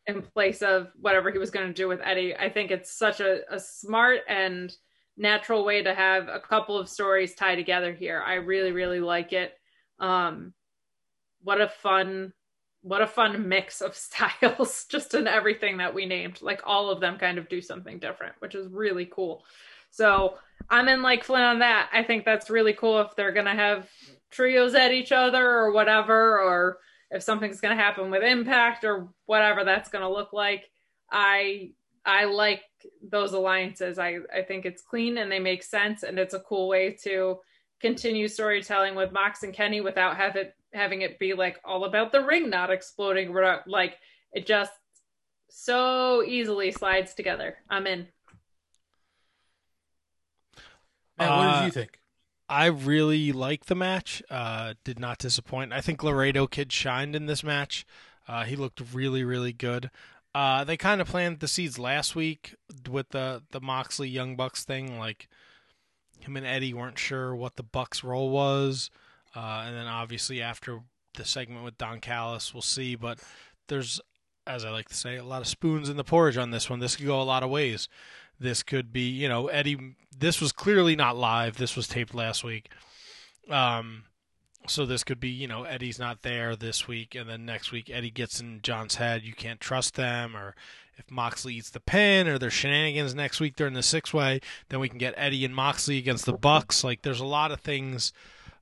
in place of whatever he was going to do with Eddie. I think it's such a, a smart and natural way to have a couple of stories tie together here. I really, really like it. Um, what a fun, what a fun mix of [laughs] styles just in everything that we named. Like all of them kind of do something different, which is really cool. So I'm in like Flynn on that. I think that's really cool if they're gonna have trios at each other or whatever, or if something's gonna happen with Impact or whatever that's gonna look like. I I like those alliances. I I think it's clean and they make sense, and it's a cool way to continue storytelling with Mox and Kenny without have it having it be like all about the ring not exploding. we're Like it just so easily slides together. I'm in. Matt, what Uh, did you think? I really like the match. Uh, did not disappoint. I think Laredo Kid shined in this match. Uh, he looked really, really good. Uh, they kind of planted the seeds last week with the the Moxley Young Bucks thing. Like him and Eddie weren't sure what the Bucks role was, uh, and then obviously after the segment with Don Callis, we'll see. But there's, as I like to say, a lot of spoons in the porridge on this one. This could go a lot of ways. This could be, you know, Eddie. This was clearly not live. This was taped last week. Um, so this could be, you know, Eddie's not there this week, and then next week Eddie gets in John's head. You can't trust them, or if Moxley eats the pin, or there's shenanigans next week during the six way, then we can get Eddie and Moxley against the Bucks. Like there's a lot of things,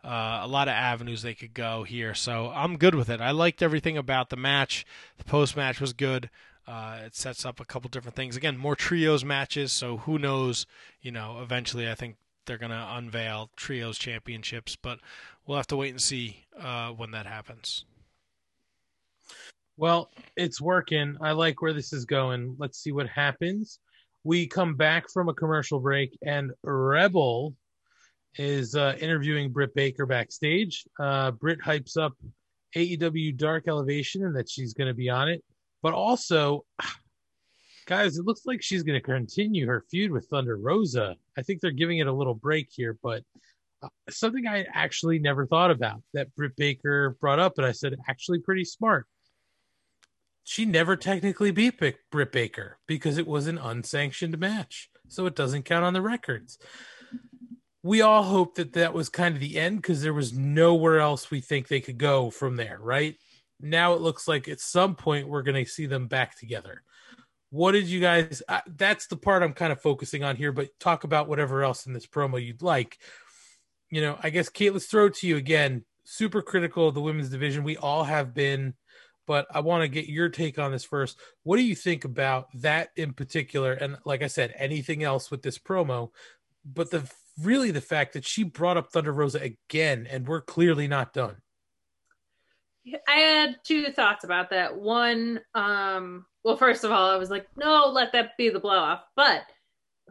uh, a lot of avenues they could go here. So I'm good with it. I liked everything about the match. The post match was good. Uh, it sets up a couple different things. Again, more trios matches. So who knows? You know, eventually I think they're gonna unveil trios championships, but we'll have to wait and see uh, when that happens. Well, it's working. I like where this is going. Let's see what happens. We come back from a commercial break, and Rebel is uh, interviewing Britt Baker backstage. Uh, Britt hypes up AEW Dark Elevation and that she's going to be on it. But also, [sighs] guys, it looks like she's going to continue her feud with Thunder Rosa. I think they're giving it a little break here, but uh, something I actually never thought about that Britt Baker brought up, and I said actually pretty smart. She never technically beat Britt Baker because it was an unsanctioned match, so it doesn't count on the records. We all hope that that was kind of the end because there was nowhere else we think they could go from there, right? Now it looks like at some point we're going to see them back together. What did you guys? Uh, that's the part I'm kind of focusing on here, but talk about whatever else in this promo you'd like. You know, I guess Kate, let's throw it to you again. Super critical of the women's division. We all have been, but I want to get your take on this first. What do you think about that in particular? And like I said, anything else with this promo, but the really the fact that she brought up Thunder Rosa again, and we're clearly not done. I had two thoughts about that. One, um, well, first of all, I was like, no, let that be the blow off. But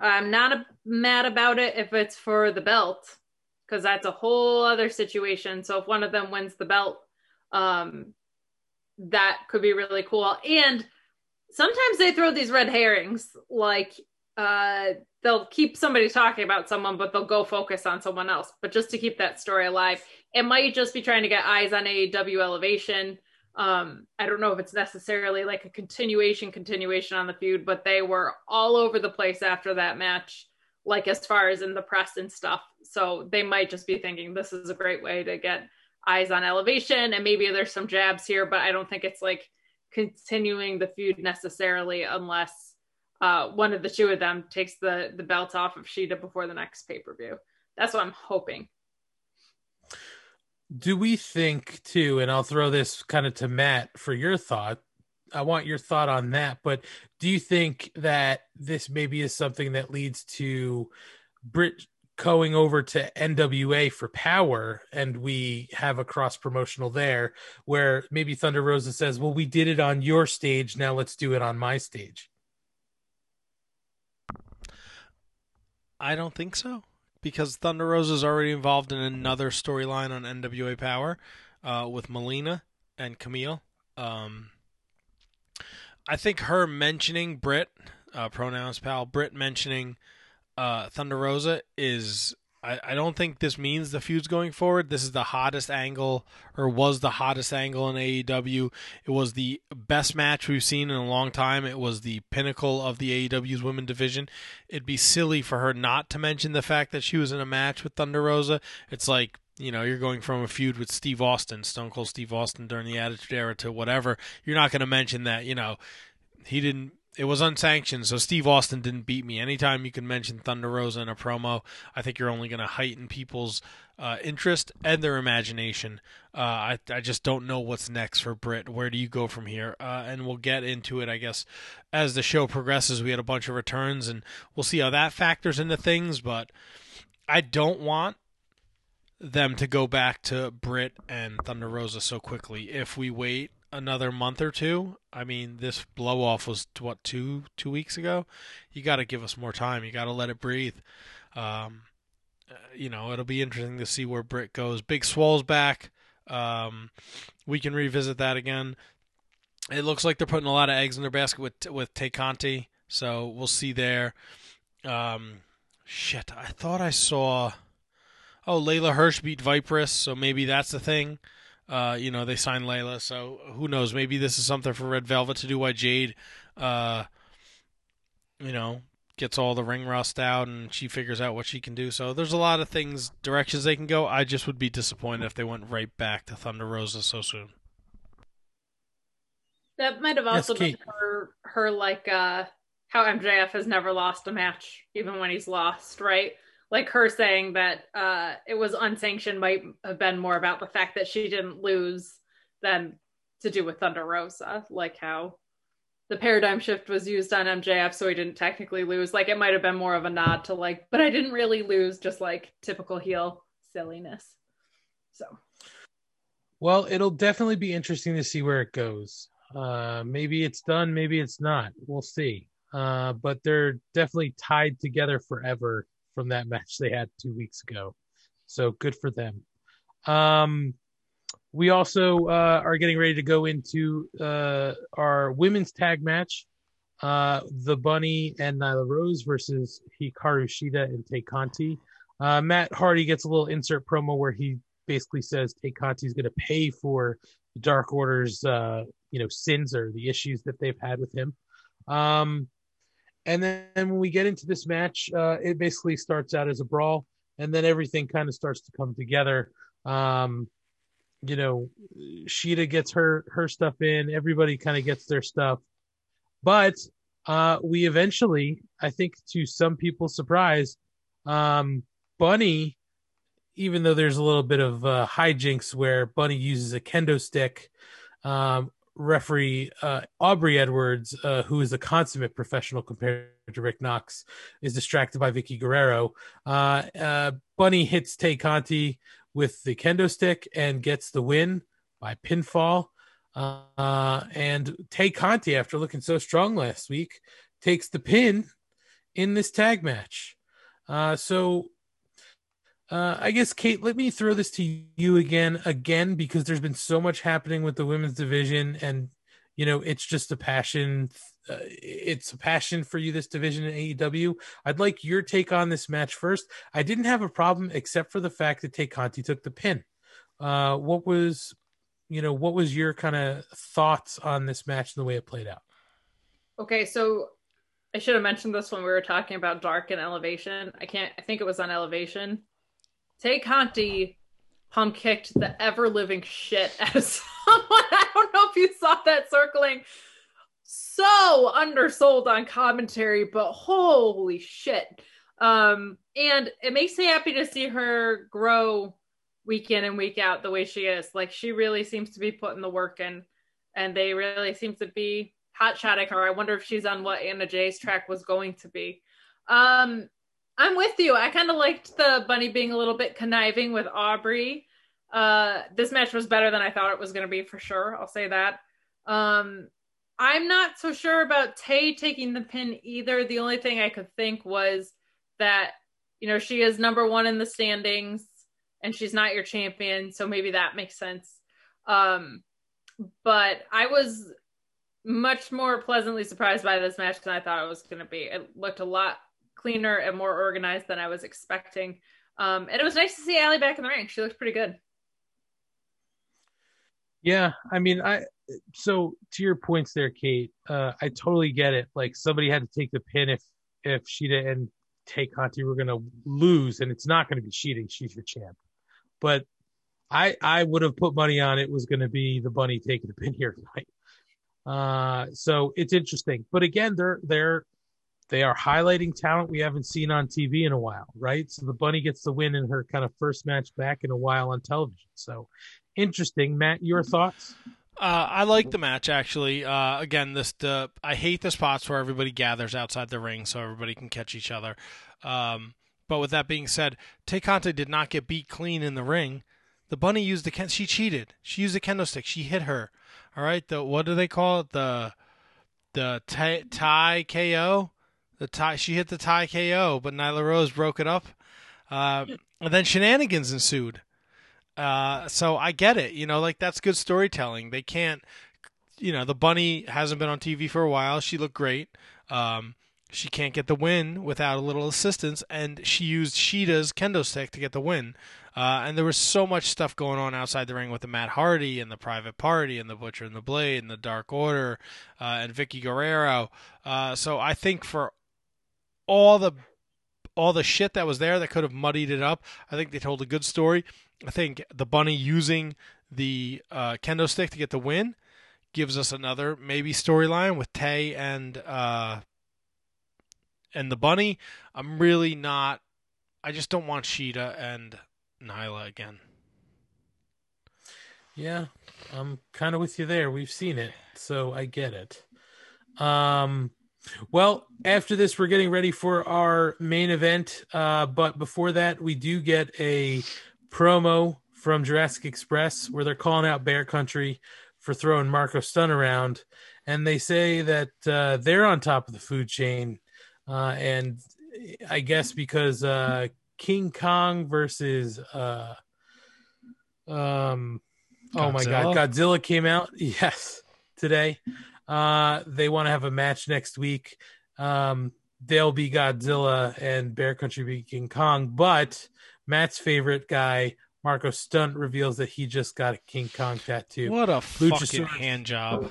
I'm not a, mad about it if it's for the belt, because that's a whole other situation. So if one of them wins the belt, um, that could be really cool. And sometimes they throw these red herrings, like uh, they'll keep somebody talking about someone, but they'll go focus on someone else. But just to keep that story alive, it might just be trying to get eyes on AEW elevation. Um, I don't know if it's necessarily like a continuation, continuation on the feud, but they were all over the place after that match, like as far as in the press and stuff. So they might just be thinking this is a great way to get eyes on elevation, and maybe there's some jabs here, but I don't think it's like continuing the feud necessarily unless uh, one of the two of them takes the the belt off of Shida before the next pay per view. That's what I'm hoping. Do we think too, and I'll throw this kind of to Matt for your thought. I want your thought on that, but do you think that this maybe is something that leads to Britt going over to NWA for power and we have a cross promotional there where maybe Thunder Rosa says, Well, we did it on your stage, now let's do it on my stage? I don't think so because Thunder Rosa is already involved in another storyline on NWA Power uh, with Melina and Camille. Um, I think her mentioning Britt, uh, pronouns pal, Britt mentioning uh, Thunder Rosa is. I, I don't think this means the feud's going forward. This is the hottest angle, or was the hottest angle in AEW. It was the best match we've seen in a long time. It was the pinnacle of the AEW's women division. It'd be silly for her not to mention the fact that she was in a match with Thunder Rosa. It's like you know, you're going from a feud with Steve Austin, Stone Cold Steve Austin during the Attitude Era to whatever. You're not going to mention that, you know, he didn't. It was unsanctioned, so Steve Austin didn't beat me. Anytime you can mention Thunder Rosa in a promo, I think you're only going to heighten people's uh, interest and their imagination. Uh, I I just don't know what's next for Britt. Where do you go from here? Uh, and we'll get into it, I guess, as the show progresses. We had a bunch of returns, and we'll see how that factors into things. But I don't want them to go back to Britt and Thunder Rosa so quickly. If we wait another month or two, I mean, this blow off was what two two weeks ago. You got to give us more time. You got to let it breathe. Um, uh, you know, it'll be interesting to see where Britt goes. Big Swole's back. Um, we can revisit that again. It looks like they're putting a lot of eggs in their basket with with Tay Conti, so we'll see there. Um, shit, I thought I saw. Oh, Leyla Hirsch beat Viperous, so maybe that's the thing. Uh, you know, they signed Leyla, so who knows? Maybe this is something for Red Velvet to do. Why Jade, uh, you know, gets all the ring rust out and she figures out what she can do. So there's a lot of things, directions they can go. I just would be disappointed if they went right back to Thunder Rosa so soon. That might have also Yes, been Kate. her, her like uh, how MJF has never lost a match, even when he's lost, right? Like her saying that uh, it was unsanctioned might have been more about the fact that she didn't lose than to do with Thunder Rosa, like how the paradigm shift was used on MJF, so he didn't technically lose. Like it might have been more of a nod to like, but I didn't really lose, just like typical heel silliness. So Well, it'll definitely be interesting to see where it goes. Uh, maybe it's done, maybe it's not. We'll see. Uh, but they're definitely tied together forever from that match they had two weeks ago. So good for them. Um, we also uh, are getting ready to go into uh, our women's tag match. Uh, the Bunny and Nyla Rose versus Hikaru Shida and Tay Conti. Uh, Matt Hardy gets a little insert promo where he basically says Tay Conti is going to pay for the Dark Order's, uh, you know, sins or the issues that they've had with him. Um, and then when we get into this match, uh, it basically starts out as a brawl, and then everything kind of starts to come together. Um, you know, Shida gets her her stuff in. Everybody kind of gets their stuff, but uh, we eventually, I think, to some people's surprise, um, Bunny, even though there's a little bit of uh, hijinks where Bunny uses a kendo stick, um, referee uh, Aubrey Edwards, uh, who is a consummate professional compared to Rick Knox, is distracted by Vickie Guerrero. Uh, uh, Bunny hits Tay Conti with the kendo stick and gets the win by pinfall. Uh, and Tay Conti, after looking so strong last week, takes the pin in this tag match. Uh, so uh, I guess Kate, let me throw this to you again, again, because there's been so much happening with the women's division, and you know it's just a passion. Uh, it's a passion for you this division in AEW. I'd like your take on this match first. I didn't have a problem except for the fact that Tay Conti took the pin. Uh, what was, you know, what was your kind of thoughts on this match and the way it played out? Okay, so I should have mentioned this when we were talking about Dark and Elevation. I can't. I think it was on Elevation. Tay Conti pump kicked the ever living shit out of [laughs] someone. I don't know if you saw that circling. So undersold on commentary, but holy shit. Um, and it makes me happy to see her grow week in and week out the way she is. Like she really seems to be putting the work in, and they really seem to be hot shotting her. I wonder if she's on what Anna Jay's track was going to be. Um, I'm with you. I kind of liked the bunny being a little bit conniving with Aubrey. Uh, this match was better than I thought it was going to be for sure. I'll say that. Um, I'm not so sure about Tay taking the pin either. The only thing I could think was that, you know, she is number one in the standings and she's not your champion. So maybe that makes sense. Um, but I was much more pleasantly surprised by this match than I thought it was going to be. It looked a lot cleaner and more organized than I was expecting. Um, and it was nice to see Allie back in the ring. She looked pretty good. Yeah, I mean, I so to your points there, Kate. Uh, I totally get it. Like somebody had to take the pin if if Shida and Tay Conti were going to lose, and it's not going to be cheating. She's your champ. But I I would have put money on it was going to be the bunny taking the pin here tonight. Uh, so it's interesting. But again, they're they're they are highlighting talent we haven't seen on TV in a while, right? So the bunny gets the win in her kind of first match back in a while on television. So interesting, Matt. Your thoughts? Uh, I like the match actually. Uh, again, this the I hate the spots where everybody gathers outside the ring so everybody can catch each other. Um, But with that being said, Tay did not get beat clean in the ring. The bunny used the she cheated. She used a kendo stick. She hit her. All right. The what do they call it? The the tie, tie KO. The tie. She hit the tie KO, but Nyla Rose broke it up. Uh, and then shenanigans ensued. Uh, so I get it. You know, like that's good storytelling. They can't. You know, the bunny hasn't been on TV for a while. She looked great. Um, she can't get the win without a little assistance, and she used Shida's kendo stick to get the win. Uh, and there was so much stuff going on outside the ring with the Matt Hardy and the Private Party and the Butcher and the Blade and the Dark Order uh, and Vickie Guerrero. Uh, so I think for all the all the shit that was there that could have muddied it up, I think they told a good story. I think the bunny using the uh, kendo stick to get the win gives us another maybe storyline with Tay and uh, and the bunny. I'm really not. I just don't want Shida and Nyla again. Yeah, I'm kind of with you there. We've seen it, so I get it. Um, well, after this, we're getting ready for our main event. Uh, but before that, we do get a promo from Jurassic Express where they're calling out Bear Country for throwing Marko Stunt around, and they say that uh, they're on top of the food chain, uh, and I guess because uh, King Kong versus uh, um, oh my God, Godzilla came out [laughs] yes today. Uh, they want to have a match next week. Um, they'll be Godzilla and Bear Country be King Kong, but Matt's favorite guy, Marko Stunt, reveals that he just got a King Kong tattoo. What a fucking Luchasaurus. hand job!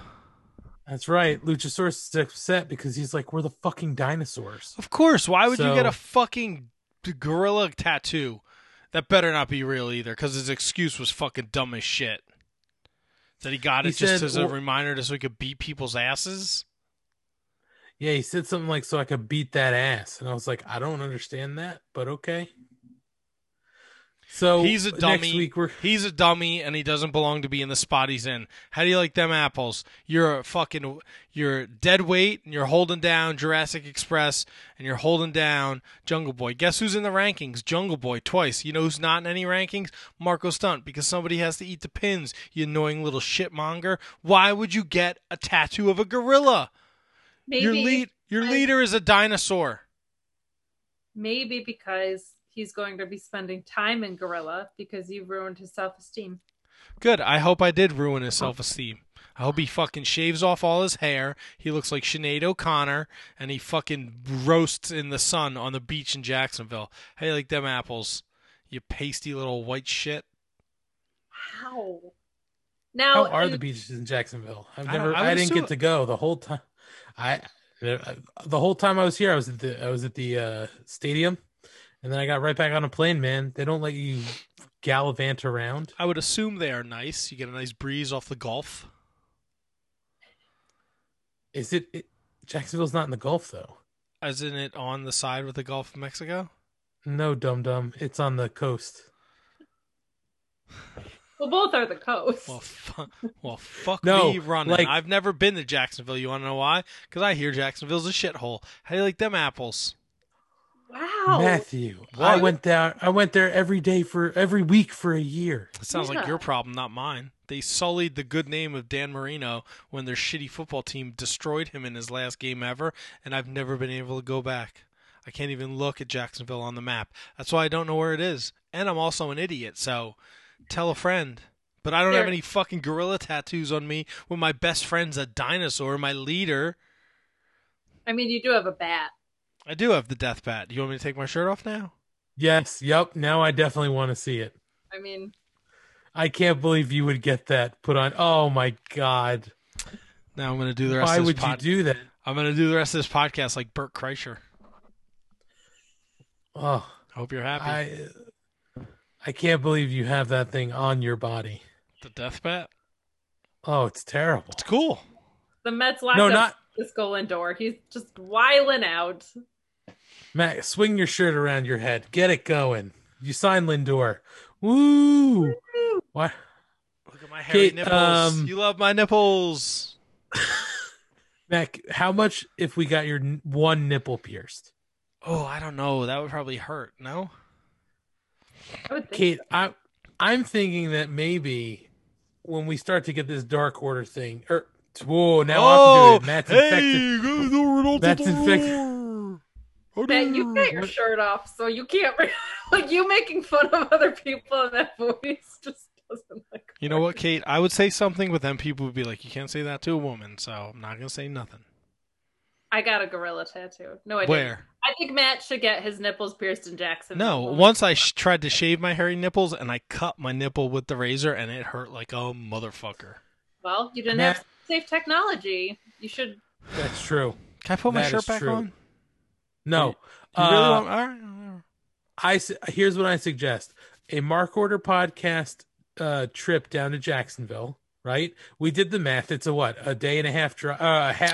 That's right. Luchasaurus is upset because he's like, we're the fucking dinosaurs. Of course. Why would you get a fucking gorilla tattoo? That better not be real either, because his excuse was fucking dumb as shit. That he got He it just said, as a reminder, just so he could beat people's asses. Yeah, he said something like, so I could beat that ass. And I was like, I don't understand that, but okay. So He's a dummy. Next week we're He's a dummy, and he doesn't belong to be in the spot he's in. How do you like them apples? You're a fucking, you're dead weight, and you're holding down Jurassic Express, and you're holding down Jungle Boy. Guess who's in the rankings? Jungle Boy twice. You know who's not in any rankings? Marko Stunt, because somebody has to eat the pins. You annoying little shitmonger. Why would you get a tattoo of a gorilla? Maybe your lead, your I- leader is a dinosaur. maybe because he's going to be spending time in Gorilla because you ruined his self esteem. Good. I hope I did ruin his self esteem. I hope he fucking shaves off all his hair. He looks like Sinead O'Connor, and he fucking roasts in the sun on the beach in Jacksonville. How you like them apples? You pasty little white shit. How? Now, how are in- the beaches in Jacksonville? I've never I I, would didn't assume- get to go the whole time. I the whole time I was here I was at the I was at the uh stadium and then I got right back on a plane, man. They don't let you gallivant around. I would assume they are nice. You get a nice breeze off the Gulf. Is it, it Jacksonville's not in the Gulf though? Isn't it on the side with the Gulf of Mexico? No, dum dum. It's on the coast. well, both are the coast. Well, fu- well, fuck No, me running. like- I've never been to Jacksonville. You want to know why? Because I hear Jacksonville's a shithole. How do you like them apples? Wow. Matthew, I went there. I went there every day for every week for a year. It sounds like your problem, not mine. They sullied the good name of Dan Marino when their shitty football team destroyed him in his last game ever, and I've never been able to go back. I can't even look at Jacksonville on the map. That's why I don't know where it is. And I'm also an idiot, so tell a friend. But I don't have any fucking gorilla tattoos on me when my best friend's a dinosaur, my leader. I mean, you do have a bat. I do have the death bat. Do you want me to take my shirt off now? Yes, yep. Now I definitely want to see it. I mean, I can't believe you would get that put on. Oh my god! Now I'm going to do the rest Why of this would pod- you do that? I'm going to do the rest of this podcast like Bert Kreischer. Oh, I hope you're happy. I uh, I can't believe you have that thing on your body. The death bat? Oh, it's terrible. It's cool. the Mets locked No, up not Cisco Lindor. He's just wiling out. Matt. Swing your shirt around your head. Get it going. You sign Lindor. Woo! What? Look at my hairy Kate, nipples. um, you love my nipples. [laughs] Mac, how much if we got your one nipple pierced? Oh, I don't know. That would probably hurt. No. I would think Kate, I I'm thinking that maybe when we start to get this Dark Order thing, or whoa, now I'll have to do it. Matt's infected. guys, over to That's the infected. Oh, door. Matt, you got your shirt off, so you can't. Re- [laughs] like you making fun of other people in that voice just doesn't like. You know what, Kate? I would say something, but then people would be like, "You can't say that to a woman," so I'm not gonna say nothing. I got a gorilla tattoo. No, I didn't. Where? I think Matt should get his nipples pierced in Jackson. No. Once I sh- tried to shave my hairy nipples, and I cut my nipple with the razor, and it hurt like a motherfucker. Well, you didn't Matt- have safe technology. You should. That's true. Can I put my shirt back true. on? No, Do you really Uh, want? All right, whatever. I s- here's what I suggest: a Mark Order podcast uh, trip down to Jacksonville. Right? We did the math. It's a what? A day and a half drive. Uh, ha-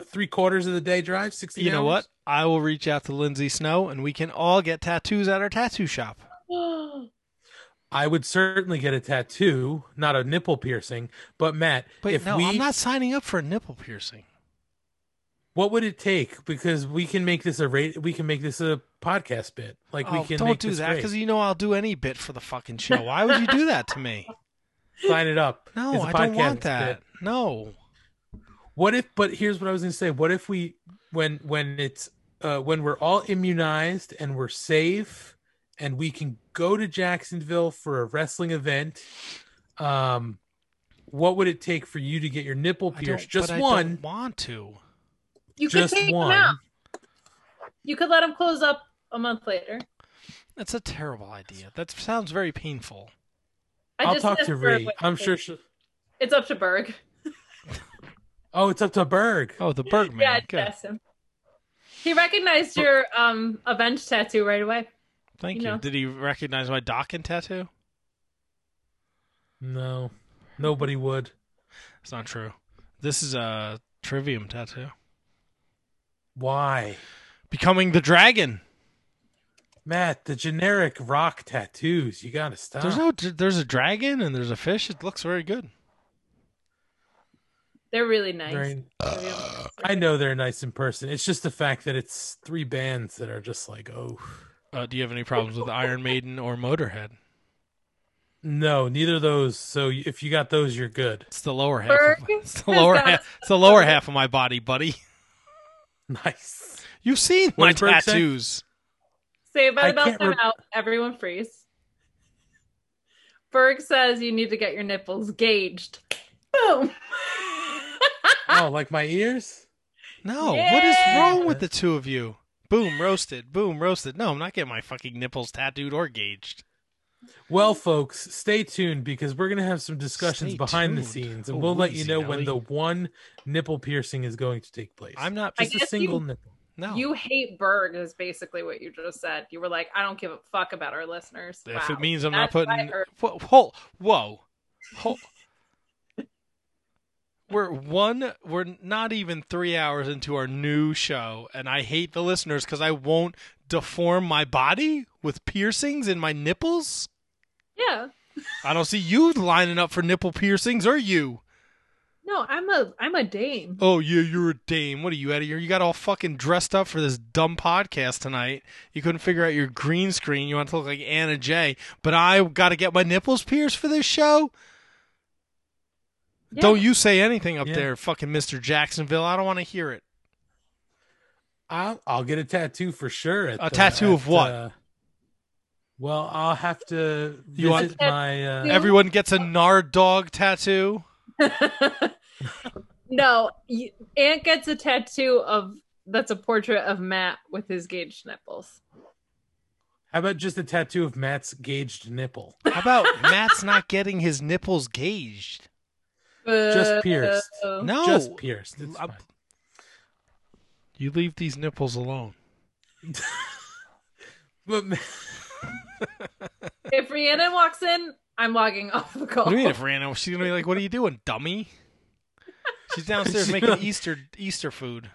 uh, three quarters of the day drive. Sixty. You know what? I will reach out to Lindsay Snow, and we can all get tattoos at our tattoo shop. [gasps] I would certainly get a tattoo, not a nipple piercing. But Matt, But if no, we, I'm not signing up for a nipple piercing. What would it take? Because we can make this a rate. We can make this a podcast bit. Like we Oh, can don't do that because you know I'll do any bit for the fucking show. Why would you do that to me? [laughs] sign it up. No, I don't want that. bit. No. What if? But here's what I was going to say. What if we, when when it's uh, when we're all immunized and we're safe, and we can go to Jacksonville for a wrestling event, um, what would it take for you to get your nipple pierced? Just one. don't want to. You could Just take one. them out. You could let them close up a month later. That's a terrible idea. That sounds very painful. I I'll just talk to Berg Ree. I'm sure. She... it's up to Berg. [laughs] Oh, it's up to Berg. Oh, the Bergman. yeah, I Good. asked him. He recognized your um avenge tattoo right away. Thank you you. know. Did he recognize my Dawkins tattoo? No, nobody would. It's not true. This is a Trivium tattoo. Why, Becoming the dragon. Matt? The generic rock tattoos. You got to stop. There's no. There's a dragon and there's a fish. It looks very good. They're really nice. Very- I know they're nice in person. It's just the fact that it's three bands that are just like, oh, Uh, do you have any problems with Iron Maiden or Motorhead? no, neither of those. So if you got those, you're good. It's the lower half. Berg Of, it's the lower half. It's the lower half of my body, buddy. [laughs] [laughs] Nice. You've seen my did tattoos. Say about I about can't them re- out. Everyone freeze. Berg says you need to get your nipples gauged. Boom. [laughs] Oh, like my ears? No, what is wrong with the two of you? Boom, roasted. Boom, roasted. No, I'm not getting my fucking nipples tattooed or gauged. Well, folks, stay tuned because we're gonna have some discussions Stay behind the scenes, and Oh, we'll let you easy, know when the one nipple piercing is going to take place. I'm not. Just a single you- nipple. No. You hate Berg is basically what you just said. You were like, I don't give a fuck about our listeners. if Wow. it means I'm not That's what putting. heard. Whoa, whoa, whoa, whoa. [laughs] We're one. We're not even three hours into our new show, and I hate the listeners because I won't deform my body with piercings in my nipples. Yeah. I don't see you lining up for nipple piercings, or you. No, I'm a I'm a dame. Oh yeah, you're a dame. What are you out of here? You got all fucking dressed up for this dumb podcast tonight. You couldn't figure out your green screen. You want to look like Anna Jay. But I got to get my nipples pierced for this show. Yeah. Don't you say anything up Yeah. there, fucking Mister Jacksonville. I don't want to hear it. I'll, I'll get a tattoo for sure. At A the- tattoo at, of what? uh, well, I'll have to You want- visit my. Uh, Everyone gets a Nard dog tattoo. [laughs] no, you, Aunt gets a tattoo of that's a portrait of Matt with his gauged nipples. how about just a tattoo of Matt's gauged nipple? How about [laughs] Matt's not getting his nipples gauged? Just pierced. Uh, No, Just pierced. It's I'm- fine. You leave these nipples alone. [laughs] But Ma- [laughs] If Rhiannon walks in, I'm logging [laughs] off the call. What do you mean if Randall? She's gonna be like, "What are you doing, dummy?" She's downstairs [laughs] making Easter Easter food.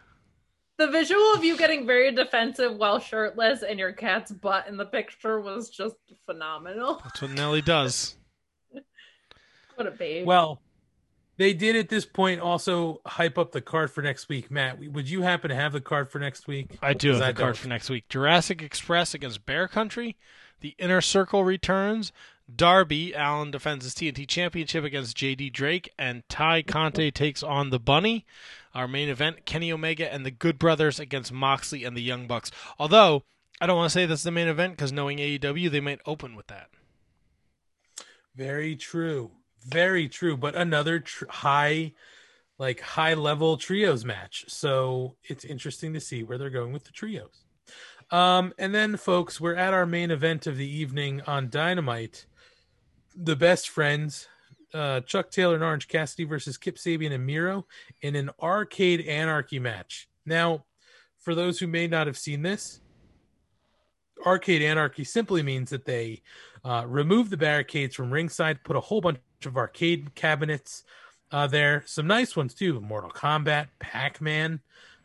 The visual of you getting very defensive while shirtless and your cat's butt in the picture was just phenomenal. That's what Nelly does. What a babe. well, They did at this point also hype up the card for next week. Matt, would you happen to have the card for next week? I do have I the card don't. for next week. Jurassic Express against Bear Country. The Inner Circle returns. Darby Allin defends his TNT Championship against JD Drake, and Tay Conti [laughs] takes on the Bunny. Our main event: Kenny Omega and the Good Brothers against Moxley and the Young Bucks. Although I don't want to say that's the main event because knowing AEW, they might open with that. Very true. Very true. But another tr- high, like high level trios match. So it's interesting to see where they're going with the trios. Um, and then, folks, we're at our main event of the evening on Dynamite. The best friends, uh, Chuck Taylor and Orange Cassidy versus Kip Sabian and Miro in an arcade anarchy match. Now, for those who may not have seen this, arcade anarchy simply means that they uh, remove the barricades from ringside, put a whole bunch of arcade cabinets uh, there. Some nice ones too Mortal Kombat, Pac Man.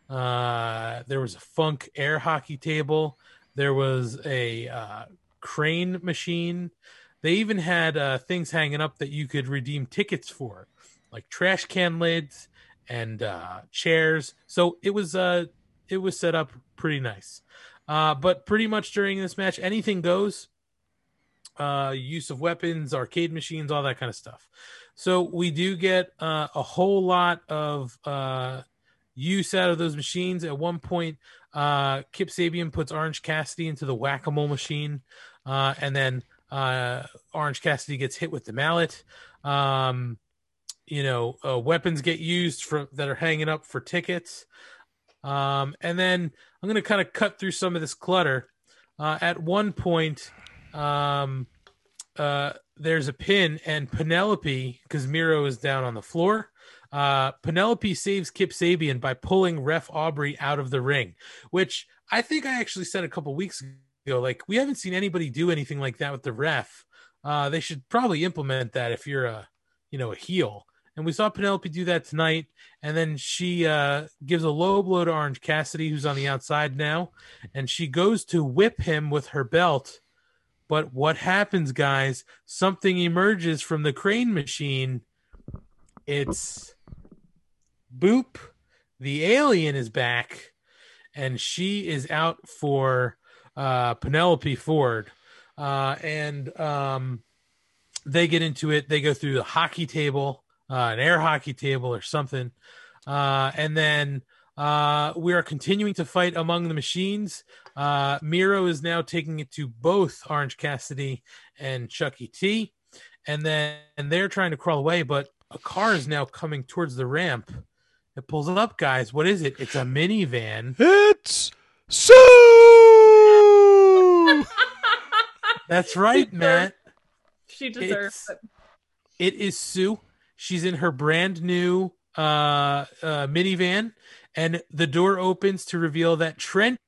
Uh, there was a funk air hockey table. There was a uh, crane machine. They even had uh, things hanging up that you could redeem tickets for, like trash can lids and uh, chairs. So it was uh, it was set up pretty nice. Uh, but pretty much during this match, anything goes. Uh, use of weapons, arcade machines, all that kind of stuff. So we do get uh, a whole lot of uh, use out of those machines. At one point, uh, Kip Sabian puts Orange Cassidy into the whack a mole machine, uh, and then uh, Orange Cassidy gets hit with the mallet. Um, you know, uh, weapons get used for that are hanging up for tickets. Um, and then I'm going to kind of cut through some of this clutter. Uh, at one point, um, uh, there's a pin, and Penelope, because Miro is down on the floor, uh, Penelope saves Kip Sabian by pulling Ref Aubrey out of the ring, which I think I actually said a couple weeks ago. Like, we haven't seen anybody do anything like that with the ref. Uh, they should probably implement that if you're a, you know, a heel. And we saw Penelope do that tonight. And then she uh, gives a low blow to Orange Cassidy, who's on the outside now. And she goes to whip him with her belt. But what happens, guys? Something emerges from the crane machine. It's Boop. The alien is back. And she is out for uh, Penelope Ford. Uh, and um, they get into it. They go through the hockey table uh, an air hockey table or something. Uh, and then uh, we are continuing to fight among the machines. Uh, Miro is now taking it to both Orange Cassidy and Chucky T. And then and they're trying to crawl away, but a car is now coming towards the ramp. It pulls it up, guys. What is it? It's a minivan. It's Sue. [laughs] That's right, Matt. She deserves It's- it. It is Sue. She's in her brand new uh, uh, minivan, and the door opens to reveal that Trent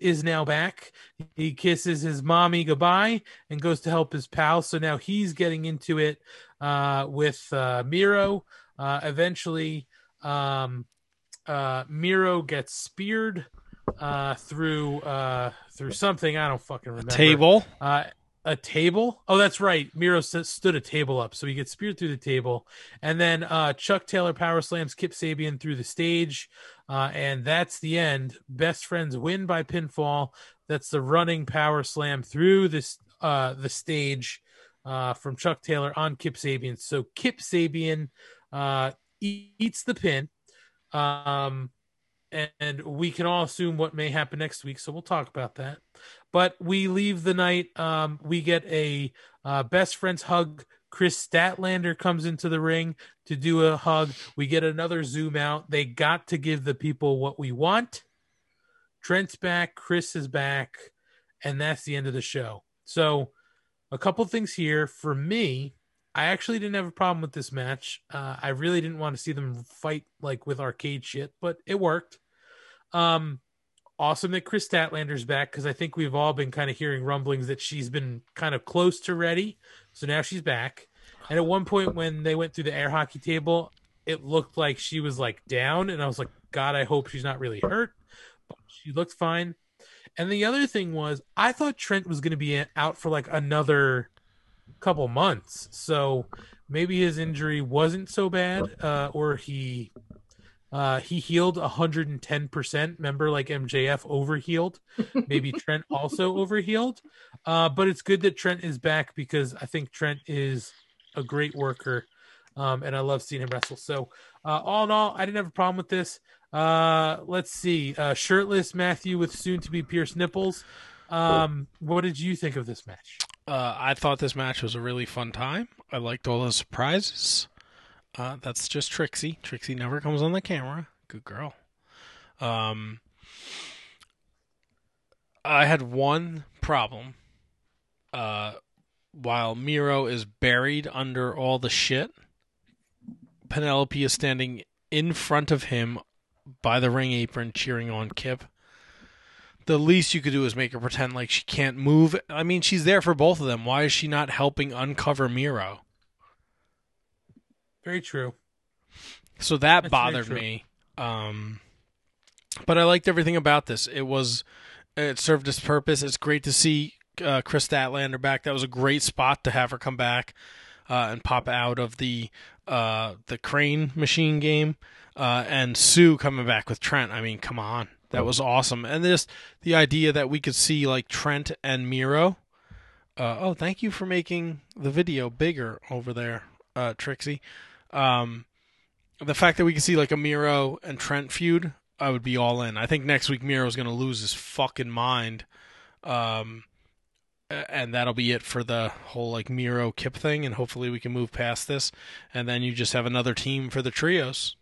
is now back. He kisses his mommy goodbye and goes to help his pal. So now he's getting into it uh, with uh, Miro. Uh, eventually, um, uh, Miro gets speared uh, through uh, through something I don't fucking remember. Table. A table. Oh, that's right. Miro st- stood a table up, so he gets speared through the table, and then uh, Chuck Taylor power slams Kip Sabian through the stage, uh, and that's the end. Best friends win by pinfall. That's the running power slam through this uh, the stage uh, from Chuck Taylor on Kip Sabian. So Kip Sabian uh, eats the pin. Um, and we can all assume what may happen next week. So we'll talk about that. But we leave the night. Um, we get a uh, best friends hug. Kris Statlander comes into the ring to do a hug. We get another zoom out. They got to give the people what we want. Trent's back. Kris is back. And that's the end of the show. So, a couple things here. For me, I actually didn't have a problem with this match. Uh, I really didn't want to see them fight like with arcade shit, but it worked. Um, awesome that Kris Statlander's back because I think we've all been kind of hearing rumblings that she's been kind of close to ready. So now she's back. And at one point when they went through the air hockey table, it looked like she was like down, and I was like, God, I hope she's not really hurt. But she looked fine. And the other thing was, I thought Trent was going to be out for like another couple months. So maybe his injury wasn't so bad, uh, or he uh, he healed 110%. Remember, like MJF overhealed. [laughs] Maybe Trent also overhealed. Uh, but it's good that Trent is back because I think Trent is a great worker. Um, and I love seeing him wrestle. So, uh, all in all, I didn't have a problem with this. Uh, let's see. Uh, shirtless Matthew with soon to be pierced nipples. Um, what did you think of this match? Uh, I thought this match was a really fun time. I liked all the surprises. Uh, that's just Trixie. Trixie never comes on the camera. Good girl. Um, I had one problem. Uh, while Miro is buried under all the shit, Penelope is standing in front of him by the ring apron cheering on Kip. The least you could do is make her pretend like she can't move. I mean, she's there for both of them. Why is she not helping uncover Miro? Very true. So that That's bothered me. Um, but I liked everything about this. It was it served its purpose. It's great to see uh, Kris Statlander back. That was a great spot to have her come back uh, and pop out of the uh, the crane machine game. Uh, and Sue coming back with Trent. I mean, come on, that was awesome. And this the idea that we could see like Trent and Miro. Uh, oh, thank you for making the video bigger over there, uh, Trixie. Um, the fact that we can see like a Miro and Trent feud, I would be all in. I think next week Miro's going to lose his fucking mind. Um, and that'll be it for the whole like Miro Kip thing. And hopefully we can move past this. And then you just have another team for the trios.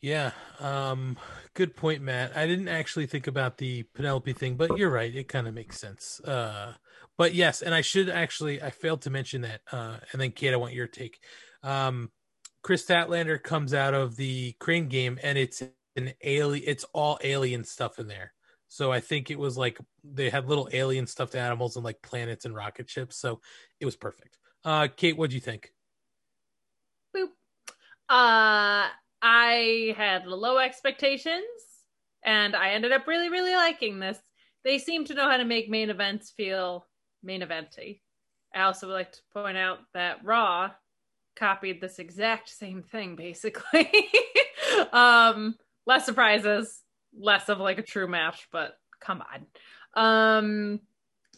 Yeah. Um, good point, Matt. I didn't actually think about the Penelope thing, but you're right. It kind of makes sense. Uh, but yes, and I should actually, I failed to mention that. Uh, and then Kate, I want your take. Um, Kris Statlander comes out of the crane game and it's an alien, it's all alien stuff in there. So I think it was like they had little alien stuffed animals and like planets and rocket ships. So it was perfect. Uh, Kate, what do you think? Boop. Uh, I had low expectations, and I ended up really, really liking this. They seem to know how to make main events feel main eventy. I also would like to point out that Raw copied this exact same thing, basically. [laughs] um, less surprises, less of like a true match, but come on. Um,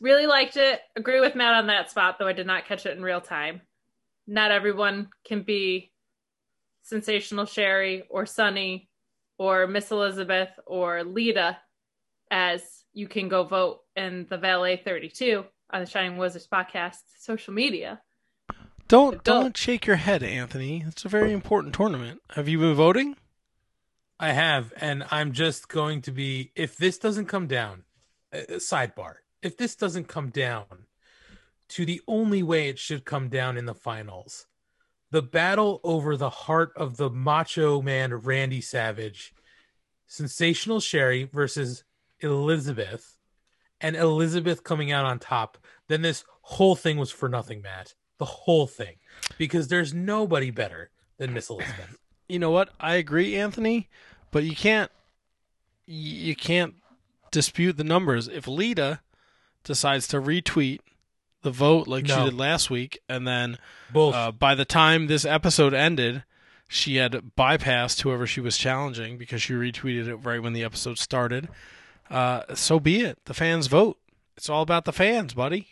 really liked it. Agree with Matt on that spot, though I did not catch it in real time. Not everyone can be Sensational Sherri or Sunny or Miss Elizabeth or Lita, as you can go vote in the Valet 32 on the Shining Wizards podcast social media. Don't Don't. don't shake your head, Anthony. It's a very important tournament. Have you been voting? I have, and I'm just going to be. If this doesn't come down, uh, sidebar. If this doesn't come down to the only way it should come down in the finals, the battle over the heart of the Macho Man Randy Savage, Sensational Sherri versus Elizabeth, and Elizabeth coming out on top, then this whole thing was for nothing, Matt. The whole thing, because there's nobody better than Miss Elizabeth. [clears throat] you know what? I agree, Anthony, but you can't you can't dispute the numbers. If Lita decides to retweet the vote like she did last week, and then uh, by the time this episode ended, she had bypassed whoever she was challenging because she retweeted it right when the episode started. Uh, so be it. The fans vote. It's all about the fans, buddy.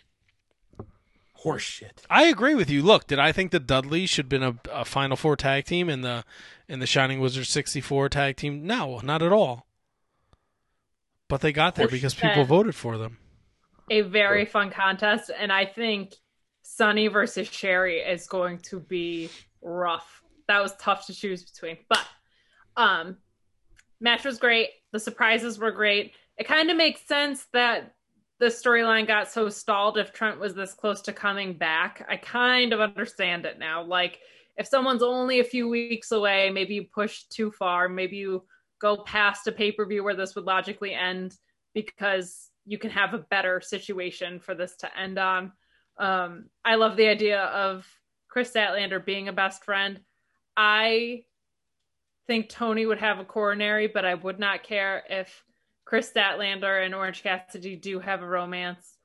Horseshit. I agree with you. Look, did I think the Dudleys should have been a, a Final Four tag team in the in the Shining Wizards 64 tag team? No, not at all. But they got there because people voted for them. a very fun contest, and I think Sunny versus Sherri is going to be rough. That was tough to choose between, but um, match was great. The surprises were great. It kind of makes sense that the storyline got so stalled if Trent was this close to coming back. I kind of understand it now. Like if someone's only a few weeks away, maybe you push too far, maybe you go past a pay per view where this would logically end because you can have a better situation for this to end on. Um, I love the idea of Kris Statlander being a best friend. I think Tony would have a coronary, but I would not care if Kris Statlander and Orange Cassidy do have a romance.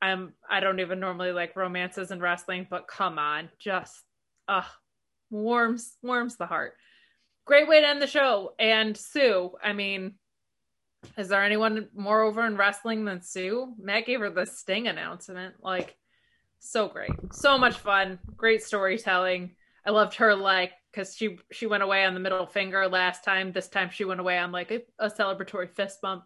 I'm I don't even normally like romances and wrestling, but come on, just uh warms warms the heart. Great way to end the show. And Sue, I mean, is there anyone more over in wrestling than Sue? Matt gave her the Sting announcement. Like, so great, so much fun, great storytelling. I loved her like because she she went away on the middle finger last time. This time she went away on like a, a celebratory fist bump.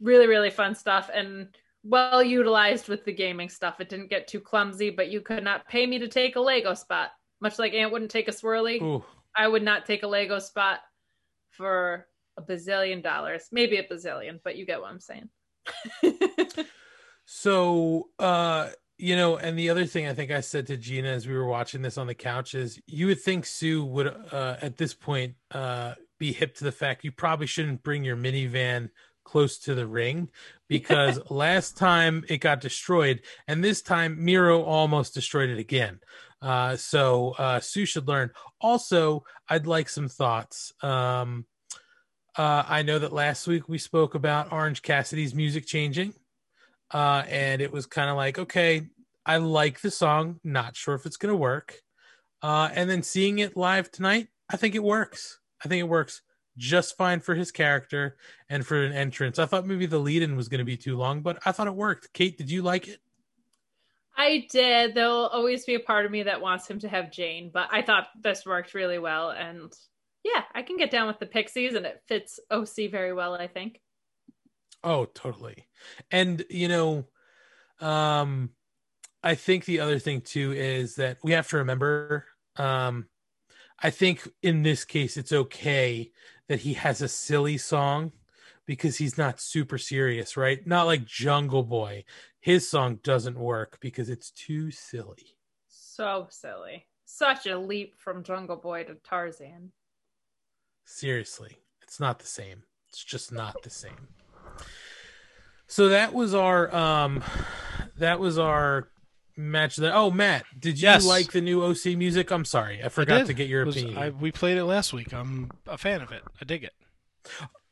Really, really fun stuff and well utilized with the gaming stuff. It didn't get too clumsy, but you could not pay me to take a Lego spot. Much like Ant wouldn't take a swirly, Ooh. I would not take a Lego spot for a bazillion dollars. Maybe a bazillion, but you get what I'm saying. [laughs] So, uh, you know, and the other thing I think I said to Gina as we were watching this on the couch is you would think Sue would, uh, at this point, uh, be hip to the fact you probably shouldn't bring your minivan close to the ring because [laughs] last time it got destroyed and this time Miro almost destroyed it again. Uh, so uh, Sue should learn. Also, I'd like some thoughts. Um, uh, I know that last week we spoke about Orange Cassidy's music changing, uh, and it was kind of like, okay, I like the song, not sure if it's going to work. Uh, and then seeing it live tonight, I think it works. I think it works just fine for his character and for an entrance. I thought maybe the lead in was going to be too long, but I thought it worked. Kate, did you like it? I did. There'll always be a part of me that wants him to have Jane, but I thought this worked really well. And yeah, I can get down with the Pixies and it fits OC very well, I think. Oh, totally. And, you know, um, I think the other thing too is that we have to remember, um, I think in this case, it's okay that he has a silly song because he's not super serious, right? Not like Jungle Boy. His song doesn't work because it's too silly. So silly. Such a leap from Jungle Boy to Tarzan. Seriously, it's not the same. It's just not the same. So that was our um that was our match that oh Matt, did you Yes. like the new OC music? I'm sorry. I I forgot did. to get your was- opinion. I, we played it last week. I'm a fan of it. I dig it.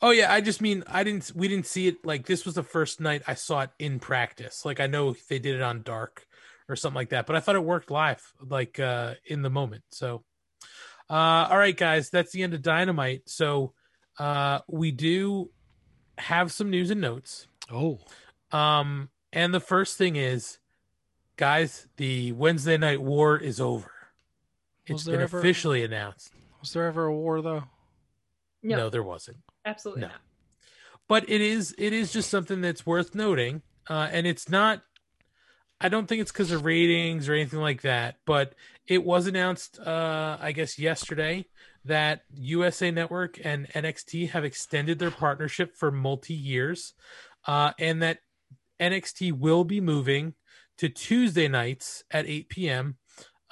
Oh yeah, I just mean I didn't we didn't see it like this was the first night I saw it in practice. Like I know they did it on dark or something like that, but I thought it worked live like uh in the moment. So uh all right guys, that's the end of Dynamite. So uh we do have some news and notes. Oh, Um and the first thing is guys, the Wednesday night war is over. Was It's there been ever- officially announced. was there ever a war though? No, no there wasn't. absolutely no. not. but it is it is just something that's worth noting uh and it's not i don't think it's because of ratings or anything like that but it was announced uh i guess yesterday that usa network and nxt have extended their partnership for multi years uh and that nxt will be moving to tuesday nights at 8 p.m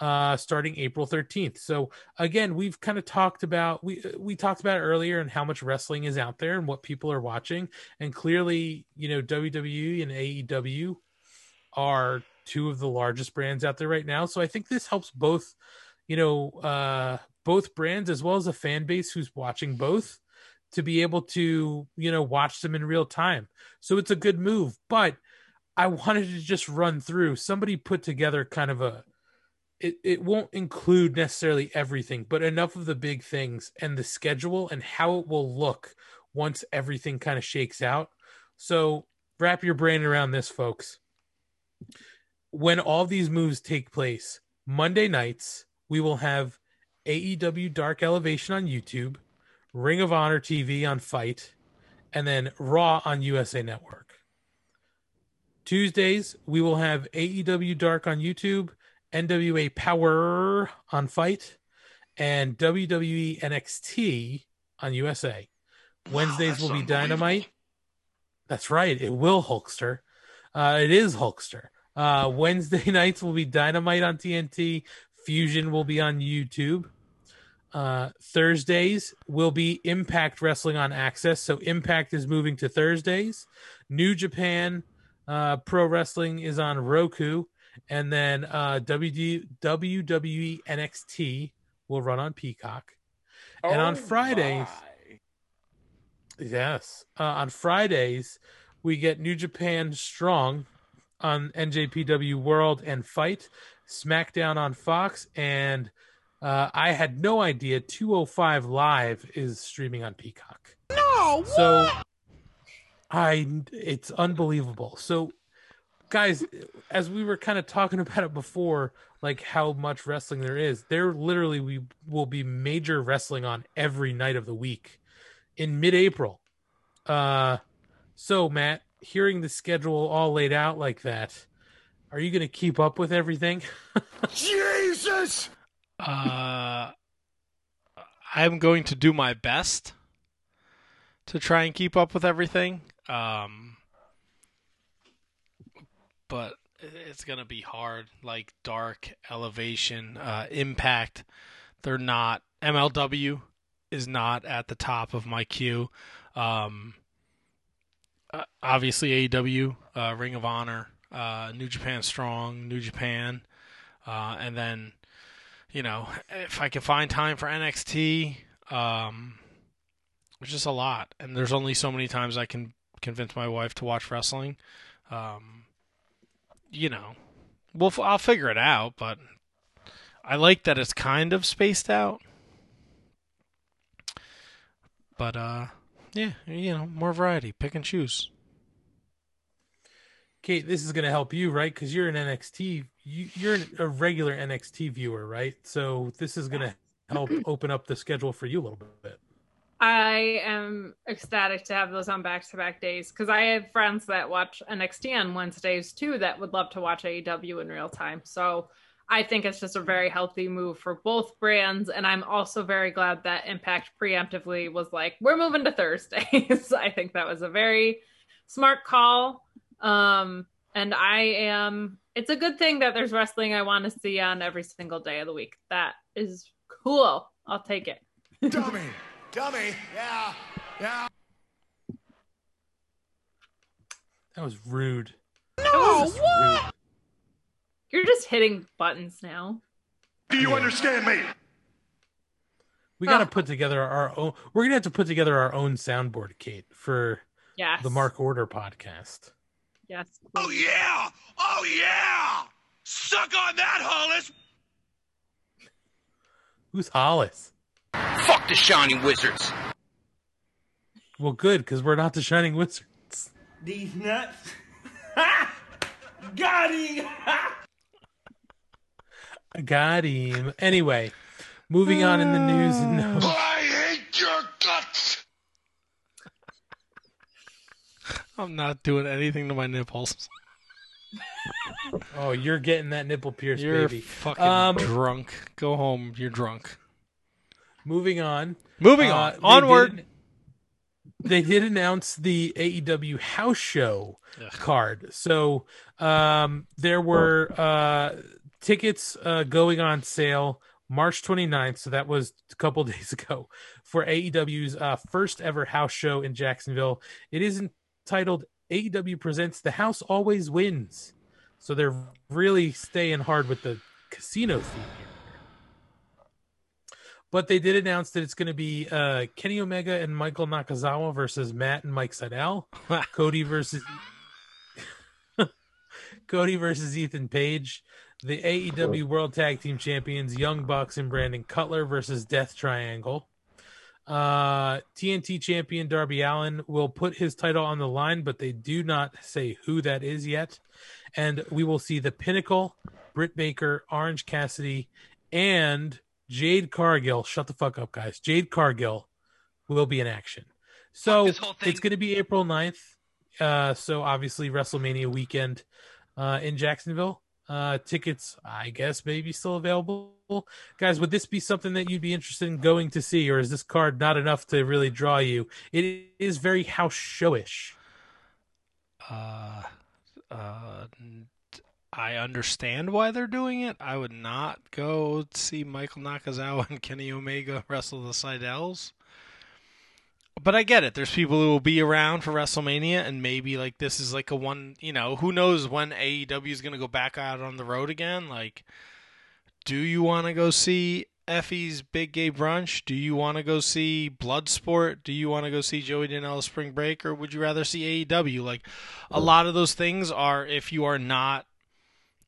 uh starting april 13th so again we've kind of talked about we we talked about earlier and how much wrestling is out there and what people are watching. And clearly you know WWE and AEW are two of the largest brands out there right now. So I think this helps both you know uh both brands as well as a fan base who's watching both to be able to you know watch them in real time so it's a good move but I wanted to just run through somebody put together kind of a it, it won't include necessarily everything, but enough of the big things and the schedule and how it will look once everything kind of shakes out. So wrap your brain around this, folks. When all these moves take place, Monday nights, we will have AEW Dark Elevation on YouTube, Ring of Honor TV on FITE, and then Raw on USA Network. Tuesdays, we will have AEW Dark on YouTube, NWA Power on FITE, and WWE NXT on USA. Wednesdays will be Dynamite. That's right. It will Hulkster. Uh, it is Hulkster. Uh, Wednesday [laughs] nights will be Dynamite on TNT. Fusion will be on YouTube. Uh, Thursdays will be Impact Wrestling on Access. So Impact is moving to Thursdays. New Japan uh, Pro Wrestling is on Roku. And then uh, WD, WWE NXT will run on Peacock. And on Fridays, yes, uh, on Fridays we get New Japan Strong on NJPW World and FITE, SmackDown on Fox, and uh, I had no idea 205 Live is streaming on Peacock. No, So I it's unbelievable. So guys, as we were kind of talking [laughs] about it before, like how much wrestling there is, there literally we will be major wrestling on every night of the week in mid-April. Uh so Matt, hearing the schedule all laid out like that, are you going to keep up with everything? [laughs] Jesus! Uh, I'm going to do my best to try and keep up with everything. Um, but it's gonna be hard. Like Dark, Elevation, uh, Impact, they're not. MLW is not at the top of my queue. Um, uh, obviously AEW, uh, Ring of Honor, uh, New Japan Strong, New Japan, uh, and then you know, if I can find time for NXT, um, it's just a lot, and there's only so many times I can convince my wife to watch wrestling. Um, you know, we'll f- I'll figure it out, but I like that it's kind of spaced out. But uh, yeah, you know, more variety, pick and choose. Kate, this is going to help you, right? Because you're an NXT, you, you're a regular NXT viewer, right? So this is going to help [clears throat] open up the schedule for you a little bit. I am ecstatic to have those on back to back days because I have friends that watch NXT on Wednesdays too that would love to watch AEW in real time. So I think it's just a very healthy move for both brands. And I'm also very glad that Impact preemptively was like, we're moving to Thursdays. [laughs] I think that was a very smart call. Um, and I am, it's a good thing that there's wrestling I want to see on every single day of the week. That is cool. I'll take it. Dummy! [laughs] Dummy! Yeah! Yeah! That was rude. No, what? You're just hitting buttons now. Do you understand me? We got to Huh. put together our own. We're gonna have to put together our own soundboard, Kate, for Yes. the Mark Order podcast. Yes. Oh yeah! Oh yeah! Suck on that, Hollis! Who's Hollis? Fuck the Shining Wizards. Well, good because we're not the Shining Wizards. These nuts. [laughs] Got him. I got him. Anyway, moving on in the news [sighs] and notes. I hate your guts! I'm not doing anything to my nipples. Oh, you're getting that nipple pierced, You're baby. fucking Um, drunk. Go home. You're drunk. Moving on. Moving Uh, on. they Onward. did- they did announce the AEW house show Ugh. card. So um, there were uh, tickets uh, going on sale March 29th. So that was a couple [laughs] days ago for AEW's uh, first ever house show in Jacksonville. It is entitled AEW Presents The House Always Wins. So they're really staying hard with the casino theme here. But they did announce that it's going to be uh, Kenny Omega and Michael Nakazawa versus Matt and Mike Sydal. [laughs] Cody versus [laughs] Cody versus Ethan Page. The AEW World Tag Team Champions Young Bucks and Brandon Cutler versus Death Triangle. Uh, TNT champion Darby Allin will put his title on the line, but they do not say who that is yet. And we will see the Pinnacle, Britt Baker, Orange Cassidy, and Jade Cargill. Shut the fuck up, guys. Jade Cargill will be in action. So this whole thing. it's going to be April 9th. Uh, so obviously WrestleMania weekend uh, in Jacksonville. Uh, tickets, I guess, maybe still available. Guys, would this be something that you'd be interested in going to see, or is this card not enough to really draw you? It is very house showish. Uh, uh, I understand why they're doing it. I would not go see Michael Nakazawa and Kenny Omega wrestle the Sydals. But I get it. There's people who will be around for WrestleMania, and maybe like this is like a one. You know, who knows when AEW is going to go back out on the road again? Like, do you want to go see Effie's Big Gay Brunch? Do you want to go see Bloodsport? Do you want to go see Joey Janela Spring Break, or would you rather see AEW? Like, a lot of those things are if you are not,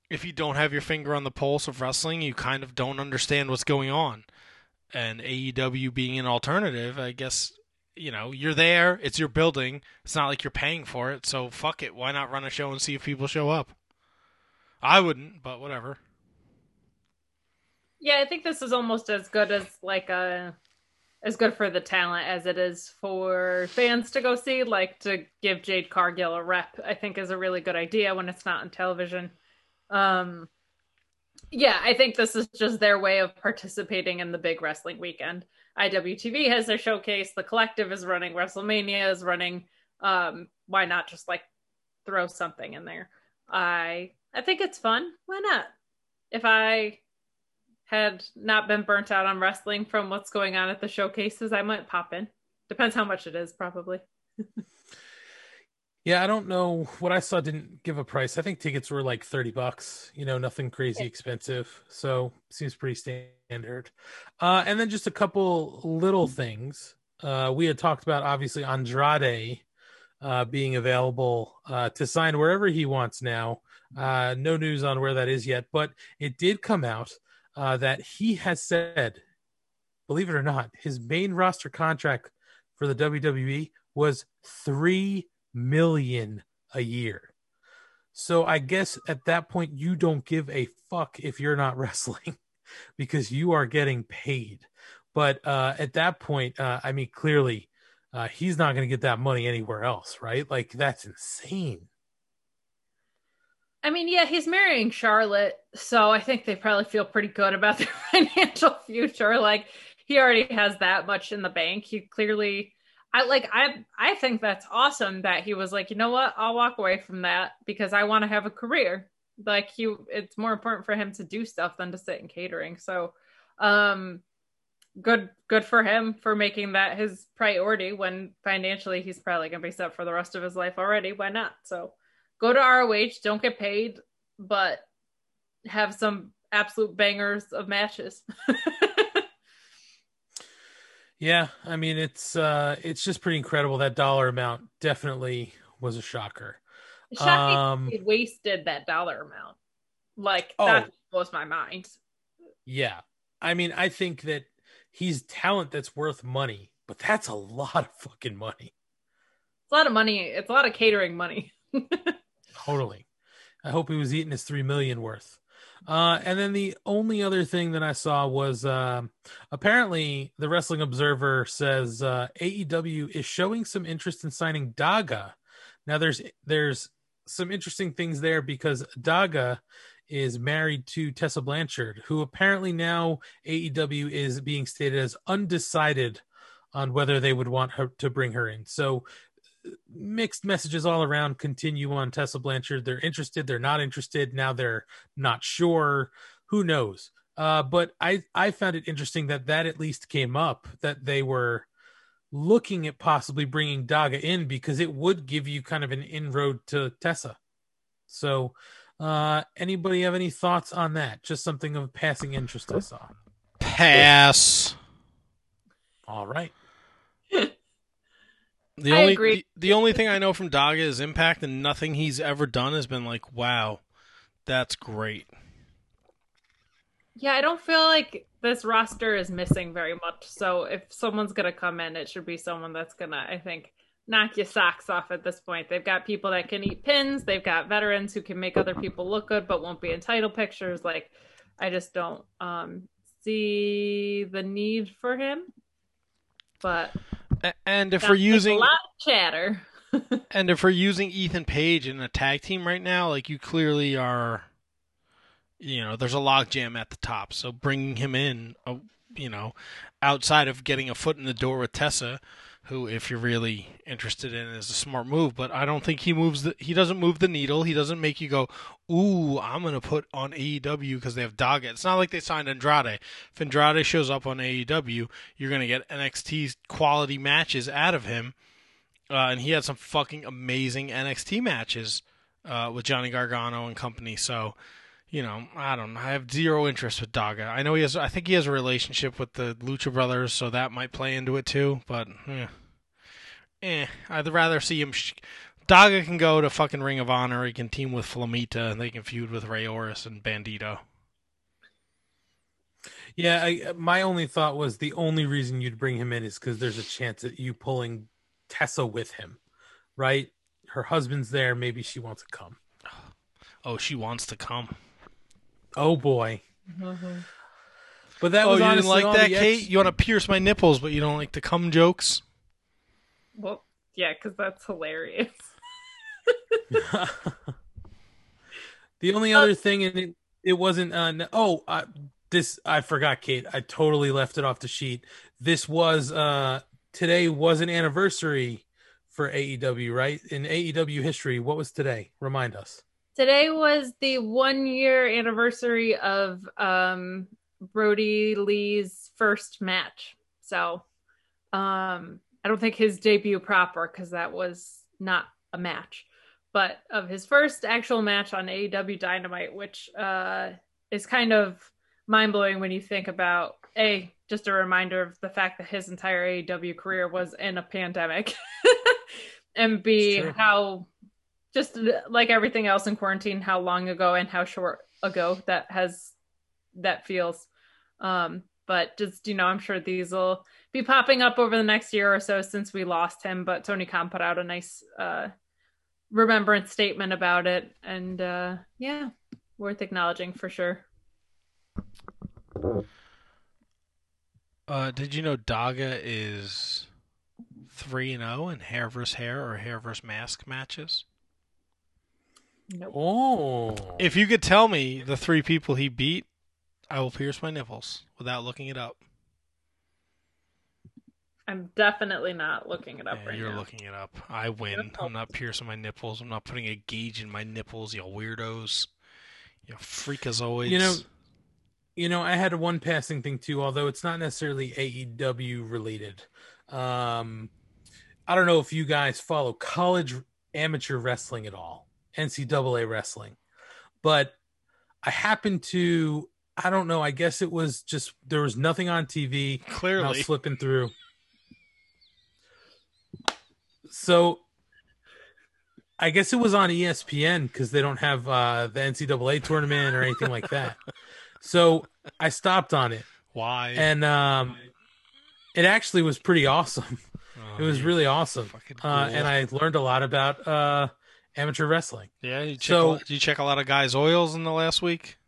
if you don't have your finger on the pulse of wrestling, you kind of don't understand what's going on. And AEW being an alternative, I guess you know you're there. It's your building. It's not like you're paying for it. So fuck it. Why not run a show and see if people show up? I wouldn't, but whatever. Yeah, I think this is almost as good as like a as good for the talent as it is for fans to go see. Like to give Jade Cargill a rep, I think is a really good idea when it's not on television. Um, yeah, I think this is just their way of participating in the big wrestling weekend. IWTV has their showcase. The collective is running WrestleMania is running. Um, why not just like throw something in there? I I think it's fun. Why not? If I had not been burnt out on wrestling from what's going on at the showcases, I might pop in. Depends how much it is, probably. [laughs] Yeah, I don't know. What I saw didn't give a price. I think tickets were like 30 bucks, you know, nothing crazy expensive. So seems pretty standard. Uh, and then just a couple little things. Uh, we had talked about obviously Andrade uh, being available uh, to sign wherever he wants now. Uh, no news on where that is yet, but it did come out uh, that he has said, believe it or not, his main roster contract for the WWE was three million a year. So I guess at that point you don't give a fuck if you're not [laughs] wrestling because you are getting paid. But uh, at that point, uh, I mean, clearly uh, he's not going to get that money anywhere else, right? Like that's insane. I mean, yeah, he's marrying Charlotte, so I think they probably feel pretty good about [laughs] their [laughs] financial future. Like he already has that much in the bank. He clearly I like I I think that's awesome that he was like, you know what, I'll walk away from that because I want to have a career. Like he it's more important for him to do stuff than to sit in catering. So um good good for him for making that his priority when financially he's probably gonna be set for the rest of his life already. Why not? So go to ROH, don't get paid, but have some absolute bangers of matches. [laughs] yeah, I mean it's uh it's just pretty incredible. That dollar amount definitely was a shocker. Shocking Um, he wasted that dollar amount. Like Oh. that blows my mind. Yeah. I mean, I think that he's talent that's worth money, but that's a lot of fucking money. It's a lot of money. It's a lot of catering money. [laughs] Totally. I hope he was eating his three million worth. Uh, and then the only other thing that I saw was um apparently the Wrestling Observer says uh, AEW is showing some interest in signing Daga. Now there's there's some interesting things there because Daga is married to Tessa Blanchard, who apparently now AEW is being stated as undecided on whether they would want her to bring her in. So mixed messages all around continue on Tessa Blanchard. They're interested, they're not interested. Now they're not sure. Who knows? Uh, but I I found it interesting that that at least came up that they were looking at possibly bringing Daga in because it would give you kind of an inroad to Tessa. So, uh, anybody have any thoughts on that? Just something of passing interest I saw. Pass. All right. The I only agree. The, only thing I know from Daga is impact, and nothing he's ever done has been like, wow, that's great. Yeah, I don't feel like this roster is missing very much. So if someone's gonna come in, it should be someone that's gonna, I think, knock your socks off at this point. They've got people that can eat pins, they've got veterans who can make other people look good but won't be in title pictures. Like I just don't um see the need for him. But And if sounds we're like using a lot of chatter. [laughs] and if we're using Ethan Page in a tag team right now, like you clearly are, you know, there's a logjam at the top. So bringing him in, uh, you know, outside of getting a foot in the door with Tessa, who, if you're really interested in, is a smart move. But I don't think he moves the. He doesn't move the needle. He doesn't make you go, "Ooh, I'm gonna put on AEW because they have Daga." It's not like they signed Andrade. If Andrade shows up on AEW, you're gonna get NXT quality matches out of him. Uh, and he had some fucking amazing NXT matches uh, with Johnny Gargano and company. So, you know, I don't know. I have zero interest with Daga. I know he has. I think he has a relationship with the Lucha Brothers, so that might play into it too. But eh, eh I'd rather see him. Sh- Daga can go to fucking Ring of Honor. He can team with Flamita, and they can feud with Rey Horus and Bandito. Yeah, I, my only thought was the only reason you'd bring him in is because there's a chance that you pulling Tessa with him, right? Her husband's there. Maybe she wants to come. Oh, she wants to come. Oh boy. But that oh, was you didn't like that, Kate? ex- You want to pierce my nipples, but you don't like the cum jokes? Well, yeah, because that's hilarious. [laughs] the only other thing, and it, it wasn't. Uh, n- oh, uh, this I forgot, Kate. I totally left it off the sheet. This was uh today was an anniversary for AEW, right? In AEW history, what was today? Remind us. Today was the one year anniversary of um, Brodie Lee's first match. So um, I don't think his debut proper because that was not a match, but of his first actual match on AEW Dynamite, which uh, is kind of mind blowing when you think about a just a reminder of the fact that his entire AEW career was in a pandemic, [laughs] and b how just like everything else in quarantine, how long ago and how short ago that has that feels. Um, but just you know, I'm sure these will be popping up over the next year or so since we lost him. But Tony Khan put out a nice uh, remembrance statement about it, and uh, yeah, worth acknowledging for sure. Uh, did you know Daga is three and zero in hair versus hair or hair versus mask matches? Nope. Oh, If you could tell me the three people he beat, I will pierce my nipples without looking it up. I'm definitely not looking it up Yeah, right you're now. looking it up. I win. I'm not piercing my nipples. I'm not putting a gauge in my nipples. You weirdos. You freakazoids. You know, you know, I had one passing thing too, although it's not necessarily AEW related. Um, I don't know if you guys follow college amateur wrestling at all, NCAA wrestling, but I happened to. I don't know. I guess it was just there was nothing on TV. and I clearly. was flipping through. So I guess it was on ESPN because they don't have uh, the NCAA tournament or anything like that. [laughs] So I stopped on it, Why? and um, it actually was pretty awesome. Oh, It was you really awesome, fucking uh, and I learned a lot about uh, amateur wrestling. Yeah, you check, So- did you check a lot of guys' oils in the last week?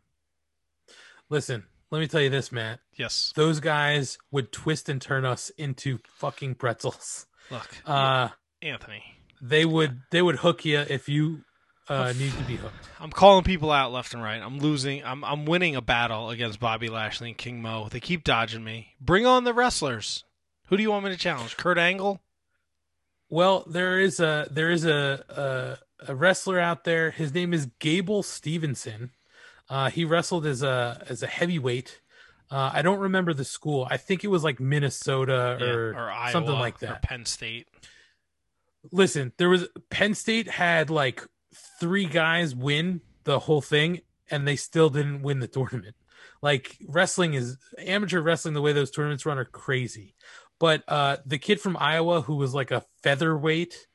Listen, let me tell you this, Matt. Yes. Those guys would twist and turn us into fucking pretzels. Look, [laughs] Uh, Anthony, they would they would hook you if you uh, need to be hooked. I'm calling people out left and right. I'm losing. I'm I'm winning a battle against Bobby Lashley and King Mo. They keep dodging me. Bring on the wrestlers. Who do you want me to challenge? Kurt Angle? Well, there is a there is a a, wrestler out there. His name is Gable Stevenson. Uh, he wrestled as a as a heavyweight. Uh, I don't remember the school. I think it was like Minnesota Yeah, or, or Iowa something like or that. Penn State. Listen, there was Penn State had like three guys win the whole thing, and they still didn't win the [laughs] tournament. Like wrestling is amateur wrestling. The way those tournaments run are crazy. But uh, the kid from Iowa who was like a featherweight,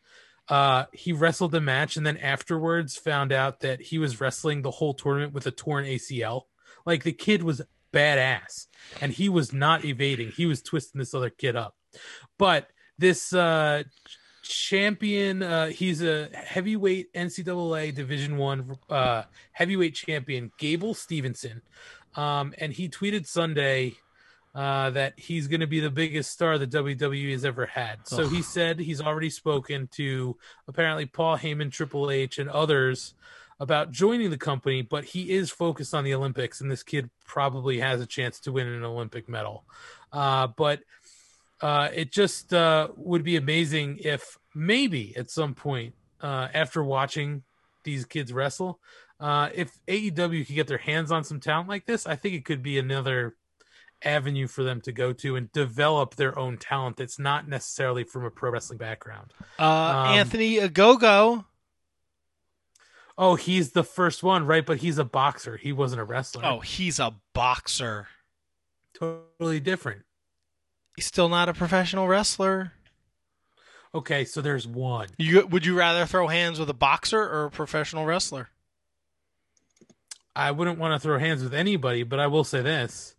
uh, he wrestled the match, and then afterwards found out that he was wrestling the whole tournament with a torn ACL. Like the kid was badass, and he was not evading. He was twisting this other kid up. But this uh, champion, uh, he's a heavyweight NCAA Division One uh, heavyweight champion, Gable Stevenson, um, and he tweeted Sunday uh, that he's going to be the biggest star that WWE has ever had. So he said he's already spoken to apparently Paul Heyman, Triple H, and others about joining the company, but he is focused on the Olympics, and this kid probably has a chance to win an Olympic medal. Uh, but uh, it just uh, would be amazing if maybe at some point uh, after watching these kids wrestle, uh, if AEW could get their hands on some talent like this, I think it could be another avenue for them to go to and develop their own talent that's not necessarily from a pro wrestling background. Uh, Um, Anthony Ogogo. Oh, he's the first one, right? But he's a boxer. He wasn't a wrestler. Oh, he's a boxer. totally different. He's still not a professional wrestler. Okay, so there's one. You would you rather throw hands with a boxer or a professional wrestler? I wouldn't want to throw hands with anybody, but I will say this.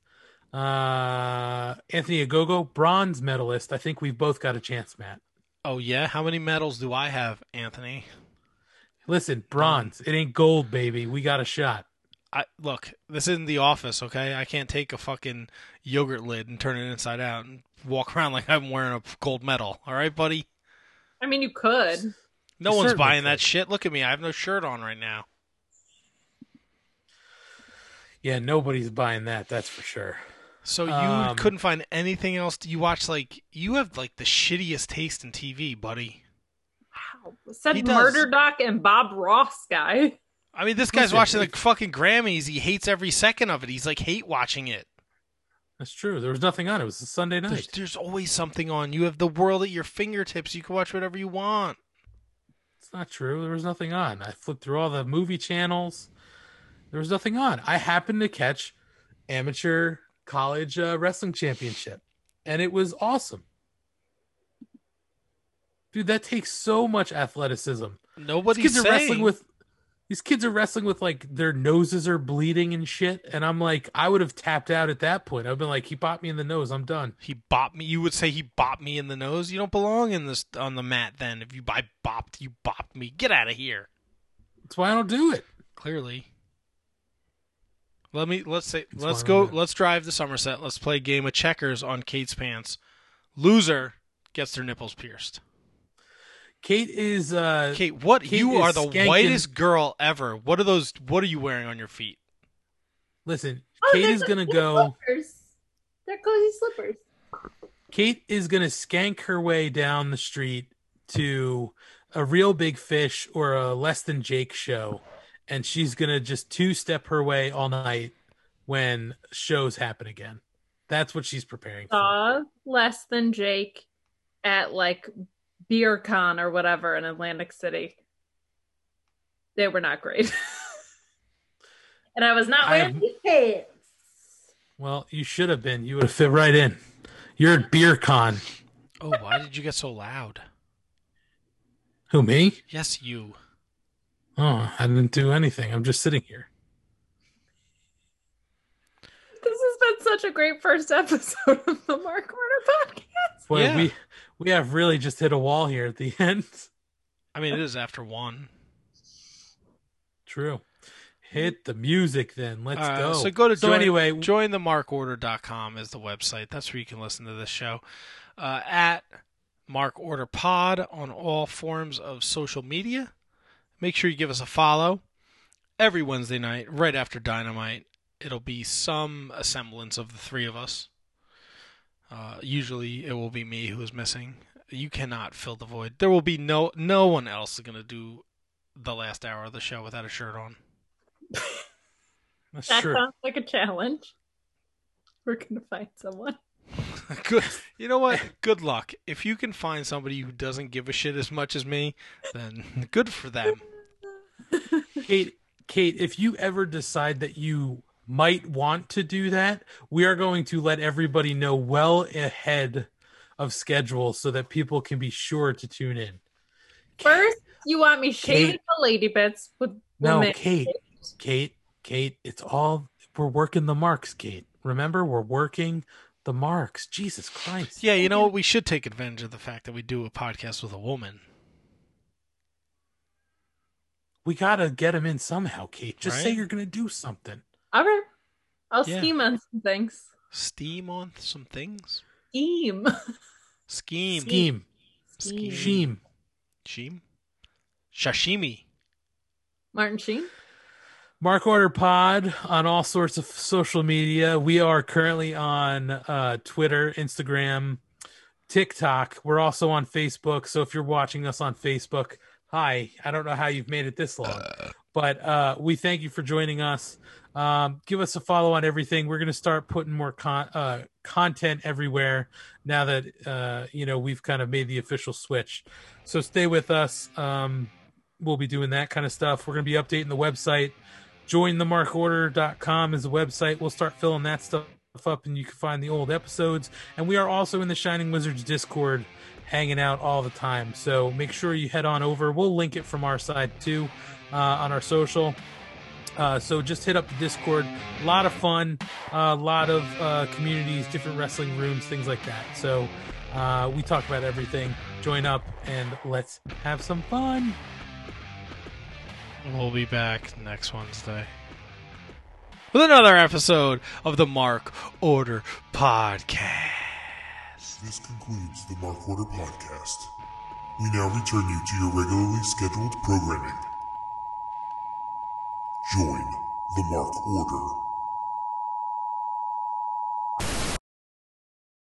Uh Anthony Ogogo, bronze medalist. I think we've both got a chance, Matt. Oh yeah, how many medals do I have, Anthony? Listen, bronze. It ain't gold, baby. We got a shot. I look, this isn't the office, okay? I can't take a fucking yogurt lid and turn it inside out and walk [laughs] around like I'm wearing a gold medal. All right, buddy? I mean, you could. No You one's buying could. that shit. Look at me. I have no shirt on right now. Yeah, nobody's buying that, that's for sure. So you Um, couldn't find anything else. You watch like you have like the shittiest taste in TV, buddy. Wow. Said He does. Murder Doc and Bob Ross guy. I mean, this guy's Listen, watching the if- fucking Grammys. He hates every second of it. He's like hate watching it. That's true. There was nothing on. It was a Sunday There's, night. there's always something on. You have the world at your fingertips. You can watch whatever you want. It's not true. There was nothing on. I flipped through all the movie channels. There was nothing on. I happened to catch amateur college uh, wrestling championship, and it was awesome. Dude, that takes so much athleticism. Nobody's kids are wrestling with these kids are wrestling with like their noses are bleeding and shit. And I'm like, I would have tapped out at that point. I've been like, he popped me in the nose. I'm done. He bopped me. You would say he bopped me in the nose. You don't belong in this on the mat. Then if you I bopped, you bopped me. Get out of here. That's why I don't do it. Clearly. Let me let's say That's let's go. don't do it. Let's drive to Somerset. Let's play a game of checkers on Kate's pants. Loser gets their nipples pierced. Kate is uh Kate, what Kate you are the skanking- whitest girl ever. What are those? What are you wearing on your feet? listen, Oh, Kate is gonna go Slippers. They're cozy slippers. Kate is gonna skank her way down the street to a Reel Big Fish or a less than Jake show, and she's gonna just two step her way all night when shows happen again. That's what she's preparing for. Saw less than Jake at like beer con or whatever in Atlantic City. They were not great. [laughs] and I was not I wearing have- these pants. Well, you should have been. You would have fit right in. You're at beer con. Oh, why did you get so loud? Who me? Yes, you. Oh, I didn't do anything. I'm just sitting here. This has been such a great first episode of the Mark Order podcast. Boy, Yeah. we we have really just hit a wall here at the [laughs] end. I mean, it is after one. True. Hit the music then. Let's Uh, go. So go to so join, anyway. jointhemarkorder.com is the website. That's where you can listen to this show. Uh, at Mark Order Pod on all forms of social media. Make sure you give us a follow every Wednesday night, right after Dynamite. It'll be some semblance of the three of us. Uh, usually, it will be me who is missing. You cannot fill the void. There will be no no one else is going to do the last hour of the show without a shirt on. That's That true. sounds like a challenge. We're gonna find someone. [laughs] Good. You know what? Good luck. If you can find somebody who doesn't give a shit as much as me, then good for them. Kate, Kate, if you ever decide that you might want to do that, we are going to let everybody know well ahead of schedule so that people can be sure to tune in. First, you want me shaving Kate. the lady bits with No, women. Kate, Kate, Kate, it's all we're working the marks, Kate. Remember, we're working the marks. Jesus Christ. Yeah, you know what? We should take advantage of the fact that we do a podcast with a woman. We gotta get him in somehow, Kate. Just say you're gonna do something. All right. I'll Yeah. scheme on some things. Steam on some things. Scheme. Scheme. Scheme. Scheme. Scheme. Shim. Shashimi. Martin Sheen. Mark Order Pod on all sorts of social media. We are currently on uh, Twitter, Instagram, TikTok. We're also on Facebook. So if you're watching us on Facebook, hi. I don't know how you've made it this long, but uh, we thank you for joining us. Um, give us a follow on everything. We're going to start putting more con- uh, content everywhere now that uh, you know we've kind of made the official switch. So stay with us. Um, we'll be doing that kind of stuff. We're going to be updating the website. Join Jointhemarkorder.com is the website. We'll start filling that stuff up and you can find the old episodes. And we are also in the Shining Wizards Discord hanging out all the time. So make sure you head on over. We'll link it from our side too uh, on our social. Uh, so just hit up the Discord. A lot of fun, a lot of uh, communities, different wrestling rooms, things like that. So uh, we talk about everything. Join up and let's have some fun. We'll be back next Wednesday with another episode of the Mark Order Podcast. This concludes the Mark Order Podcast. We now return you to your regularly scheduled programming. Join the Mark Order.